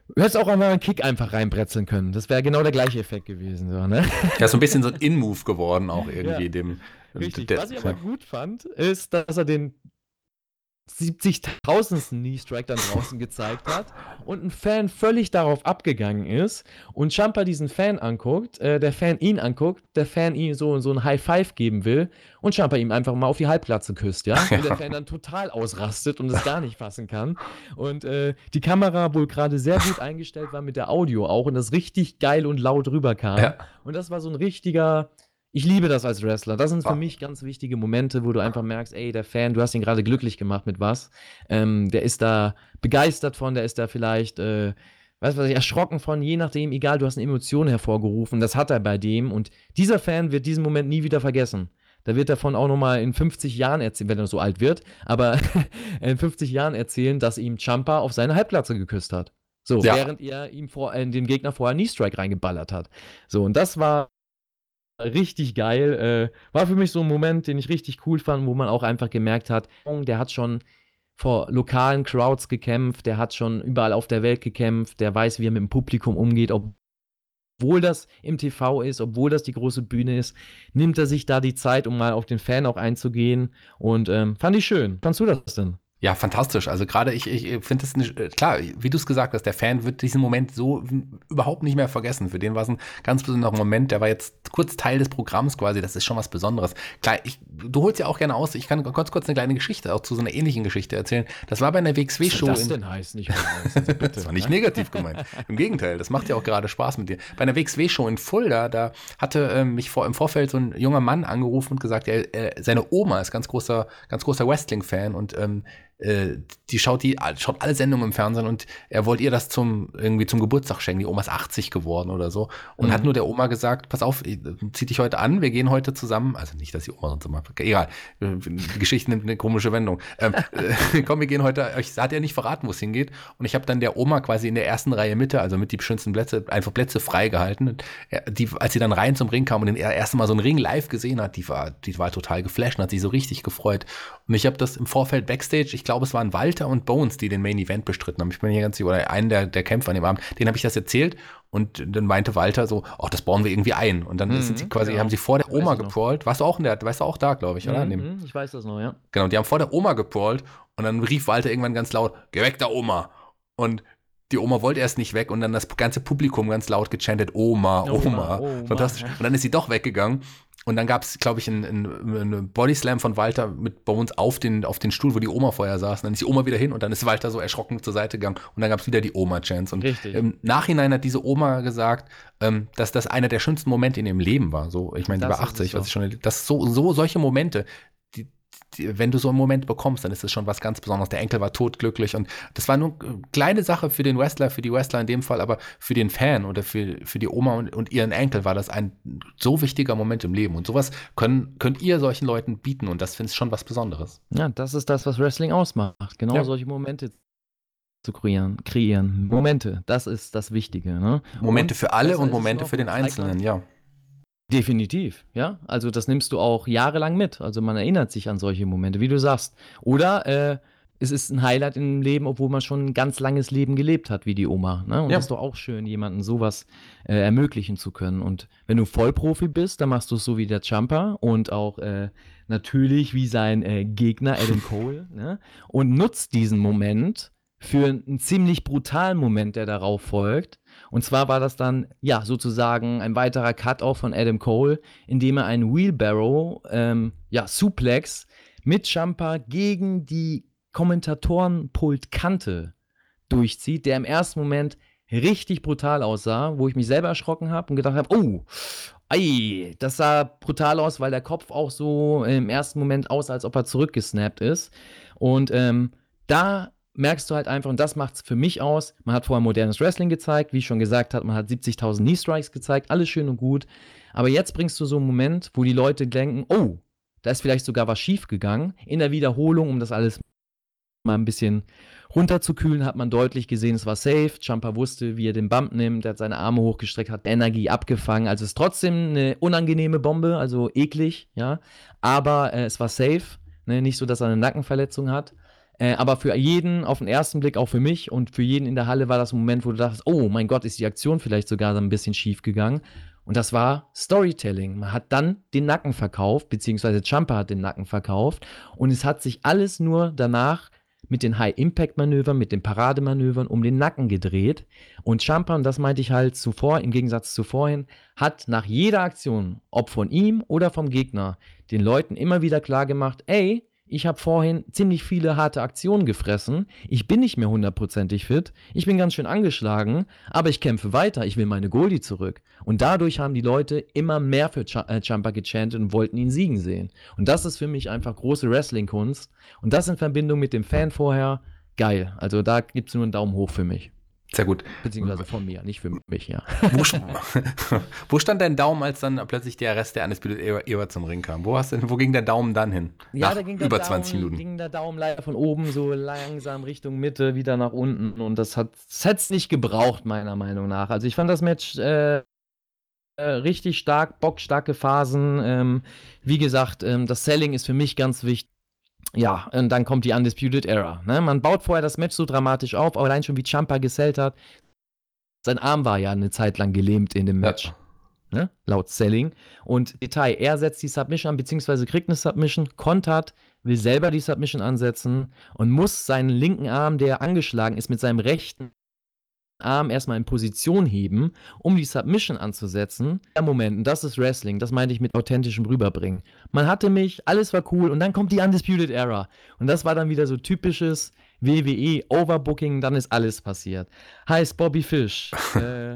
Speaker 3: Du hättest auch einmal einen Kick einfach reinbretzeln können. Das wäre genau der gleiche Effekt gewesen. So, ne? [LAUGHS]
Speaker 2: Ja, so ein bisschen so ein In-Move geworden auch irgendwie
Speaker 3: ja,
Speaker 2: dem.
Speaker 3: Richtig. Der, Was ich aber gut fand, ist, dass er den 70.000. Knee-Strike dann draußen gezeigt hat und ein Fan völlig darauf abgegangen ist und Champa diesen Fan anguckt, äh, der Fan ihn anguckt, der Fan ihm so, so ein High Five geben will und Champa ihm einfach mal auf die Halbplatze küsst, ja? [LAUGHS] Und der Fan dann total ausrastet und es gar nicht fassen kann. Und äh, die Kamera wohl gerade sehr gut eingestellt war mit der Audio auch und das richtig geil und laut rüberkam. Ja. Und das war so ein richtiger, ich liebe das als Wrestler. Das sind für mich ganz wichtige Momente, wo du einfach merkst, ey, der Fan, du hast ihn gerade glücklich gemacht mit was. Ähm, der ist da begeistert von, der ist da vielleicht, äh, weißt du was, erschrocken von, je nachdem, egal, du hast eine Emotion hervorgerufen. Das hat er bei dem. Und dieser Fan wird diesen Moment nie wieder vergessen. Da wird davon auch nochmal in 50 Jahren erzählen, wenn er so alt wird, aber [LAUGHS] in 50 Jahren erzählen, dass ihm Champa auf seine Halbplatze geküsst hat. So, ja. während er ihm vor, äh, den Gegner vorher Knee Strike reingeballert hat. So, und das war richtig geil. Äh, war für mich so ein Moment, den ich richtig cool fand, wo man auch einfach gemerkt hat, der hat schon vor lokalen Crowds gekämpft, der hat schon überall auf der Welt gekämpft, der weiß, wie er mit dem Publikum umgeht, obwohl das im TV ist, obwohl das die große Bühne ist, nimmt er sich da die Zeit, um mal auf den Fan auch einzugehen. Und ähm, fand ich schön. Fandst du das denn?
Speaker 2: Ja, fantastisch. Also gerade ich, ich finde es äh, klar, wie du es gesagt hast, der Fan wird diesen Moment so überhaupt nicht mehr vergessen. Für den war es ein ganz besonderer Moment. Der war jetzt kurz Teil des Programms quasi. Das ist schon was Besonderes. Klar, ich, du holst ja auch gerne aus. Ich kann ganz kurz eine kleine Geschichte auch zu so einer ähnlichen Geschichte erzählen. Das war bei einer WXW-Show. Was
Speaker 3: das denn heißt nicht [LAUGHS]
Speaker 2: Das war nicht negativ gemeint. Im Gegenteil, das macht ja auch gerade Spaß mit dir. Bei einer WXW-Show in Fulda, da hatte äh, mich vor, im Vorfeld so ein junger Mann angerufen und gesagt, er, äh, seine Oma ist ganz großer, ganz großer Wrestling-Fan und ähm, äh, die schaut die schaut alle Sendungen im Fernsehen und er wollte ihr das zum irgendwie zum Geburtstag schenken. Die Oma ist 80 geworden oder so und mhm. hat nur der Oma gesagt, pass auf, zieh dich heute an, wir gehen heute zusammen. Also nicht, dass die Oma sonst immer, egal, die Geschichte nimmt eine komische Wendung. Ähm, äh, [LAUGHS] komm, wir gehen heute. Ich hat ja nicht verraten, wo es hingeht und ich habe dann der Oma quasi in der ersten Reihe Mitte, also mit die schönsten Plätze, einfach Plätze freigehalten. Die, als sie dann rein zum Ring kam und den ersten Mal so einen Ring live gesehen hat, die war, die war total geflasht und hat sich so richtig gefreut. Und ich habe das im Vorfeld Backstage, ich glaube, es waren Walter und Bones, die den Main Event bestritten haben. Ich bin hier ganz sicher, oder einen der, der Kämpfer an dem Abend, den habe ich das erzählt und dann meinte Walter so, ach, das bauen wir irgendwie ein. Und dann mhm, sind sie quasi, genau. haben sie vor der Oma geprawlt. Warst du auch in der, weißt du auch da, glaube ich, oder?
Speaker 3: Mhm, ich weiß das noch, ja.
Speaker 2: Genau, die haben vor der Oma geprawlt und dann rief Walter irgendwann ganz laut, geh weg da Oma. Und die Oma wollte erst nicht weg und dann das ganze Publikum ganz laut gechantet, Oma. Oma, Oma. Fantastisch. Und dann ist sie doch weggegangen und dann gab es, glaube ich, einen, einen Bodyslam von Walter mit Bones auf den, auf den Stuhl, wo die Oma vorher saß. Und dann ist die Oma wieder hin und dann ist Walter so erschrocken zur Seite gegangen. Und dann gab es wieder die Oma-Chance. Und Richtig. im Nachhinein hat diese Oma gesagt, ähm, dass das einer der schönsten Momente in ihrem Leben war. So, ich meine, war 80, was ich schon, das so, so solche Momente, wenn du so einen Moment bekommst, dann ist es schon was ganz Besonderes. Der Enkel war totglücklich und das war nur eine kleine Sache für den Wrestler, für die Wrestler in dem Fall, aber für den Fan oder für, für die Oma und, und ihren Enkel war das ein so wichtiger Moment im Leben. Und sowas können, könnt ihr solchen Leuten bieten und das finde ich schon was Besonderes.
Speaker 3: Ja, das ist das, was Wrestling ausmacht. Genau ja. solche Momente zu kreieren, kreieren. Momente, das ist das Wichtige. Ne?
Speaker 2: Momente und für alle und Momente für den Einzelnen, ja.
Speaker 3: Definitiv, ja. Also das nimmst du auch jahrelang mit. Also man erinnert sich an solche Momente, wie du sagst. Oder äh, es ist ein Highlight im Leben, obwohl man schon ein ganz langes Leben gelebt hat, wie die Oma. Ne? Und ja. das ist doch auch schön, jemandem sowas äh, ermöglichen zu können. Und wenn du Vollprofi bist, dann machst du es so wie der Jumper und auch äh, natürlich wie sein äh, Gegner Adam Cole [LAUGHS] ne? und nutzt diesen Moment für einen ziemlich brutalen Moment, der darauf folgt. Und zwar war das dann, ja, sozusagen ein weiterer Cut-Off von Adam Cole, indem er einen Wheelbarrow, ähm, ja, Suplex mit Jumper gegen die Kommentatorenpultkante durchzieht, der im ersten Moment richtig brutal aussah, wo ich mich selber erschrocken habe und gedacht habe, oh, ei, das sah brutal aus, weil der Kopf auch so im ersten Moment aus, als ob er zurückgesnappt ist. Und ähm, da merkst du halt einfach, und das macht es für mich aus, man hat vorher modernes Wrestling gezeigt, wie ich schon gesagt habe, man hat 70.000 Knee-Strikes gezeigt, alles schön und gut, aber jetzt bringst du so einen Moment, wo die Leute denken, oh, da ist vielleicht sogar was schief gegangen. In der Wiederholung, um das alles mal ein bisschen runterzukühlen, hat man deutlich gesehen, es war safe. Jumper wusste, wie er den Bump nimmt, er hat seine Arme hochgestreckt, hat Energie abgefangen. Also es ist trotzdem eine unangenehme Bombe, also eklig, ja. Aber äh, es war safe. Ne? Nicht so, dass er eine Nackenverletzung hat. Äh, aber für jeden auf den ersten Blick, auch für mich und für jeden in der Halle war das ein Moment, wo du dachtest, oh mein Gott, ist die Aktion vielleicht sogar ein bisschen schief gegangen. Und das war Storytelling. Man hat dann den Nacken verkauft, beziehungsweise Jumper hat den Nacken verkauft. Und es hat sich alles nur danach mit den High-Impact-Manövern, mit den Parademanövern um den Nacken gedreht. Und Jumper, und das meinte ich halt zuvor, im Gegensatz zu vorhin, hat nach jeder Aktion, ob von ihm oder vom Gegner, den Leuten immer wieder klar gemacht, ey, ich habe vorhin ziemlich viele harte Aktionen gefressen. Ich bin nicht mehr hundertprozentig fit. Ich bin ganz schön angeschlagen, aber ich kämpfe weiter. Ich will meine Goldie zurück. Und dadurch haben die Leute immer mehr für Ch äh, Jumper gechantet und wollten ihn siegen sehen. Und das ist für mich einfach große Wrestling-Kunst. Und das in Verbindung mit dem Fan vorher, geil. Also da gibt es nur einen Daumen hoch für mich.
Speaker 2: Sehr gut.
Speaker 3: Beziehungsweise von mir, nicht für mich, ja.
Speaker 2: Wo, [LAUGHS] wo, stand dein Daumen, als dann plötzlich der Rest der Undisputed Era zum Ring kam? Wo, hast du, wo ging der Daumen dann hin?
Speaker 3: Ja, nach da ging der über Daumen, 20 Minuten. ging der Daumen leider von oben so langsam Richtung Mitte, wieder nach unten. Und das hat es nicht gebraucht, meiner Meinung nach. Also ich fand das Match äh, äh, richtig stark, bockstarke Phasen. Ähm, wie gesagt, ähm, das Selling ist für mich ganz wichtig ja, und dann kommt die Undisputed Era. Ne? Man baut vorher das Match so dramatisch auf, aber allein schon wie Champa gesellt hat. Sein Arm war ja eine Zeit lang gelähmt in dem Match. Ja. Ne? Laut Selling. Und Detail, er setzt die Submission an, beziehungsweise kriegt eine Submission, kontert, will selber die Submission ansetzen und muss seinen linken Arm, der angeschlagen ist, mit seinem rechten Arm erstmal in Position heben, um die Submission anzusetzen. Der Moment, und das ist Wrestling, das meinte ich mit authentischem Rüberbringen. Man hatte mich, alles war cool und dann kommt die Undisputed Era. Und das war dann wieder so typisches WWE Overbooking, dann ist alles passiert. Heißt Bobby Fish. [LAUGHS] äh,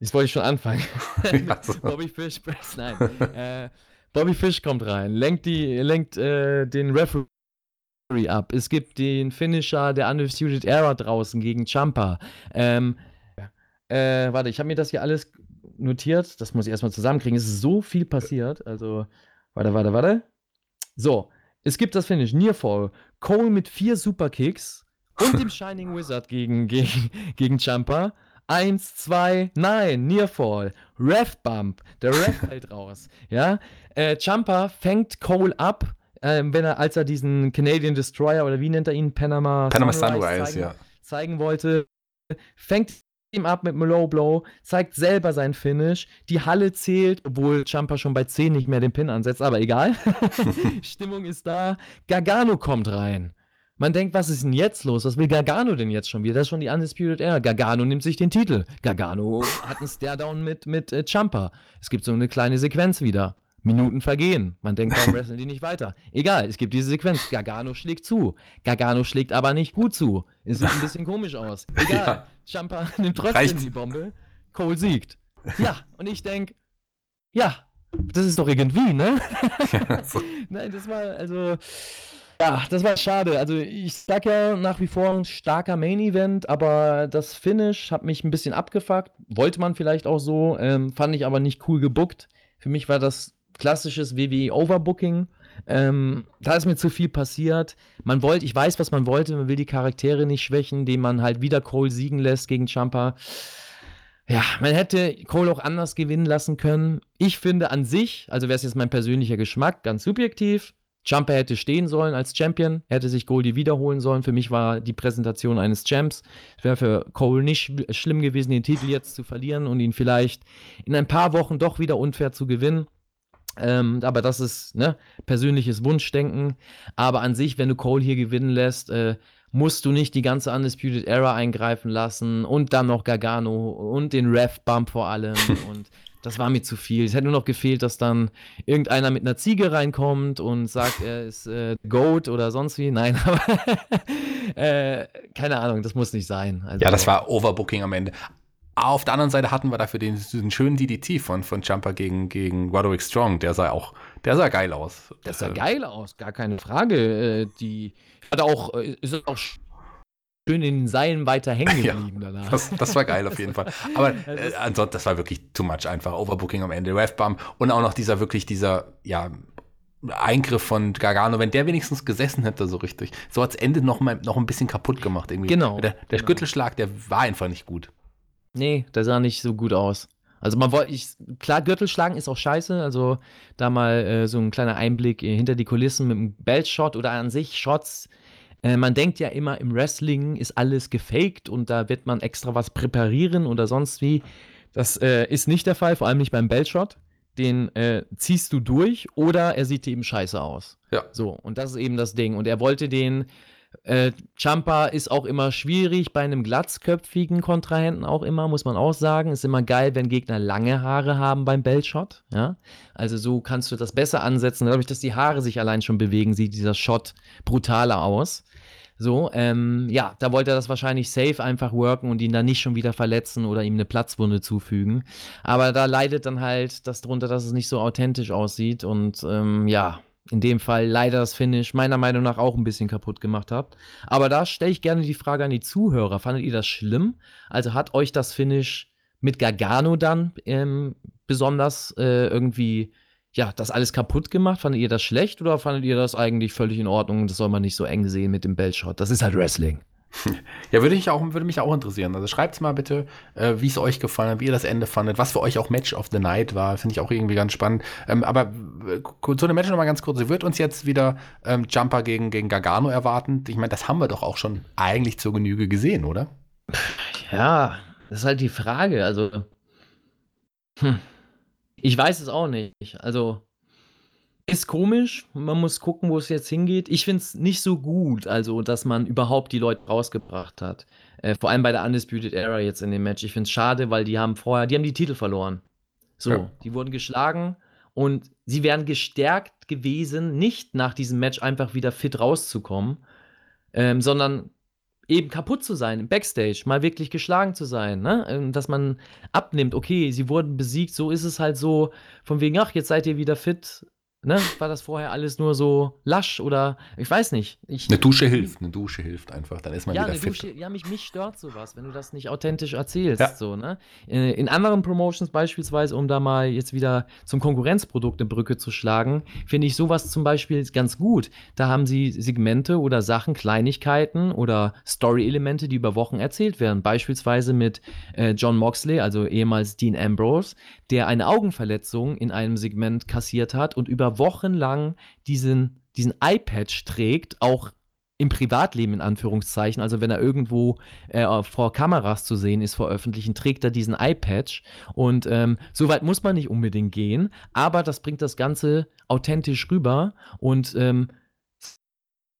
Speaker 3: jetzt wollte ich schon anfangen. [LAUGHS] Bobby Fish, [LAUGHS] nein. Äh, Bobby Fish kommt rein, lenkt, die, lenkt äh, den Referee ab. Es gibt den Finisher der Undisputed Era draußen gegen Champa. Ähm, äh, warte, ich habe mir das hier alles notiert. Das muss ich erstmal zusammenkriegen. Es ist so viel passiert. Also, warte, warte, warte. So, es gibt das Finish. Nearfall. Cole mit vier Superkicks und dem [LAUGHS] Shining Wizard gegen, gegen, gegen Champa. Eins, zwei, nein, Nearfall. Ref Bump. Der Ref [LAUGHS] fällt raus. Ja. Äh, Champa fängt Cole ab, äh, wenn er, als er diesen Canadian Destroyer oder wie nennt er ihn? Panama,
Speaker 2: Panama Sunrise, Sunrise
Speaker 3: zeigen,
Speaker 2: ja.
Speaker 3: zeigen wollte. Fängt ihm ab mit einem Low Blow, zeigt selber sein Finish. Die Halle zählt, obwohl Champa schon bei 10 nicht mehr den Pin ansetzt, aber egal. [LAUGHS] [LAUGHS] Stimmung ist da. Gargano kommt rein. Man denkt, was ist denn jetzt los? Was will Gargano denn jetzt schon wieder? Das ist schon die Undisputed Era. Gargano nimmt sich den Titel. Gargano hat einen Staredown mit, mit äh, Champa. Es gibt so eine kleine Sequenz wieder. Minuten vergehen. Man denkt, warum [LAUGHS] wresteln die nicht weiter? Egal, es gibt diese Sequenz. Gargano schlägt zu. Gargano schlägt aber nicht gut zu. Es sieht ein bisschen komisch aus. [LAUGHS] Egal. Ja. Champa [LAUGHS] nimmt trotzdem Reicht. die Bombe. Cole siegt. Ja, und ich denke, ja, das ist doch irgendwie, ne? Ja, so. Nein, das war, also, ja, das war schade. Also ich sag ja nach wie vor ein starker Main-Event, aber das Finish hat mich ein bisschen abgefuckt. Wollte man vielleicht auch so, ähm, fand ich aber nicht cool gebuckt. Für mich war das klassisches WWE-Overbooking. Ähm, da ist mir zu viel passiert. Man wollte, ich weiß, was man wollte, man will die Charaktere nicht schwächen, indem man halt wieder Cole siegen lässt gegen Champa. Ja, man hätte Cole auch anders gewinnen lassen können. Ich finde an sich, also wäre es jetzt mein persönlicher Geschmack, ganz subjektiv, Jumper hätte stehen sollen als Champion, hätte sich Goldie wiederholen sollen. Für mich war die Präsentation eines Champs. Es wäre für Cole nicht schlimm gewesen, den Titel jetzt zu verlieren und ihn vielleicht in ein paar Wochen doch wieder unfair zu gewinnen. Ähm, aber das ist ne, persönliches Wunschdenken. Aber an sich, wenn du Cole hier gewinnen lässt, äh, musst du nicht die ganze Undisputed Era eingreifen lassen und dann noch Gargano und den Ref-Bump vor allem. [LAUGHS] und das war mir zu viel. Es hätte nur noch gefehlt, dass dann irgendeiner mit einer Ziege reinkommt und sagt, er ist äh, Goat oder sonst wie. Nein, [LAUGHS] aber äh, keine Ahnung, das muss nicht sein.
Speaker 2: Also, ja, das war Overbooking am Ende. Auf der anderen Seite hatten wir dafür den, diesen schönen DDT von, von Jumper gegen, gegen Roderick Strong. Der sah auch, der sah geil aus.
Speaker 3: Der sah geil aus, gar keine Frage. Äh, die hat auch, äh, ist auch schön in den Seilen weiter hängen [LAUGHS] geblieben
Speaker 2: ja, danach. Das, das, war geil auf jeden Fall. Aber [LAUGHS] äh, ansonsten, das war wirklich too much einfach. Overbooking am Ende, Refbump und auch noch dieser wirklich dieser, ja, Eingriff von Gargano, wenn der wenigstens gesessen hätte, so richtig. So hat's Ende noch, mal, noch ein bisschen kaputt gemacht irgendwie.
Speaker 3: Genau.
Speaker 2: Der, der
Speaker 3: genau.
Speaker 2: Gürtelschlag, der war einfach nicht gut.
Speaker 3: Nee, der sah nicht so gut aus. Also man wollte, klar, Gürtelschlagen ist auch scheiße. Also da mal äh, so ein kleiner Einblick äh, hinter die Kulissen mit einem Belt-Shot oder an sich Shots äh, man denkt ja immer, im Wrestling ist alles gefaked und da wird man extra was präparieren oder sonst wie. Das äh, ist nicht der Fall, vor allem nicht beim Bellshot. Den äh, ziehst du durch oder er sieht eben scheiße aus.
Speaker 2: Ja.
Speaker 3: So, und das ist eben das Ding. Und er wollte den äh, Champa ist auch immer schwierig bei einem glatzköpfigen Kontrahenten auch immer, muss man auch sagen. Ist immer geil, wenn Gegner lange Haare haben beim Bellshot. Ja? Also so kannst du das besser ansetzen. Dadurch, dass die Haare sich allein schon bewegen, sieht dieser Shot brutaler aus. So, ähm, ja, da wollte er das wahrscheinlich safe einfach worken und ihn dann nicht schon wieder verletzen oder ihm eine Platzwunde zufügen. Aber da leidet dann halt das drunter, dass es nicht so authentisch aussieht und ähm, ja, in dem Fall leider das Finish meiner Meinung nach auch ein bisschen kaputt gemacht habt. Aber da stelle ich gerne die Frage an die Zuhörer. Fandet ihr das schlimm? Also hat euch das Finish mit Gargano dann ähm, besonders äh, irgendwie ja, das alles kaputt gemacht? Fandet ihr das schlecht oder fandet ihr das eigentlich völlig in Ordnung? Das soll man nicht so eng sehen mit dem Bellshot. Das ist halt Wrestling. [LAUGHS]
Speaker 2: Ja, würde, ich auch, würde mich auch interessieren. Also schreibt mal bitte, äh, wie es euch gefallen hat, wie ihr das Ende fandet, was für euch auch Match of the Night war. Finde ich auch irgendwie ganz spannend. Ähm, aber äh, zu dem Match nochmal ganz kurz. Sie wird uns jetzt wieder ähm, Jumper gegen, gegen Gargano erwarten. Ich meine, das haben wir doch auch schon eigentlich zur Genüge gesehen, oder?
Speaker 3: Ja, das ist halt die Frage. Also, hm. Ich weiß es auch nicht. Also, ist komisch. Man muss gucken, wo es jetzt hingeht. Ich finde es nicht so gut, also, dass man überhaupt die Leute rausgebracht hat. Äh, vor allem bei der Undisputed Era jetzt in dem Match. Ich finde es schade, weil die haben vorher, die haben die Titel verloren. So, ja. die wurden geschlagen und sie wären gestärkt gewesen, nicht nach diesem Match einfach wieder fit rauszukommen, ähm, sondern eben kaputt zu sein im Backstage, mal wirklich geschlagen zu sein, ne? Ähm, dass man abnimmt, okay, sie wurden besiegt, so ist es halt so, von wegen, ach, jetzt seid ihr wieder fit, ne, war das vorher alles nur so lasch oder ich weiß nicht. Ich,
Speaker 2: eine Dusche hilft, eine Dusche hilft einfach, dann ist man
Speaker 3: ja,
Speaker 2: wieder fit.
Speaker 3: Dusche, ja, mich, mich stört sowas, wenn du das nicht authentisch erzählst.
Speaker 2: Ja.
Speaker 3: So, ne? Äh, In anderen Promotions beispielsweise, um da mal jetzt wieder zum Konkurrenzprodukt eine Brücke zu schlagen, finde ich sowas zum Beispiel ganz gut. Da haben sie Segmente oder Sachen, Kleinigkeiten oder Story-Elemente, die über Wochen erzählt werden. Beispielsweise mit äh, John Moxley, also ehemals Dean Ambrose, der eine Augenverletzung in einem Segment kassiert hat und über Wochen lang diesen, diesen Eye-Patch trägt, auch im Privatleben in Anführungszeichen, also wenn er irgendwo äh, vor Kameras zu sehen ist, vor öffentlichen, trägt er diesen Eye-Patch und ähm, so weit muss man nicht unbedingt gehen, aber das bringt das Ganze authentisch rüber. Und ähm,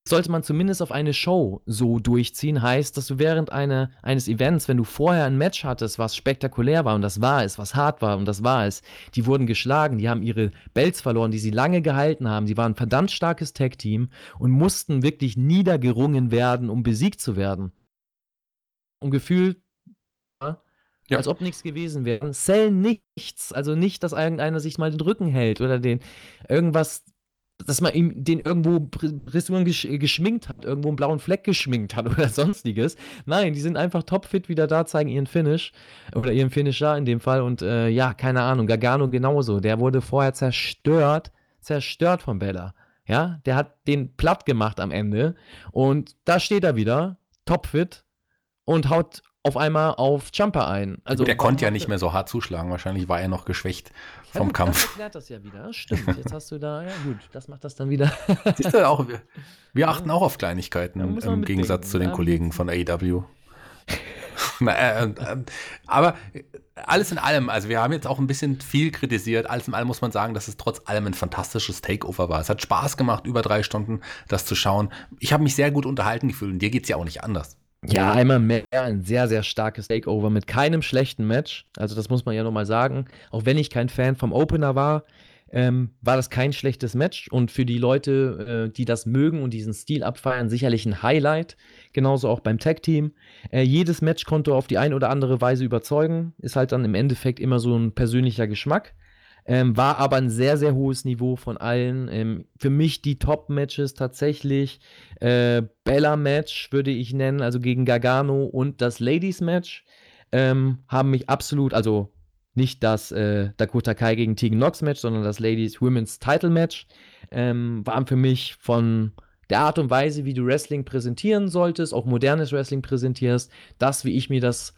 Speaker 3: sollte man zumindest auf eine Show so durchziehen, heißt, dass du während eine, eines Events, wenn du vorher ein Match hattest, was spektakulär war und das war es, was hart war und das war es, die wurden geschlagen, die haben ihre Belts verloren, die sie lange gehalten haben, sie waren ein verdammt starkes Tag-Team und mussten wirklich niedergerungen werden, um besiegt zu werden. Und gefühlt, ja, als ob nichts gewesen wäre. Sell nichts, also nicht, dass irgendeiner sich mal den Rücken hält oder den irgendwas dass man ihm den irgendwo gesch geschminkt hat, irgendwo einen blauen Fleck geschminkt hat [LAUGHS] oder sonstiges. Nein, die sind einfach topfit wieder da, zeigen ihren Finish oder ihren Finisher in dem Fall und äh, ja, keine Ahnung, Gargano genauso. Der wurde vorher zerstört, zerstört von Bella. Ja, der hat den platt gemacht am Ende und da steht er wieder, topfit und haut auf einmal auf Jumper ein. Also
Speaker 2: der
Speaker 3: warum
Speaker 2: konnte ja nicht mehr so hart zuschlagen. Wahrscheinlich war er noch geschwächt
Speaker 3: Ja,
Speaker 2: vom
Speaker 3: gut,
Speaker 2: Kampf.
Speaker 3: Das erklärt das ja wieder. Stimmt, jetzt hast du da, ja gut, das macht das dann wieder. [LAUGHS]
Speaker 2: Siehst du auch, wir, wir achten auch auf Kleinigkeiten im, im Gegensatz zu den
Speaker 3: ja.
Speaker 2: Kollegen von AEW. [LAUGHS] Na, äh, äh, aber alles in allem, also wir haben jetzt auch ein bisschen viel kritisiert. Alles in allem muss man sagen, dass es trotz allem ein fantastisches Takeover war. Es hat Spaß gemacht, über drei Stunden das zu schauen. Ich habe mich sehr gut unterhalten gefühlt und dir geht es ja auch nicht anders.
Speaker 3: Ja, einmal mehr ein sehr, sehr starkes Takeover mit keinem schlechten Match. Also, das muss man ja nochmal sagen. Auch wenn ich kein Fan vom Opener war, ähm, war das kein schlechtes Match. Und für die Leute, äh, die das mögen und diesen Stil abfeiern, sicherlich ein Highlight. Genauso auch beim Tag-Team. Äh, jedes Match konnte auf die eine oder andere Weise überzeugen. Ist halt dann im Endeffekt immer so ein persönlicher Geschmack. Ähm, war aber ein sehr, sehr hohes Niveau von allen. Ähm, für mich die Top-Matches tatsächlich äh, Bella-Match würde ich nennen, also gegen Gargano und das Ladies-Match ähm, haben mich absolut, also nicht das äh, Dakota Kai gegen Tegan Knox Match, sondern das Ladies Women's Title Match, ähm, waren für mich von der Art und Weise, wie du Wrestling präsentieren solltest, auch modernes Wrestling präsentierst, das, wie ich mir das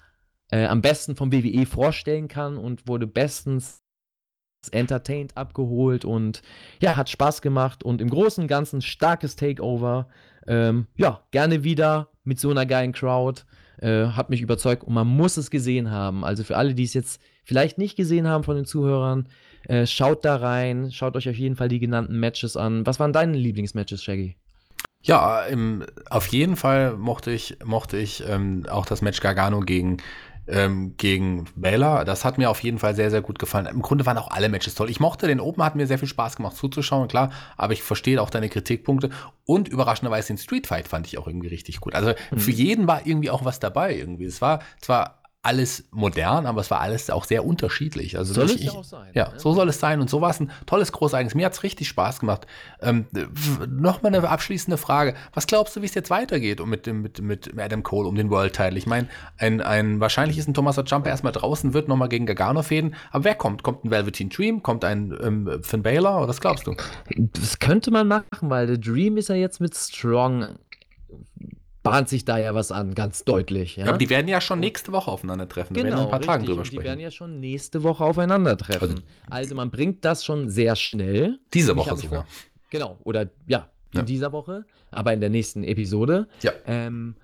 Speaker 3: äh, am besten vom WWE vorstellen kann und wurde bestens entertained abgeholt und ja, hat Spaß gemacht und im Großen und Ganzen starkes Takeover. Ähm, ja, gerne wieder mit so einer geilen Crowd. Äh, hat mich überzeugt und man muss es gesehen haben. Also für alle, die es jetzt vielleicht nicht gesehen haben von den Zuhörern, äh, schaut da rein, schaut euch auf jeden Fall die genannten Matches an. Was waren deine Lieblingsmatches, Shaggy?
Speaker 2: Ja, im, auf jeden Fall mochte ich, mochte ich ähm, auch das Match Gargano gegen, ähm, gegen Baylor. Das hat mir auf jeden Fall sehr, sehr gut gefallen. Im Grunde waren auch alle Matches toll. Ich mochte den Open, hat mir sehr viel Spaß gemacht zuzuschauen, klar, aber ich verstehe auch deine Kritikpunkte. Und überraschenderweise den Street Fight fand ich auch irgendwie richtig gut. Also für jeden war irgendwie auch was dabei irgendwie. Es war zwar alles modern, aber es war alles auch sehr unterschiedlich. Also
Speaker 3: Soll es ja auch sein,
Speaker 2: Ja,
Speaker 3: ne?
Speaker 2: so soll es sein. Und so war es ein tolles, großartiges. Mir hat es richtig Spaß gemacht. Ähm, Nochmal eine abschließende Frage. Was glaubst du, wie es jetzt weitergeht mit, mit, mit Adam Cole um den World Title? Ich meine, ein, ein, wahrscheinlich ist ein Tommaso Ciampa erstmal draußen, wird nochmal gegen Gargano fäden. Aber wer kommt? Kommt ein Velveteen Dream? Kommt ein ähm, Finn Balor? Oder was glaubst du?
Speaker 3: Das könnte man machen, weil The Dream ist ja jetzt mit Strong. Bahnt sich da ja was an, ganz deutlich. Ja?
Speaker 2: Aber die werden ja schon nächste Woche aufeinandertreffen. Da werden ein paar Tagen
Speaker 3: richtig.
Speaker 2: drüber
Speaker 3: Und Die werden
Speaker 2: sprechen.
Speaker 3: ja schon nächste Woche aufeinandertreffen. Also, man bringt das schon sehr schnell.
Speaker 2: Diese Woche sogar.
Speaker 3: vor- Genau, oder ja, in
Speaker 2: Ja.
Speaker 3: dieser Woche, aber in der nächsten Episode.
Speaker 2: Ja.
Speaker 3: Ähm,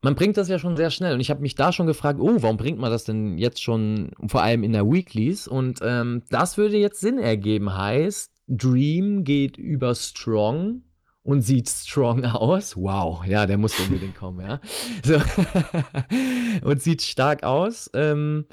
Speaker 3: man bringt das ja schon sehr schnell und ich habe mich da schon gefragt, oh, warum bringt man das denn jetzt schon vor allem in der Weeklies? Und ähm, das würde jetzt Sinn ergeben, heißt, Dream geht über Strong und sieht strong aus. Wow, ja, der muss unbedingt kommen, ja. So. [LAUGHS] und sieht stark aus. Ähm,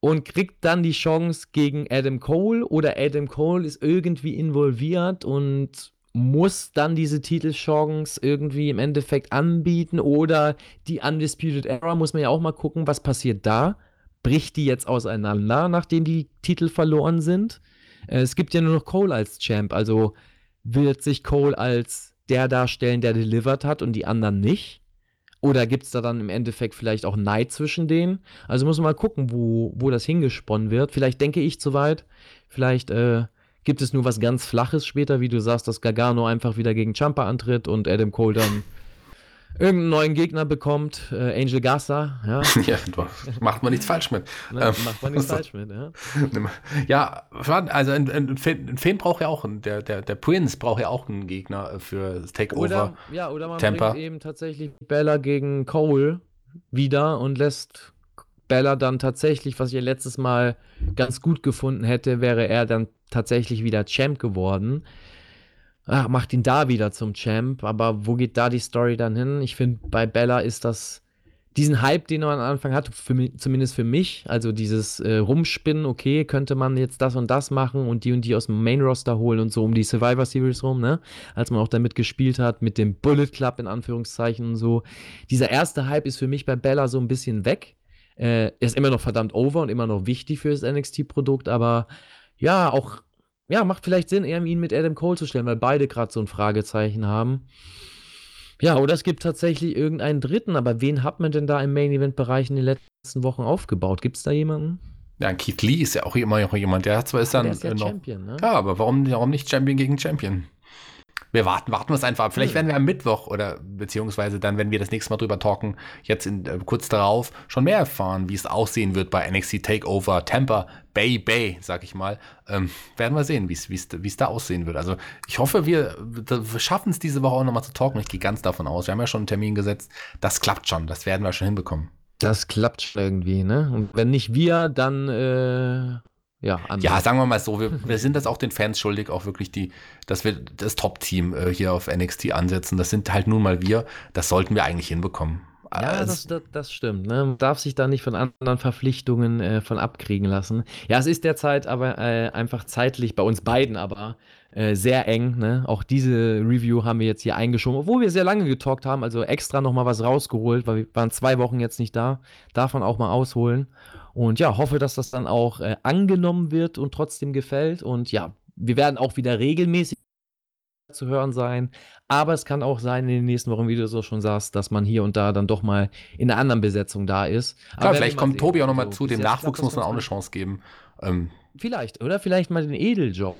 Speaker 3: und kriegt dann die Chance gegen Adam Cole oder Adam Cole ist irgendwie involviert und muss dann diese Titelchance irgendwie im Endeffekt anbieten oder die Undisputed Era, muss man ja auch mal gucken, was passiert da. Bricht die jetzt auseinander, nachdem die Titel verloren sind? Äh, es gibt ja nur noch Cole als Champ, also wird sich Cole als der darstellen, der delivered hat und die anderen nicht? Oder gibt es da dann im Endeffekt vielleicht auch Neid zwischen denen? Also muss man mal gucken, wo, wo das hingesponnen wird. Vielleicht denke ich zu weit. Vielleicht äh, gibt es nur was ganz Flaches später, wie du sagst, dass Gargano einfach wieder gegen Champa antritt und Adam Cole dann irgendeinen neuen Gegner bekommt, äh, Angel Garza, ja. [LAUGHS]
Speaker 2: ja, macht man nichts falsch mit.
Speaker 3: Ne, ähm, macht man nichts so. [LAUGHS] falsch mit, ja.
Speaker 2: Ja, also ein, ein, Fan braucht ja auch, einen, der, der, der Prince braucht ja auch einen Gegner für das Takeover.
Speaker 3: Oder, ja, oder man
Speaker 2: Tampa.
Speaker 3: bringt eben tatsächlich Bella gegen Cole wieder und lässt Bella dann tatsächlich, was ich letztes Mal ganz gut gefunden hätte, wäre er dann tatsächlich wieder Champ geworden ach, macht ihn da wieder zum Champ. Aber wo geht da die Story dann hin? Ich finde, bei Bella ist das diesen Hype, den er am Anfang hatte, für zumindest für mich, also dieses äh, Rumspinnen, okay, könnte man jetzt das und das machen und die und die aus dem Main-Roster holen und so um die Survivor Series rum, ne? Als man auch damit gespielt hat, mit dem Bullet Club in Anführungszeichen und so. Dieser erste Hype ist für mich bei Bella so ein bisschen weg. Äh, er ist immer noch verdammt over und immer noch wichtig für das NXT-Produkt, aber ja, auch ja, macht vielleicht Sinn, eher ihn mit Adam Cole zu stellen, weil beide gerade so ein Fragezeichen haben. Ja, oder es gibt tatsächlich irgendeinen dritten, aber wen hat man denn da im Main-Event-Bereich in den letzten Wochen aufgebaut? Gibt es da jemanden?
Speaker 2: Ja, Keith Lee ist ja auch immer noch jemand, der zwar ist dann. Der ist ja noch, Champion, ne? Ja, aber warum, warum nicht Champion gegen Champion? Wir warten, warten wir es einfach ab. Vielleicht werden wir am Mittwoch oder beziehungsweise dann, wenn wir das nächste Mal drüber talken, jetzt in, äh, kurz darauf schon mehr erfahren, wie es aussehen wird bei NXT Takeover Tampa Bay Bay, sag ich mal. Ähm, werden wir sehen, wie es da aussehen wird. Also ich hoffe, wir, wir schaffen es diese Woche auch nochmal zu talken. Ich gehe ganz davon aus. Wir haben ja schon einen Termin gesetzt. Das klappt schon. Das werden wir schon hinbekommen.
Speaker 3: Das klappt schon irgendwie, ne? Und wenn nicht wir, dann äh ja,
Speaker 2: ja, sagen wir mal so, wir, wir, sind das auch den Fans schuldig, auch wirklich die, dass wir das Top-Team äh, hier auf NXT ansetzen. Das sind halt nun mal wir. Das sollten wir eigentlich hinbekommen.
Speaker 3: Ja, das, das, das, stimmt. Ne? Man darf sich da nicht von anderen Verpflichtungen äh, von abkriegen lassen. Ja, es ist derzeit aber äh, einfach zeitlich bei uns beiden aber äh, sehr eng. Ne? Auch diese Review haben wir jetzt hier eingeschoben, obwohl wir sehr lange getalkt haben. Also extra nochmal was rausgeholt, weil wir waren zwei Wochen jetzt nicht da. Davon auch mal ausholen. Und ja, hoffe, dass das dann auch äh, angenommen wird und trotzdem gefällt. Und ja, wir werden auch wieder regelmäßig zu hören sein. Aber es kann auch sein in den nächsten Wochen, wie du so schon sagst, dass man hier und da dann doch mal in einer anderen Besetzung da ist.
Speaker 2: Klar, vielleicht kommt Tobi auch nochmal zu. Dem Nachwuchs muss man auch eine Chance geben.
Speaker 3: Ähm, vielleicht, oder vielleicht mal den Edeljob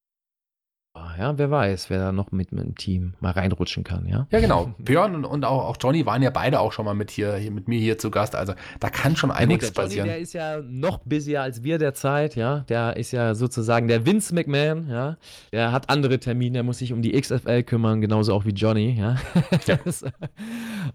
Speaker 3: ja, wer weiß, wer da noch mit, mit dem Team mal reinrutschen kann, ja.
Speaker 2: Ja, genau. Björn und, und auch, auch, Johnny waren ja beide auch schon mal mit hier, hier mit mir hier zu Gast. Also da kann schon einiges
Speaker 3: der
Speaker 2: passieren.
Speaker 3: der ist ja noch busier als wir derzeit, ja. Der ist ja sozusagen der Vince McMahon, ja. Der hat andere Termine, der muss sich um die XFL kümmern, genauso auch wie Johnny, ja. ja.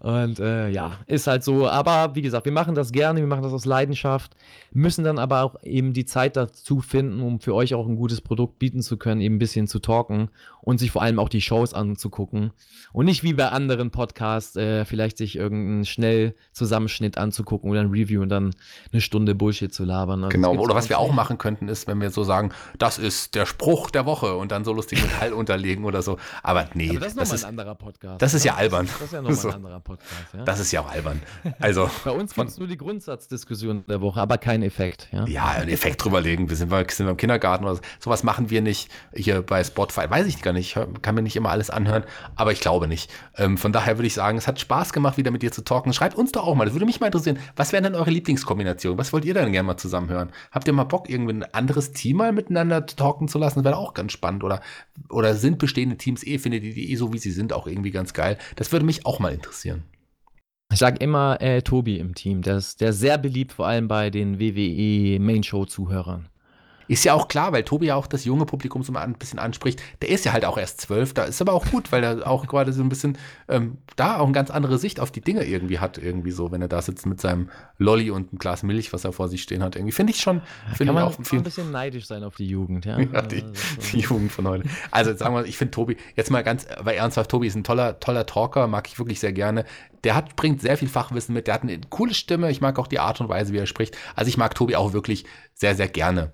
Speaker 3: [LAUGHS] und äh, ja, ist halt so. Aber wie gesagt, wir machen das gerne, wir machen das aus Leidenschaft, müssen dann aber auch eben die Zeit dazu finden, um für euch auch ein gutes Produkt bieten zu können, eben ein bisschen zu talken talken und sich vor allem auch die Shows anzugucken. Und nicht wie bei anderen Podcasts, äh, vielleicht sich irgendeinen schnell Zusammenschnitt anzugucken oder ein Review und dann eine Stunde Bullshit zu labern.
Speaker 2: Also genau, oder was wir auch machen könnten, ist, wenn wir so sagen, das ist der Spruch der Woche und dann so lustig mit [LAUGHS] Hall unterlegen oder so. Aber nee, Aber
Speaker 3: das ist nochmal ein anderer Podcast.
Speaker 2: Das ist ja albern.
Speaker 3: Das ist ja nochmal [LAUGHS] so. ein anderer Podcast. Ja?
Speaker 2: Das ist ja auch albern. Also, [LAUGHS]
Speaker 3: bei uns gibt es nur die Grundsatzdiskussion der Woche, aber kein Effekt. Ja,
Speaker 2: ja einen Effekt drüberlegen. Wir sind, wir sind im Kindergarten oder so. Sowas machen wir nicht hier bei Spotify. Weiß ich gar nicht. Ich kann mir nicht immer alles anhören, aber ich glaube nicht. Ähm, von daher würde ich sagen, es hat Spaß gemacht, wieder mit dir zu talken. Schreibt uns doch auch mal. Das würde mich mal interessieren. Was wären denn eure Lieblingskombinationen? Was wollt ihr denn gerne mal zusammen hören? Habt ihr mal Bock, irgendwie ein anderes Team mal miteinander talken zu lassen? Das wäre auch ganz spannend. Oder, oder sind bestehende Teams eh, findet ihr die eh so, wie sie sind, auch irgendwie ganz geil? Das würde mich auch mal interessieren.
Speaker 3: Ich sage immer äh, Tobi im Team. Der ist, der ist sehr beliebt, vor allem bei den WWE Main Show Zuhörern.
Speaker 2: Ist ja auch klar, weil Tobi ja auch das junge Publikum so ein bisschen anspricht. Der ist ja halt auch erst zwölf, da ist aber auch gut, weil er auch gerade so ein bisschen ähm, da auch eine ganz andere Sicht auf die Dinge irgendwie hat, irgendwie so, wenn er da sitzt mit seinem Lolli und einem Glas Milch, was er vor sich stehen hat. Irgendwie finde ich schon, finde
Speaker 3: ich
Speaker 2: auch
Speaker 3: viel, ein bisschen neidisch sein auf die Jugend, ja. [LAUGHS] ja
Speaker 2: die, die, Jugend von heute. Also sagen wir, ich finde Tobi, jetzt mal ganz, weil ernsthaft, Tobi ist ein toller, toller Talker, mag ich wirklich sehr gerne. Der hat, bringt sehr viel Fachwissen mit, der hat eine coole Stimme, ich mag auch die Art und Weise, wie er spricht. Also ich mag Tobi auch wirklich sehr, sehr gerne.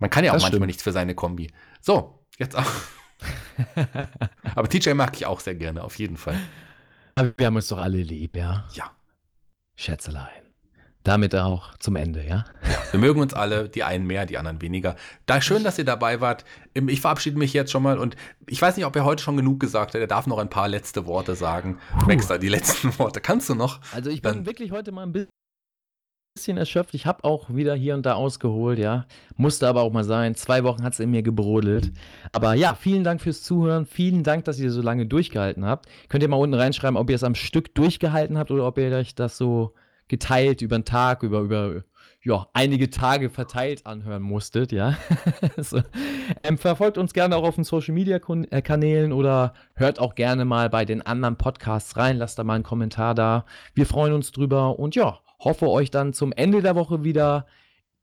Speaker 2: Man kann ja auch das manchmal stimmt. nichts für seine Kombi. So, jetzt auch. [LAUGHS] Aber TJ mag ich auch sehr gerne, auf jeden Fall.
Speaker 3: Aber wir haben uns doch alle lieb, ja?
Speaker 2: Ja.
Speaker 3: Schätzelein. damit auch zum Ende, ja?
Speaker 2: Wir mögen uns alle, die einen mehr, die anderen weniger. Da schön, dass ihr dabei wart. Ich verabschiede mich jetzt schon mal und ich weiß nicht, ob er heute schon genug gesagt hat. Er darf noch ein paar letzte Worte sagen. Maxter, die letzten [LAUGHS] Worte. Kannst du noch?
Speaker 3: Also ich bin Dann wirklich heute mal ein bisschen erschöpft. Ich habe auch wieder hier und da ausgeholt, ja. Musste aber auch mal sein. Zwei Wochen hat es in mir gebrodelt. Aber ja, vielen Dank fürs Zuhören. Vielen Dank, dass ihr so lange durchgehalten habt. Könnt ihr mal unten reinschreiben, ob ihr es am Stück durchgehalten habt oder ob ihr euch das so geteilt über den Tag, über, über ja, einige Tage verteilt anhören musstet, ja. [LAUGHS] so. ähm, verfolgt uns gerne auch auf den Social Media äh, Kanälen oder hört auch gerne mal bei den anderen Podcasts rein. Lasst da mal einen Kommentar da. Wir freuen uns drüber und ja, hoffe euch dann zum Ende der Woche wieder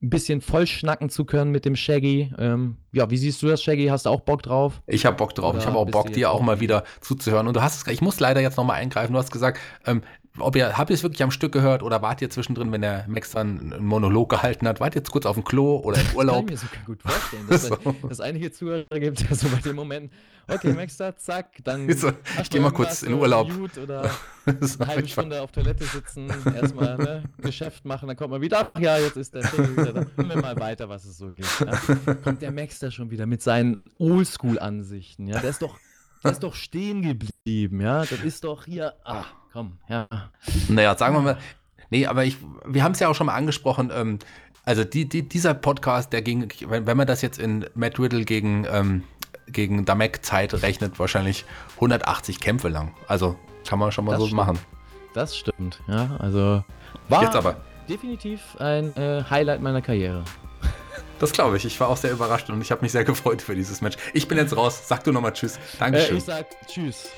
Speaker 3: ein bisschen voll schnacken zu können mit dem Shaggy. Ähm, ja, wie siehst du das, Shaggy? Hast du auch Bock drauf?
Speaker 2: Ich habe Bock drauf. Oder ich habe auch Bock, dir auch mal wieder zuzuhören. Und du hast es, ich muss leider jetzt nochmal eingreifen. Du hast gesagt, ähm, ob ihr, habt ihr es wirklich am Stück gehört oder wart ihr zwischendrin, wenn der Max dann einen Monolog gehalten hat, wart ihr jetzt kurz auf dem Klo oder im Urlaub?
Speaker 3: Das kann ich mir sogar gut vorstellen, dass, [LAUGHS] so. es einige Zuhörer gibt, der so bei dem Moment, okay, Max da, zack, dann [LAUGHS]
Speaker 2: so, ich geh mal kurz in Urlaub.
Speaker 3: Oder [LAUGHS] eine halbe Stunde auf Toilette sitzen, erstmal ne, Geschäft machen, dann kommt man wieder, ach ja, jetzt ist der Film wieder da. Hören wir mal weiter, was es so gibt. Ja. Kommt der Max da schon wieder mit seinen Oldschool-Ansichten, ja, der ist doch der ist doch stehen geblieben, ja. Das ist doch hier. Ah, komm, ja.
Speaker 2: Naja, sagen wir mal. Nee, aber ich, wir haben es ja auch schon mal angesprochen. Ähm, also die, die, dieser Podcast, der ging, wenn, wenn man das jetzt in Matt Riddle gegen, ähm, gegen Damek-Zeit rechnet, wahrscheinlich 180 Kämpfe lang. Also kann man schon mal das so
Speaker 3: stimmt.
Speaker 2: machen.
Speaker 3: Das stimmt, ja. Also war jetzt aber. definitiv ein äh, Highlight meiner Karriere. [LAUGHS]
Speaker 2: Das glaube ich. Ich war auch sehr überrascht und ich habe mich sehr gefreut für dieses Match. Ich bin jetzt raus. Sag du nochmal Tschüss. Dankeschön.
Speaker 3: Äh, ich sag Tschüss.